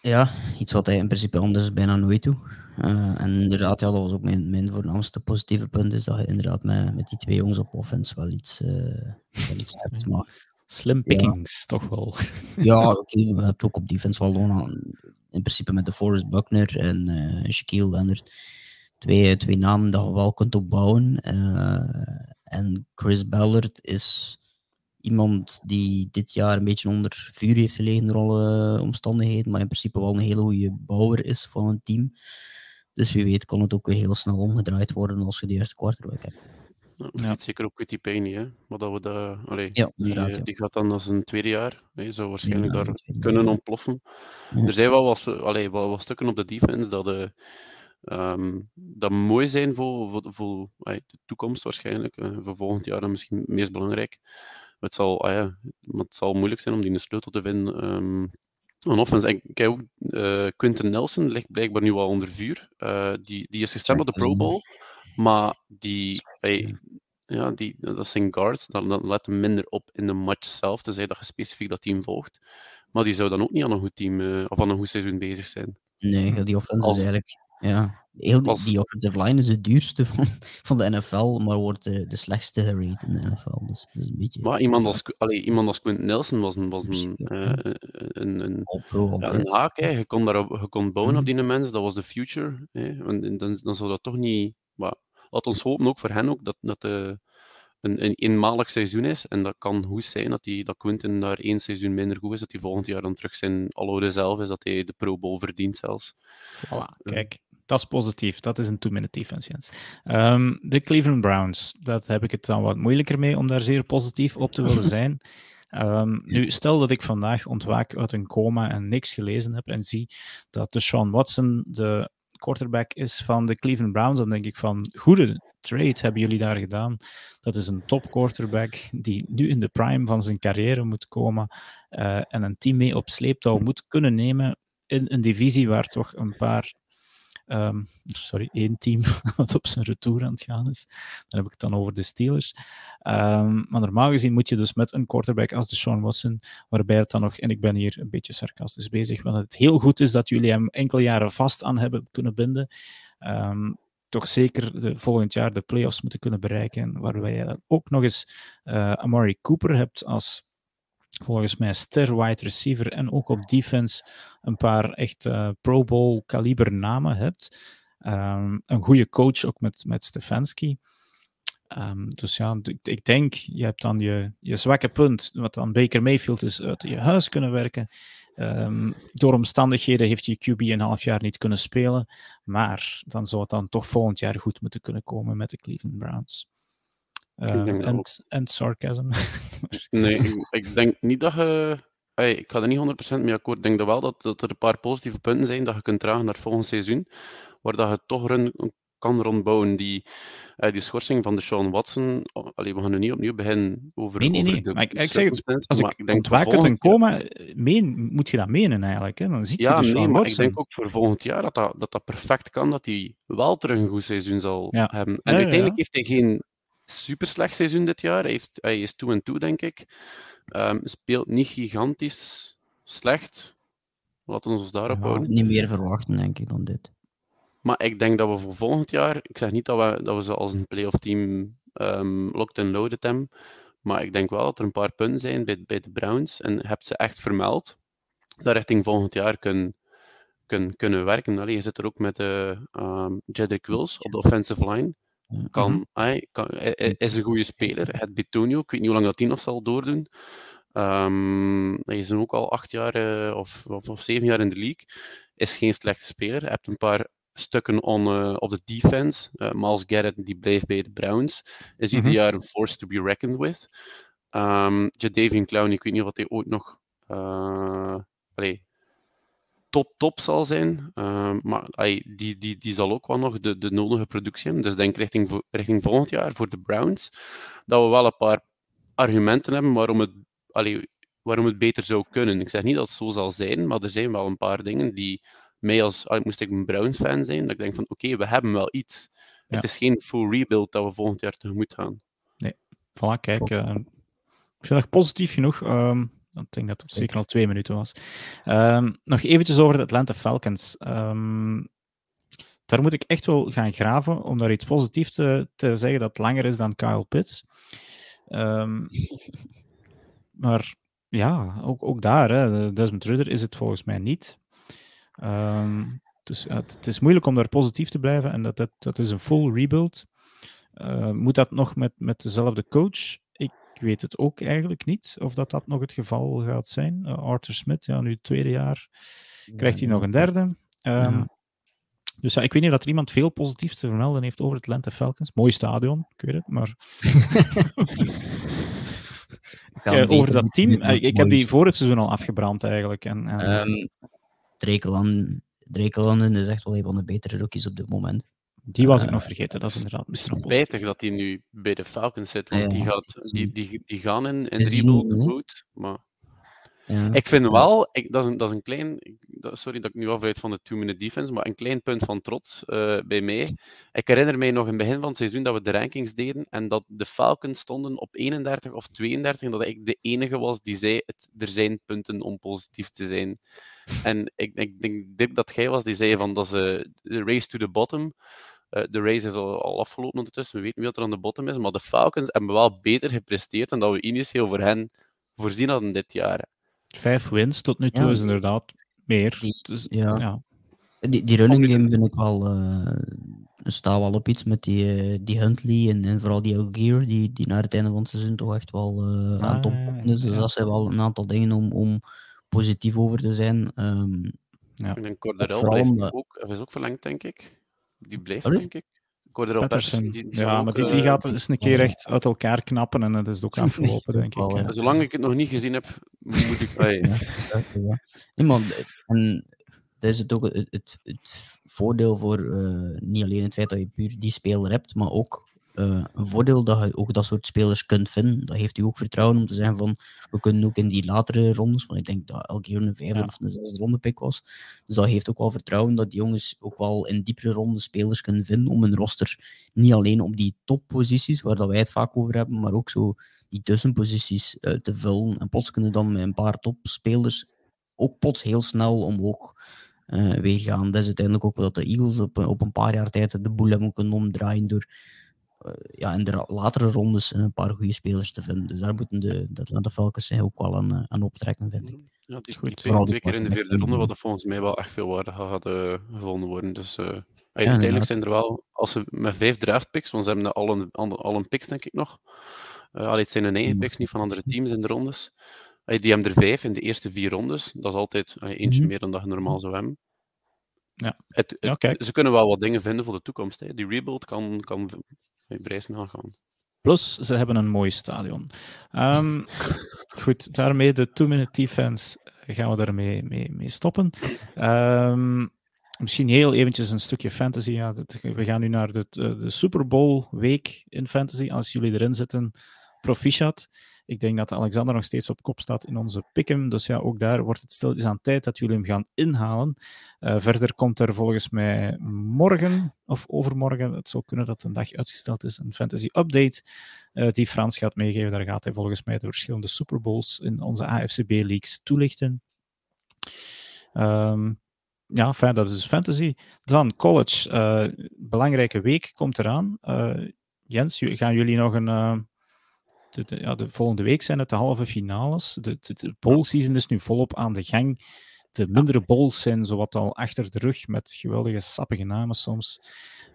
Ja, iets wat hij in principe anders bijna nooit doet. Uh, en inderdaad, ja, dat was ook mijn, mijn voornaamste positieve punt, is dat je inderdaad met, met die twee jongens op offense wel iets, uh, wel iets hebt. Maar, Slim pickings, toch wel. ja, oké, okay, we hebben ook op defense wel gewoon in principe met de Forrest Buckner en uh, Shaquille Leonard twee, twee namen dat je wel kunt opbouwen. en Chris Ballard is iemand die dit jaar een beetje onder vuur heeft gelegen door alle omstandigheden, maar in principe wel een hele goede bouwer is van een team. Dus wie weet kan het ook weer heel snel omgedraaid worden als je de juiste quarterback hebt. Ja, Zeker ook met die Payne, hè. Maar dat we dat, allee, ja, die, ja. die, gaat dan als een tweede jaar. Hè, zou waarschijnlijk daar kunnen ontploffen. Er zijn wel wat, allee, wel wat stukken op de defense dat, uh, um, dat mooi zijn voor, voor, voor de toekomst waarschijnlijk. Uh, voor volgend jaar dan misschien het meest belangrijk het zal, ah ja, het zal moeilijk zijn om die een sleutel te vinden. Um, een offense. En kijk ook, uh, Quinton Nelson ligt blijkbaar nu al onder vuur. Uh, die, die is gestemd op de Pro Bowl, maar die, hey, ja, die, dat zijn guards, dan, dan let hem minder op in de match zelf, tenzij dat je specifiek dat team volgt. Maar die zou dan ook niet aan een goed team uh, of aan een goed seizoen bezig zijn. Nee, die offense is eigenlijk ja, heel, die, die offensive line is het duurste van, van de NFL, maar wordt de, de slechtste gerate in de NFL. Dus, dus een beetje, maar iemand als, allee, iemand als Quint Nelson was een, was een, uh, een, een, ja, een haak. Hè. Je, kon daarop, je kon bouwen op mhm. die mensen, dat was de future. Hè. En, dan, dan zou dat toch niet... Maar, laat ons hopen, ook voor hen, ook, dat, dat de, een, een eenmalig seizoen is. En dat kan goed zijn dat, die, dat Quinten daar één seizoen minder goed is, dat hij volgend jaar dan terug zijn alloude zelf is, dat hij de Pro Bowl verdient zelfs. Voilà, kijk. Dat is positief. Dat is een two-minute defense, Jens. Um, de Cleveland Browns, dat heb ik het dan wat moeilijker mee om daar zeer positief op te willen zijn. Um, nu, stel dat ik vandaag ontwaak uit een coma en niks gelezen heb en zie dat de Sean Watson de quarterback is van de Cleveland Browns, dan denk ik van, goede trade hebben jullie daar gedaan. Dat is een top quarterback die nu in de prime van zijn carrière moet komen uh, en een team mee op sleeptouw moet kunnen nemen in een divisie waar toch een paar Um, sorry, één team wat op zijn retour aan het gaan is. Dan heb ik het dan over de Steelers. Um, maar normaal gezien moet je dus met een quarterback als de Sean Watson, waarbij het dan nog, en ik ben hier een beetje sarcastisch bezig, want het heel goed is dat jullie hem enkele jaren vast aan hebben kunnen binden. Um, toch zeker de, volgend jaar de playoffs moeten kunnen bereiken, waarbij je ook nog eens uh, Amari Cooper hebt als volgens mij ster wide receiver en ook op defense een paar echt uh, Pro Bowl kaliber namen hebt. Um, een goede coach ook met, met Stefanski. Um, dus ja, ik, denk, je hebt dan je, je zwakke punt, wat dan Baker Mayfield is, uit je huis kunnen werken. Um, door omstandigheden heeft je QB een half jaar niet kunnen spelen, maar dan zou het dan toch volgend jaar goed moeten kunnen komen met de Cleveland Browns. Uh, en sarcasm. nee, ik, denk niet dat je. ik ga er niet 100% mee akkoord. Ik denk dat wel dat, dat er een paar positieve punten zijn dat je kunt dragen naar volgend seizoen. Waar dat je toch een, kan rondbouwen. Die, uh, die schorsing van de Sean Watson. Oh, allee, we gaan nu niet opnieuw beginnen over. Nee, nee, nee. De, maar ik, ik zeg het, als ik, ik denk ontwaak uit een coma, meen, moet je dat menen eigenlijk. Hè? Dan ziet ja, je de nee, maar ik denk ook voor volgend jaar dat dat, dat, dat perfect kan. Dat hij wel terug een goed seizoen zal ja. hebben. En ja, uiteindelijk heeft hij geen super slecht seizoen dit jaar. Hij, heeft, hij is toe en toe, denk ik. Um, speelt niet gigantisch slecht. Laten we ons daarop ja, houden. Niet meer verwachten, denk ik, dan dit. Maar ik denk dat we voor volgend jaar, ik zeg niet dat we, dat we ze als een playoff team um, locked en loaded hebben, maar ik denk wel dat er een paar punten zijn bij, bij de Browns, en heb ze echt vermeld, dat richting volgend jaar kunnen, kunnen, kunnen werken. Allee, je zit er ook met uh, um, Jedrick Wills op de offensive line. Kan, mm -hmm. kan, hij, is een goede speler. Het Betonio, ik weet niet hoe lang dat hij nog zal doordoen. Um, hij is ook al acht jaar uh, of, of, of, zeven jaar in de league. Is geen slechte speler. Hij hebt een paar stukken on, uh, op de defense. Uh, Miles Garrett die blijft bij de Browns. Is ieder mm -hmm. jaar een force to be reckoned with. Um, Jadavian Clown, ik weet niet of hij ooit nog allee, top, top zal zijn. Uh, maar ay, die, die, die zal ook wel nog de, de nodige productie hebben. Dus denk richting, richting volgend jaar voor de Browns, dat we wel een paar argumenten hebben waarom het, allee, waarom het beter zou kunnen. Ik zeg niet dat het zo zal zijn, maar er zijn wel een paar dingen die mij als, allee, moest ik een Browns-fan zijn, dat ik denk van oké, okay, we hebben wel iets. Ja. Het is geen full rebuild dat we volgend jaar tegemoet gaan. Nee, voilà, kijk. Uh, ik vind het positief genoeg. Um, ik denk dat het zeker al twee minuten was. Um, nog eventjes over de Atlanta Falcons. Um, daar moet ik echt wel gaan graven om daar iets positiefs te, te zeggen dat langer is dan Kyle Pitts. Um, maar ja, ook, ook daar, hè, Desmond Rudder is het volgens mij niet. dus het, het, is moeilijk om daar positief te blijven en dat, dat, dat is een full rebuild. Uh, moet dat nog met, met dezelfde coach? Ik weet het ook eigenlijk niet of dat, dat nog het geval gaat zijn. Uh, Arthur Smith, ja, nu het tweede jaar, krijgt hij nog een derde. Um, ja. Dus ja, ik weet niet dat er iemand veel positiefs te vermelden heeft over het Atlanta Falcons. Mooi stadion, ik weet het, maar... uh, over dat team, ik, ik heb die voor het seizoen al afgebrand eigenlijk. En, en... Um, Drekelanden is echt wel een van de betere rookies op dit moment. Die was ik nog vergeten, dat is inderdaad misschien spijtig dat hij nu bij de Falcons zit, want die, gaat, die, die, die gaan in, in dribble goed, maar... Ja. Ik vind wel, ik, dat, is een, dat is een klein, sorry dat ik nu afleid van de two-minute defense, maar een klein punt van trots uh, bij mij. Ik herinner mij nog in het begin van het seizoen dat we de rankings deden en dat de Falcons stonden op 31 of 32 en dat ik de enige was die zei, het, er zijn punten om positief te zijn. En ik, ik denk dat jij was die zei van dat is de race to the bottom. Uh, de race is al, al, afgelopen ondertussen. We weten niet wat er aan de bottom is. Maar de Falcons hebben wel beter gepresteerd dan dat we initieel voor hen voorzien hadden dit jaar. Vijf wins tot nu toe ja. is inderdaad meer. Die, dus, ja. ja. Die, die running game vind ik wel. Uh, staat wel op iets met die, uh, die Huntley en, en vooral die Algier, die, die naar het einde van het seizoen toch echt wel uh, aan top is. Dus dat zijn wel een aantal dingen om, om positief over te zijn. Um, ja. Ik denk Corderel blijft ook, is ook verlengd, denk ik. Die blijft, Allee? denk ik. Corderel Patterson. Die, die ja, maar die, die gaat eens een keer echt uit elkaar knappen en dat is ook afgelopen, denk ik. Ja. Zolang ik het nog niet gezien heb, moet ik bij. ja, nee, man, en dat is het ook het, het, het voordeel voor uh, niet alleen het feit dat je puur die speler hebt, maar ook uh, een voordeel dat je ook dat soort spelers kunt vinden. Dat heeft u ook vertrouwen om te zeggen van we kunnen ook in die latere rondes, want ik denk dat elke keer een vijfde ja. of een zesde ronde pick was. Dus dat heeft ook wel vertrouwen dat die jongens ook wel in diepere ronde spelers kunnen vinden om een roster niet alleen op die topposities, waar dat wij het vaak over hebben, maar ook zo die tussenposities uh, te vullen. En plots kunnen dan met een paar topspelers ook plots heel snel omhoog uh, weer gaan. Dat is uiteindelijk ook wat de Eagles op, op een paar jaar tijd de boel hebben kunnen omdraaien door ja, in de latere rondes een paar goede spelers te vinden. Dus daar moeten de, de Atlanta Falcons zich ook wel aan, aan optrekken, vind ik. Ja, die, goed. Die twee, twee keer in de vierde ronde, wat volgens mij wel echt veel waarde hadden gevonden worden. Dus uh, ja, uiteindelijk zijn er wel, als ze met vijf draftpicks, want ze hebben al een, al een picks denk ik nog. Uh, allee, het zijn hun eigen picks, niet van andere teams in de rondes. Die hebben er vijf in de eerste vier rondes. Dat is altijd eentje mm -hmm. meer dan dat je normaal zou hebben. Ja. Het, het, ja, ze kunnen wel wat dingen vinden voor de toekomst. Hè. Die rebuild kan, kan vrij snel gaan. Plus, ze hebben een mooi stadion. Um, goed, daarmee de two-minute defense gaan we daarmee mee, mee stoppen. Um, misschien heel eventjes een stukje fantasy. Ja, dat, we gaan nu naar de, de Super Bowl week in fantasy. Als jullie erin zitten, proficiat. Ik denk dat Alexander nog steeds op kop staat in onze pick'em. Dus ja, ook daar wordt het stilletjes aan tijd dat jullie hem gaan inhalen. Uh, verder komt er volgens mij morgen of overmorgen, het zou kunnen dat een dag uitgesteld is, een fantasy update uh, die Frans gaat meegeven. Daar gaat hij volgens mij de verschillende Super Bowls in onze AFCB leagues toelichten. Um, ja, fijn, dat is dus fantasy. Dan college. Uh, belangrijke week komt eraan. Jens, gaan jullie nog een de, ja, de volgende week zijn het de halve finales. De, de, is nu volop aan de gang. De mindere bowls zijn zowat al achter de rug met geweldige sappige namen soms.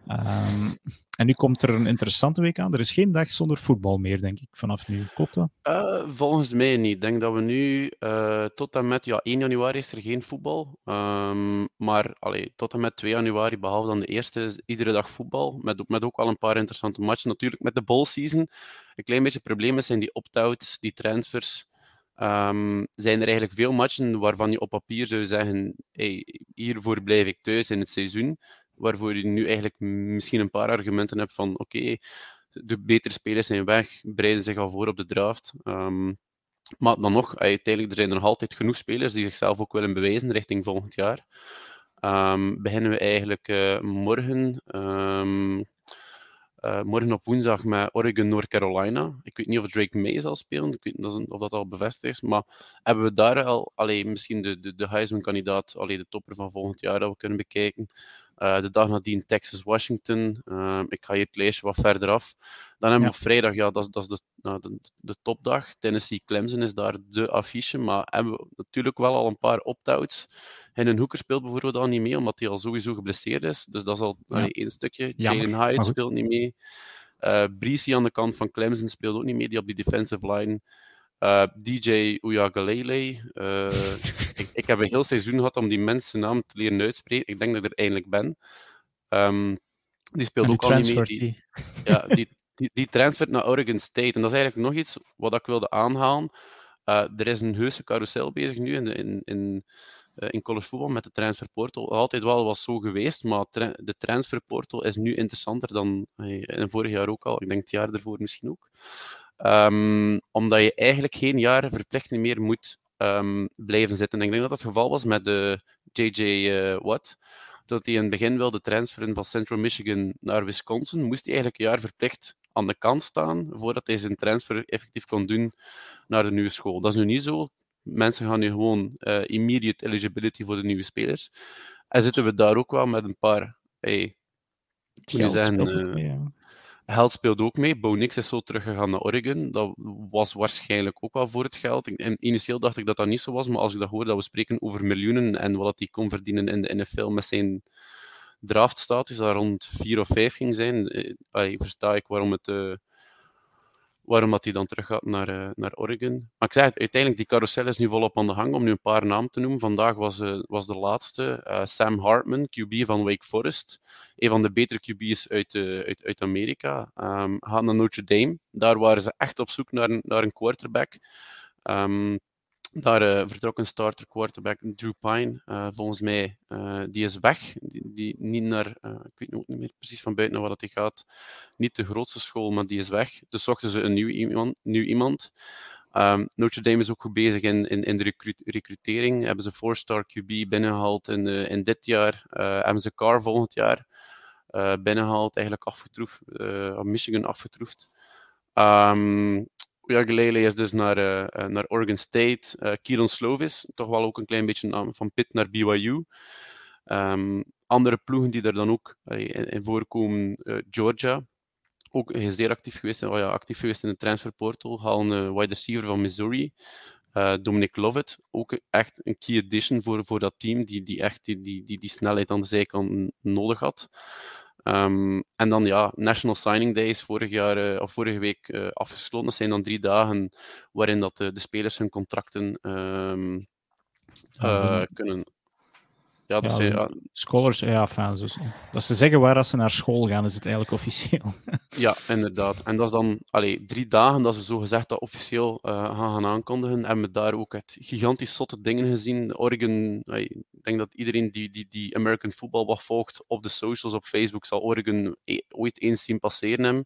Um, en nu komt er een interessante week aan. Er is geen dag zonder voetbal meer, denk ik, vanaf nu. Klopt? Uh, volgens mij niet. Ik denk dat we nu uh, tot en met ja, 1 januari is er geen voetbal. Um, maar allee, tot en met 2 januari, behalve dan de eerste, iedere dag voetbal. Met, met ook al een paar interessante matchen. Natuurlijk met de bowl season. Een klein beetje problemen zijn die opt-outs, die transfers. Um, zijn er eigenlijk veel matchen waarvan je op papier zou zeggen: hey, hiervoor blijf ik thuis in het seizoen waarvoor je nu eigenlijk misschien een paar argumenten hebt van oké, de betere spelers zijn weg, bereiden zich al voor op de draft. Um, maar dan nog, uiteindelijk er zijn er nog altijd genoeg spelers die zichzelf ook willen bewijzen richting volgend jaar. Um, beginnen we eigenlijk uh, morgen uh, morgen op woensdag met Oregon, North Carolina. Ik weet niet of Drake May zal spelen, ik weet niet of dat al bevestigd is. Maar hebben we daar al alleen misschien de, de, de Heisman-kandidaat, de topper van volgend jaar, dat we kunnen bekijken. Uh, de dag nadien Texas-Washington. Uh, ik ga hier het lijstje wat verder af. Dan hebben we ja. vrijdag, ja, dat is, dat is de, nou, de, de, topdag. Tennessee-Clemson is daar de affiche. Maar hebben we natuurlijk wel al een paar opt-outs. En een Hoeker speelt bijvoorbeeld al niet mee, omdat hij al sowieso geblesseerd is. Dus dat is al ja. één stukje. Jalen Hyatt speelt niet mee. Uh, Breezy aan de kant van Clemson speelt ook niet mee, die op die defensive line. Uh, DJ Uyagalele. Uh, ik, ik, heb een heel seizoen gehad om die mensen naam te leren uitspreken. Ik denk dat ik er eindelijk ben. Um, die speelt ook al niet mee. Die, ja, die, die, die transfert naar Oregon State. En dat is eigenlijk nog iets wat ik wilde aanhalen. Uh, er is een heuse carousel bezig nu in, in, in, in college voetbal met de transferportal. Altijd wel was zo geweest, maar de transferportal is nu interessanter dan in vorig jaar ook al. Ik denk het jaar ervoor misschien ook. Um, omdat je eigenlijk geen jaren verplicht meer moet um, blijven zitten. En ik denk dat dat het geval was met de JJ uh, Watt. Dat hij in het begin wilde transferen van Central Michigan naar Wisconsin, moest hij eigenlijk een jaar verplicht aan de kant staan voordat hij zijn transfer effectief kon doen naar de nieuwe school. Dat is nu niet zo. Mensen gaan nu gewoon uh, immediate eligibility voor de nieuwe spelers. En zitten we daar ook wel met een paar hey, zeggen, uh, ja. Geld speelde ook mee. Bo Nix is zo teruggegaan naar Oregon. Dat was waarschijnlijk ook wel voor het geld. En initieel dacht ik dat dat niet zo was, maar als ik dat hoor, dat we spreken over miljoenen en wat hij kon verdienen in de NFL met zijn draftstatus, dat rond 4 of 5 ging zijn, eh, versta ik waarom het... Uh, waarom dat hij dan terug gaat naar, uh, naar Oregon. Maar ik zei uiteindelijk, die carousel is nu volop aan de gang, om nu een paar namen te noemen. Vandaag was, uh, was de laatste, uh, Sam Hartman, QB van Wake Forest. Een van de betere QB's uit, uit, uit Amerika. Um, gaat naar Notre Dame. Daar waren ze echt op zoek naar, naar een quarterback. Um, daar uh, vertrok een starter quarterback, Drew Pine. Uh, volgens mij, uh, die is weg. Die, niet naar, ik weet ook niet meer precies van buiten naar wat hij gaat. Niet de grootste school, maar die is weg. Dus zochten ze een nieuw iemand. Nieuw iemand. Um, Notre Dame is ook goed bezig in, in, in de recrut recrutering. Hebben ze four-star QB binnengehaald in, in dit jaar. hebben ze Carr volgend jaar binnengehaald, eigenlijk afgetroefd. Michigan afgetroefd. Um, Uyagalele is dus naar, uh, naar Oregon State. Uh, Kieran Slovis, toch wel ook een klein beetje van Pitt naar BYU. Ehm, andere ploegen die er dan ook in, voorkomen, Georgia. Ook zeer actief geweest, oh ja, actief geweest in de transferportal. Halen een wide receiver van Missouri. Dominic Lovett, ook echt een key addition voor, voor dat team, die, die echt die, die, die, die snelheid aan de zijkant nodig had. Um, en dan ja, National Signing Days vorig jaar, uh, of vorige week uh, afgesloten. Dat zijn dan drie dagen waarin dat de, de spelers hun contracten um, uh, kunnen ja, dat ja, ja. Scholars, ja, fans. Dus. Dat ze zeggen waar ze naar school gaan, is het eigenlijk officieel. ja, inderdaad. En dat is dan allee, drie dagen dat ze zo gezegd dat officieel uh, gaan, gaan aankondigen. En we daar ook het gigantisch zotte dingen gezien. Oregon, allee, ik denk dat iedereen die, die, die American football wat volgt op de socials, op Facebook, zal Oregon e ooit eens zien passeren hebben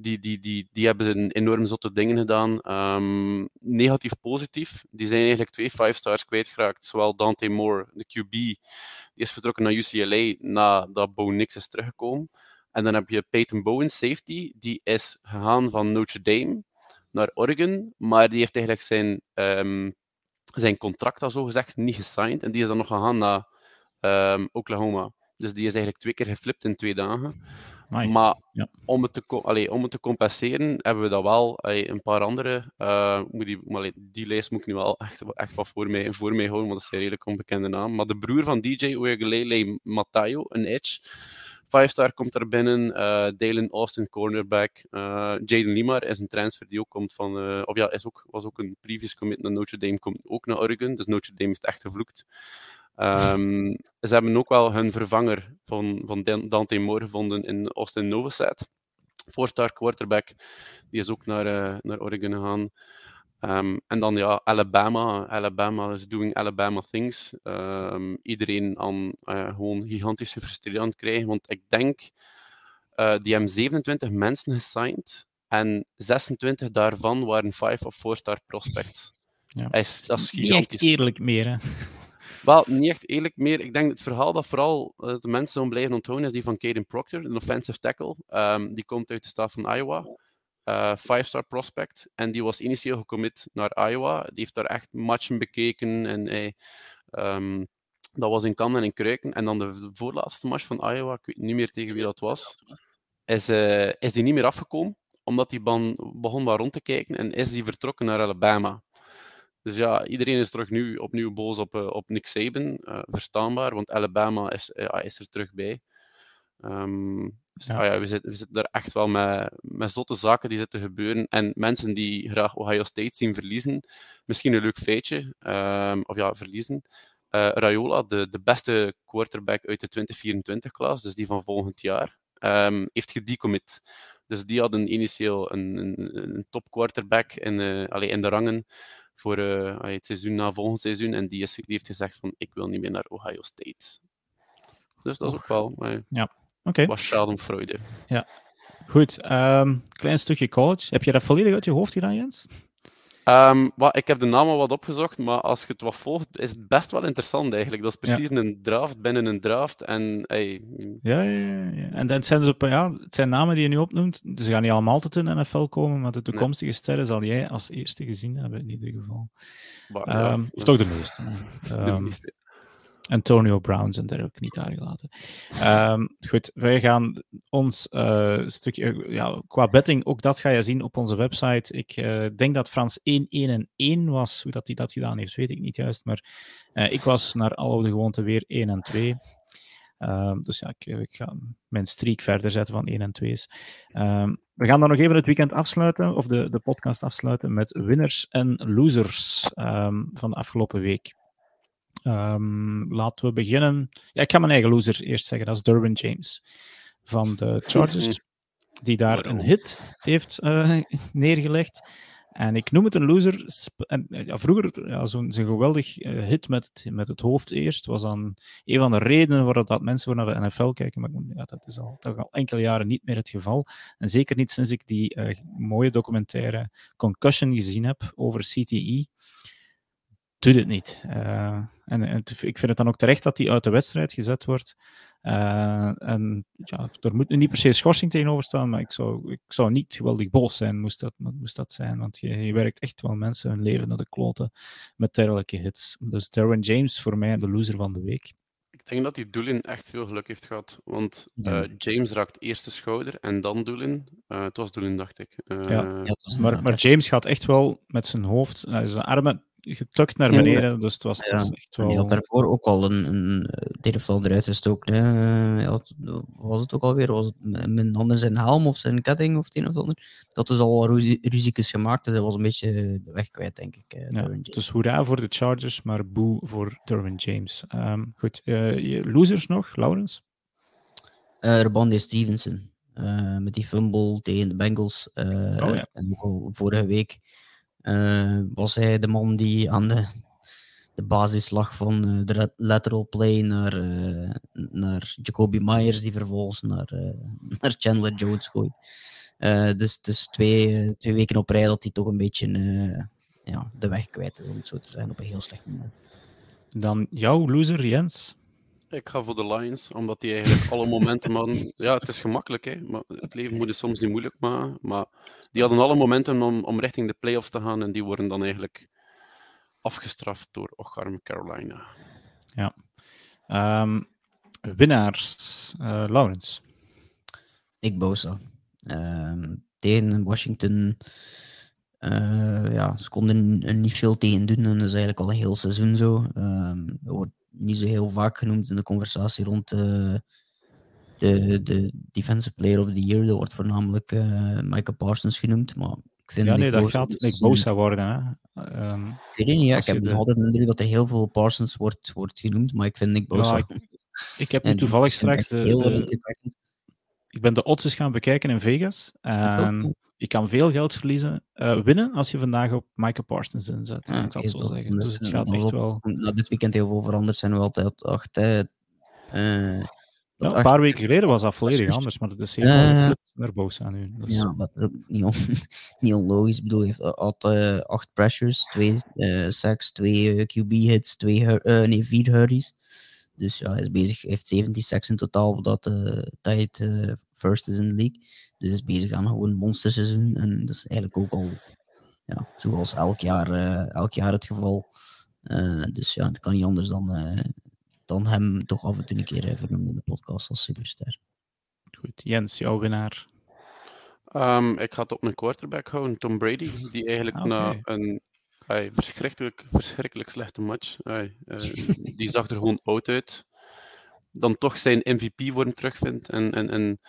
die, die, die, die hebben enorm zotte dingen gedaan. Um, negatief, positief. Die zijn eigenlijk twee five stars kwijtgeraakt. Zowel Dante Moore, de QB, die is vertrokken naar UCLA nadat Bo Nix is teruggekomen. En dan heb je Peyton Bowen, safety, die is gegaan van Notre Dame naar Oregon, maar die heeft eigenlijk zijn, um, zijn contract al zo gezegd niet gesigned. En die is dan nog gegaan naar um, Oklahoma. Dus die is eigenlijk twee keer geflipt in twee dagen. Maar om, het te, allee, om het te compenseren hebben we dat wel een paar andere. Uh, die, maar, die lijst moet ik nu wel echt, echt wat voor mij, voor mij houden, want dat is een redelijk onbekende naam. Maar de broer van DJ Uegelele, Matayo, een Edge. Five Star komt er binnen. Uh, Dalen Austin, cornerback. Uh, Jaden Limar is een transfer die ook komt van. Uh, of ja, is ook, was ook een previous commit naar Notre Dame. Komt ook naar Oregon. Dus Notre Dame is echt gevloekt. Um, ze hebben ook wel hun vervanger van, van Dante Moore gevonden in Austin Novosad. Four-star quarterback. Die is ook naar, uh, naar Oregon gegaan. Um, en dan ja, Alabama. Alabama is doing Alabama things. Um, iedereen aan uh, gewoon gigantisch gefrustreerd aan het krijgen. Want ik denk, uh, die hebben 27 mensen gesigned. En 26 daarvan waren 5 of 4-star prospects. Ja. Is, dat is gigantisch. Niet echt eerlijk meer, hè? Wel, niet echt eerlijk meer. Ik denk het verhaal dat vooral uh, de mensen zullen blijven onthouden is die van Caden Proctor, een offensive tackle. Um, die komt uit de staat van Iowa. Uh, five-star prospect. En die was initieel gecommit naar Iowa. Die heeft daar echt matchen bekeken. En hij, um, dat was in Kan en in Kruiken. En dan de voorlaatste match van Iowa, ik weet niet meer tegen wie dat was, is, is die niet meer afgekomen. Omdat hij begon maar rond te kijken en is die vertrokken naar Alabama. Dus ja, iedereen is terug nu opnieuw boos op, uh, op Nick Saban. Uh, verstaanbaar, want Alabama is, uh, is er terug bij. Um, dus ja. Ah ja, we, zitten, we zitten daar echt wel met, met zotte zaken die zitten gebeuren. En mensen die graag Ohio State zien verliezen. Misschien een leuk feitje. Um, of ja, verliezen. Rayola, de, de beste quarterback uit de 2024-klas, dus die van volgend jaar, um, heeft gedecommit. Dus die hadden initieel een, een, een top quarterback in, uh, in de rangen voor uh, het seizoen na volgend seizoen. En die, is, die heeft gezegd van ik wil niet meer naar Ohio State. Dus dat is ook wel ja. okay. was schadenfreude. Ja, goed. Um, klein stukje college. Heb je dat volledig uit je hoofd gedaan, Jens? Um, ik heb de namen wat opgezocht, maar als je het wat volgt, is het best wel interessant eigenlijk. Dat is precies een draft binnen een draft. En, hey... ja, ja, ja, En het zijn, dus op, ja, het zijn namen die je nu opnoemt. Ze gaan niet allemaal altijd in de NFL komen, maar de toekomstige sterren zal jij als eerste gezien hebben in ieder geval. Maar, um, of toch de meeste. De meeste. Antonio Brown zijn daar ook niet aangelaten. Um, goed, wij gaan ons uh, stukje, ja, qua betting, ook dat ga je zien op onze website. Ik uh, denk dat Frans 1, 1 en 1 was. Hoe dat hij dat gedaan heeft, weet ik niet juist. Maar ik was naar oude gewoonte weer 1 en 2. Um, dus ja, ik, ik, ga mijn streak verder zetten van 1 en 2. Um, we gaan dan nog even het weekend afsluiten, of de, de podcast afsluiten, met winners en losers van de afgelopen week. Um, laten we beginnen. Ja, ik ga mijn eigen loser eerst zeggen. Dat is Derwin James van de Chargers. Die daar een hit heeft uh, neergelegd. En ik noem het een loser. En, ja, vroeger, ja, zo'n zo geweldig uh, hit met, met het hoofd eerst, was dan een van de redenen waarom dat mensen voor naar de NFL kijken. Maar ja, dat is al, toch al enkele jaren niet meer het geval. En zeker niet sinds ik die uh, mooie documentaire Concussion gezien heb over CTE doet het niet. Uh, en, ik vind het dan ook terecht dat hij uit de wedstrijd gezet wordt. Uh, en ja, er moet nu niet per se schorsing tegenover staan, maar ik zou, ik zou niet geweldig boos zijn, moest dat, moest dat zijn. Want je, je werkt echt wel mensen hun leven naar de kloten met dergelijke hits. Dus Darren James voor mij de loser van de week. Ik denk dat die Doolin echt veel geluk heeft gehad. Want uh, James raakt eerst de schouder en dan Doolin. Uh, het was Doolin, dacht ik. Uh, ja. maar, maar James gaat echt wel met zijn hoofd, zijn armen getukt naar beneden. Dus het was, ja. echt wel... Hij had daarvoor ook al een, een of ander uitgestoken. Hè. Had, was het ook alweer? Was het mijn handen zijn helm of zijn ketting of het een of het ander? Dat dus al wat risico's gemaakt. Dus hij was een beetje de weg kwijt, denk ik. Ja, dus hoera voor de Chargers, maar boe voor Derwin James. Um, goed, uh, losers nog, Laurens? Uh, Rabande Stevenson. Uh, met die fumble tegen de Bengals. Uh, oh, ja. En ook al vorige week was hij de man die aan de, de basis lag van uh, de lateral play naar, uh, naar Jacoby Myers, die vervolgens naar, naar Chandler Jones gooit. dus dus twee, twee weken op rij dat hij toch een beetje ja, de weg kwijt is, om het zo te zeggen, op een heel slecht moment. Dan jouw loser, Jens? Ik ga voor de Lions, omdat die eigenlijk alle momenten man. Ja, het is gemakkelijk, hè. Maar het leven moet je soms niet moeilijk maken. Maar die hadden alle momenten om, om richting de playoffs te gaan en die worden dan eigenlijk afgestraft door ocharme Carolina. Ja. Um, winnaars, uh, Lawrence. Ik Bosa. Ehm, tegen Washington, uh, ja, ze konden er niet veel tegen doen en dat is eigenlijk al een heel seizoen zo. Um, er wordt niet zo heel vaak genoemd in de conversatie rond uh, de, de Defensive Player of the Year. Dat wordt voornamelijk uh, Michael Parsons genoemd, maar ik vind ja, nee, dat gaat Nick Bosa worden. Hè? Um, ik weet niet, ja, ik heb de... altijd de indruk dat er heel veel Parsons wordt, wordt genoemd, maar ik vind Nick Bosa... Ja, ik, ik, heb nu toevallig straks de, de, ik ben de odds gaan bekijken in Vegas. En je kan veel geld verliezen, uh, winnen als je vandaag op Michael Parsons inzet. Ja, ik zal het zo zeggen. Dus het gaat echt wel. Na dit weekend heel veel veranderd zijn we altijd acht. Uh, ja, een paar weken geleden was dat volledig anders, maar dat is helemaal uh, naar boos aan nu. Dus... Ja, dat is ook niet, on, niet onlogisch. Ik bedoel, hij had uh, acht pressures, twee uh, sacks, twee QB-hits, twee, nee, vier hurries. Dus ja, hij is bezig, heeft 17 sacks in totaal, dat, uh, dat het uh, first is in de league. Dus hij is bezig aan gewoon een monsterseizoen. En dat is eigenlijk ook al, ja, zoals elk jaar, uh, elk jaar het geval. dus ja, het kan niet anders dan, dan hem toch af en toe een keer vernoemen in de podcast als superster. Goed, Jens, jouw winnaar? Um, ik ga het op een quarterback houden, Tom Brady, die eigenlijk okay. na een Ay, verschrikkelijk, verschrikkelijk slechte match. Ay, uh, die zag er gewoon oud uit. Dan toch zijn MVP-vorm terugvindt en, en, en,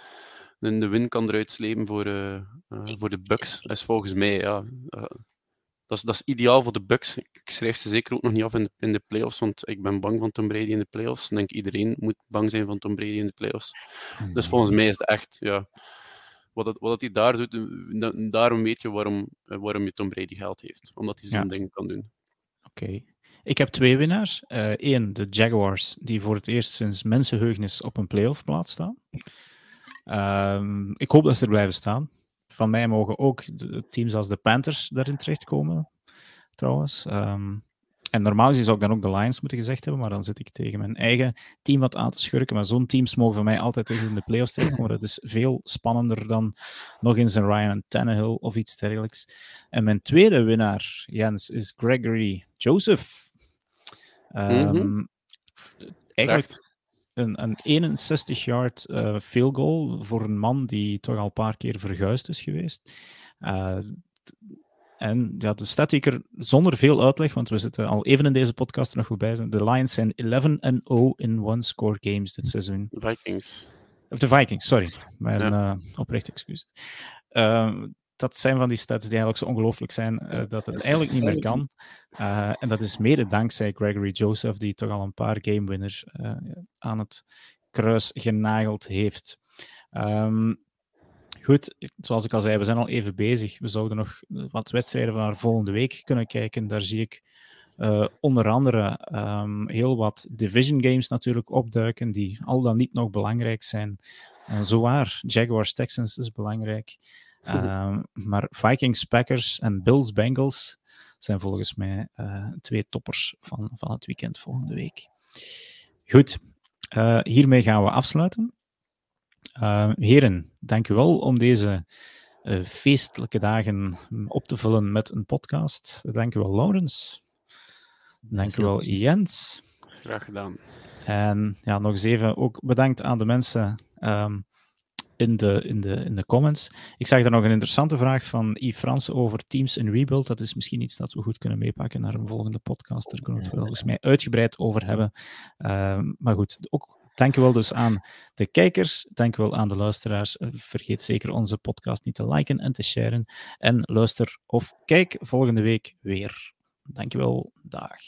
en de win kan eruit slepen voor, uh, uh, voor de Bucks. Dat is volgens mij, ja, dat, is, dat is ideaal voor de Bucks. Ik schrijf ze zeker ook nog niet af in de, in de playoffs, want ik ben bang van Tom Brady in de playoffs. Ik denk iedereen moet bang zijn van Tom Brady in de playoffs. Dus volgens mij is het echt, ja, wat, het, wat hij daar doet, daarom weet je waarom, eh, waarom je Tom Brady geld heeft. Omdat hij zo'n ja. ding kan doen. Oké. Ik heb twee winnaars. Eén, uh, de Jaguars, die voor het eerst sinds mensenheugnis op een playoff plaats staan. Um, ik hoop dat ze er blijven staan. Van mij mogen ook teams als de Panthers daarin terechtkomen, trouwens. Um, en normaal gezien zou ik dan ook de Lions moeten gezegd hebben, maar dan zit ik tegen mijn eigen team wat aan te schurken. Maar zo'n teams mogen voor mij altijd eens in de playoffs tegenkomen. Dat is veel spannender dan nog eens een Ryan Tannehill of iets dergelijks. En mijn tweede winnaar, Jens, is Gregory Joseph. Um, mm-hmm. Eigenlijk een, een 61-yard uh, field goal voor een man die toch al een paar keer verguisd is geweest. Uh, en ja, de stat die ik er zonder veel uitleg, want we zitten al even in deze podcast er nog voorbij zijn. De Lions zijn 11 en 0 in one-score games dit seizoen. De Vikings. Of de Vikings, sorry. Mijn ja. uh, oprecht excuus. Uh, dat zijn van die stats die eigenlijk zo ongelooflijk zijn uh, dat het eigenlijk niet meer kan. Uh, en dat is mede dankzij Gregory Joseph, die toch al een paar game winners aan het kruis genageld heeft. Um, Goed, zoals ik al zei, we zijn al even bezig. We zouden nog wat wedstrijden van volgende week kunnen kijken. Daar zie ik uh, onder andere um, heel wat division games natuurlijk opduiken, die al dan niet nog belangrijk zijn. Uh, zo waar, Jaguars Texans is belangrijk. Um, maar Vikings, Packers en Bills Bengals zijn volgens mij uh, twee toppers van, van het weekend volgende week. Goed, hiermee gaan we afsluiten. Uh, heren, dank u wel om deze uh, feestelijke dagen op te vullen met een podcast. Dank u wel, Laurens. Dank u wel, Jens. Graag gedaan. En ja, nog eens even ook bedankt aan de mensen um, in, de, in, de, in de comments. Ik zag er nog een interessante vraag van Yves Frans over Teams in Rebuild. Dat is misschien iets dat we goed kunnen meepakken naar een volgende podcast. Daar kunnen we het volgens mij uitgebreid over hebben. Uh, maar goed, ook Dankjewel dus aan de kijkers, dankjewel aan de luisteraars. Vergeet zeker onze podcast niet te liken en te sharen. En luister of kijk volgende week weer. Dankjewel, dag.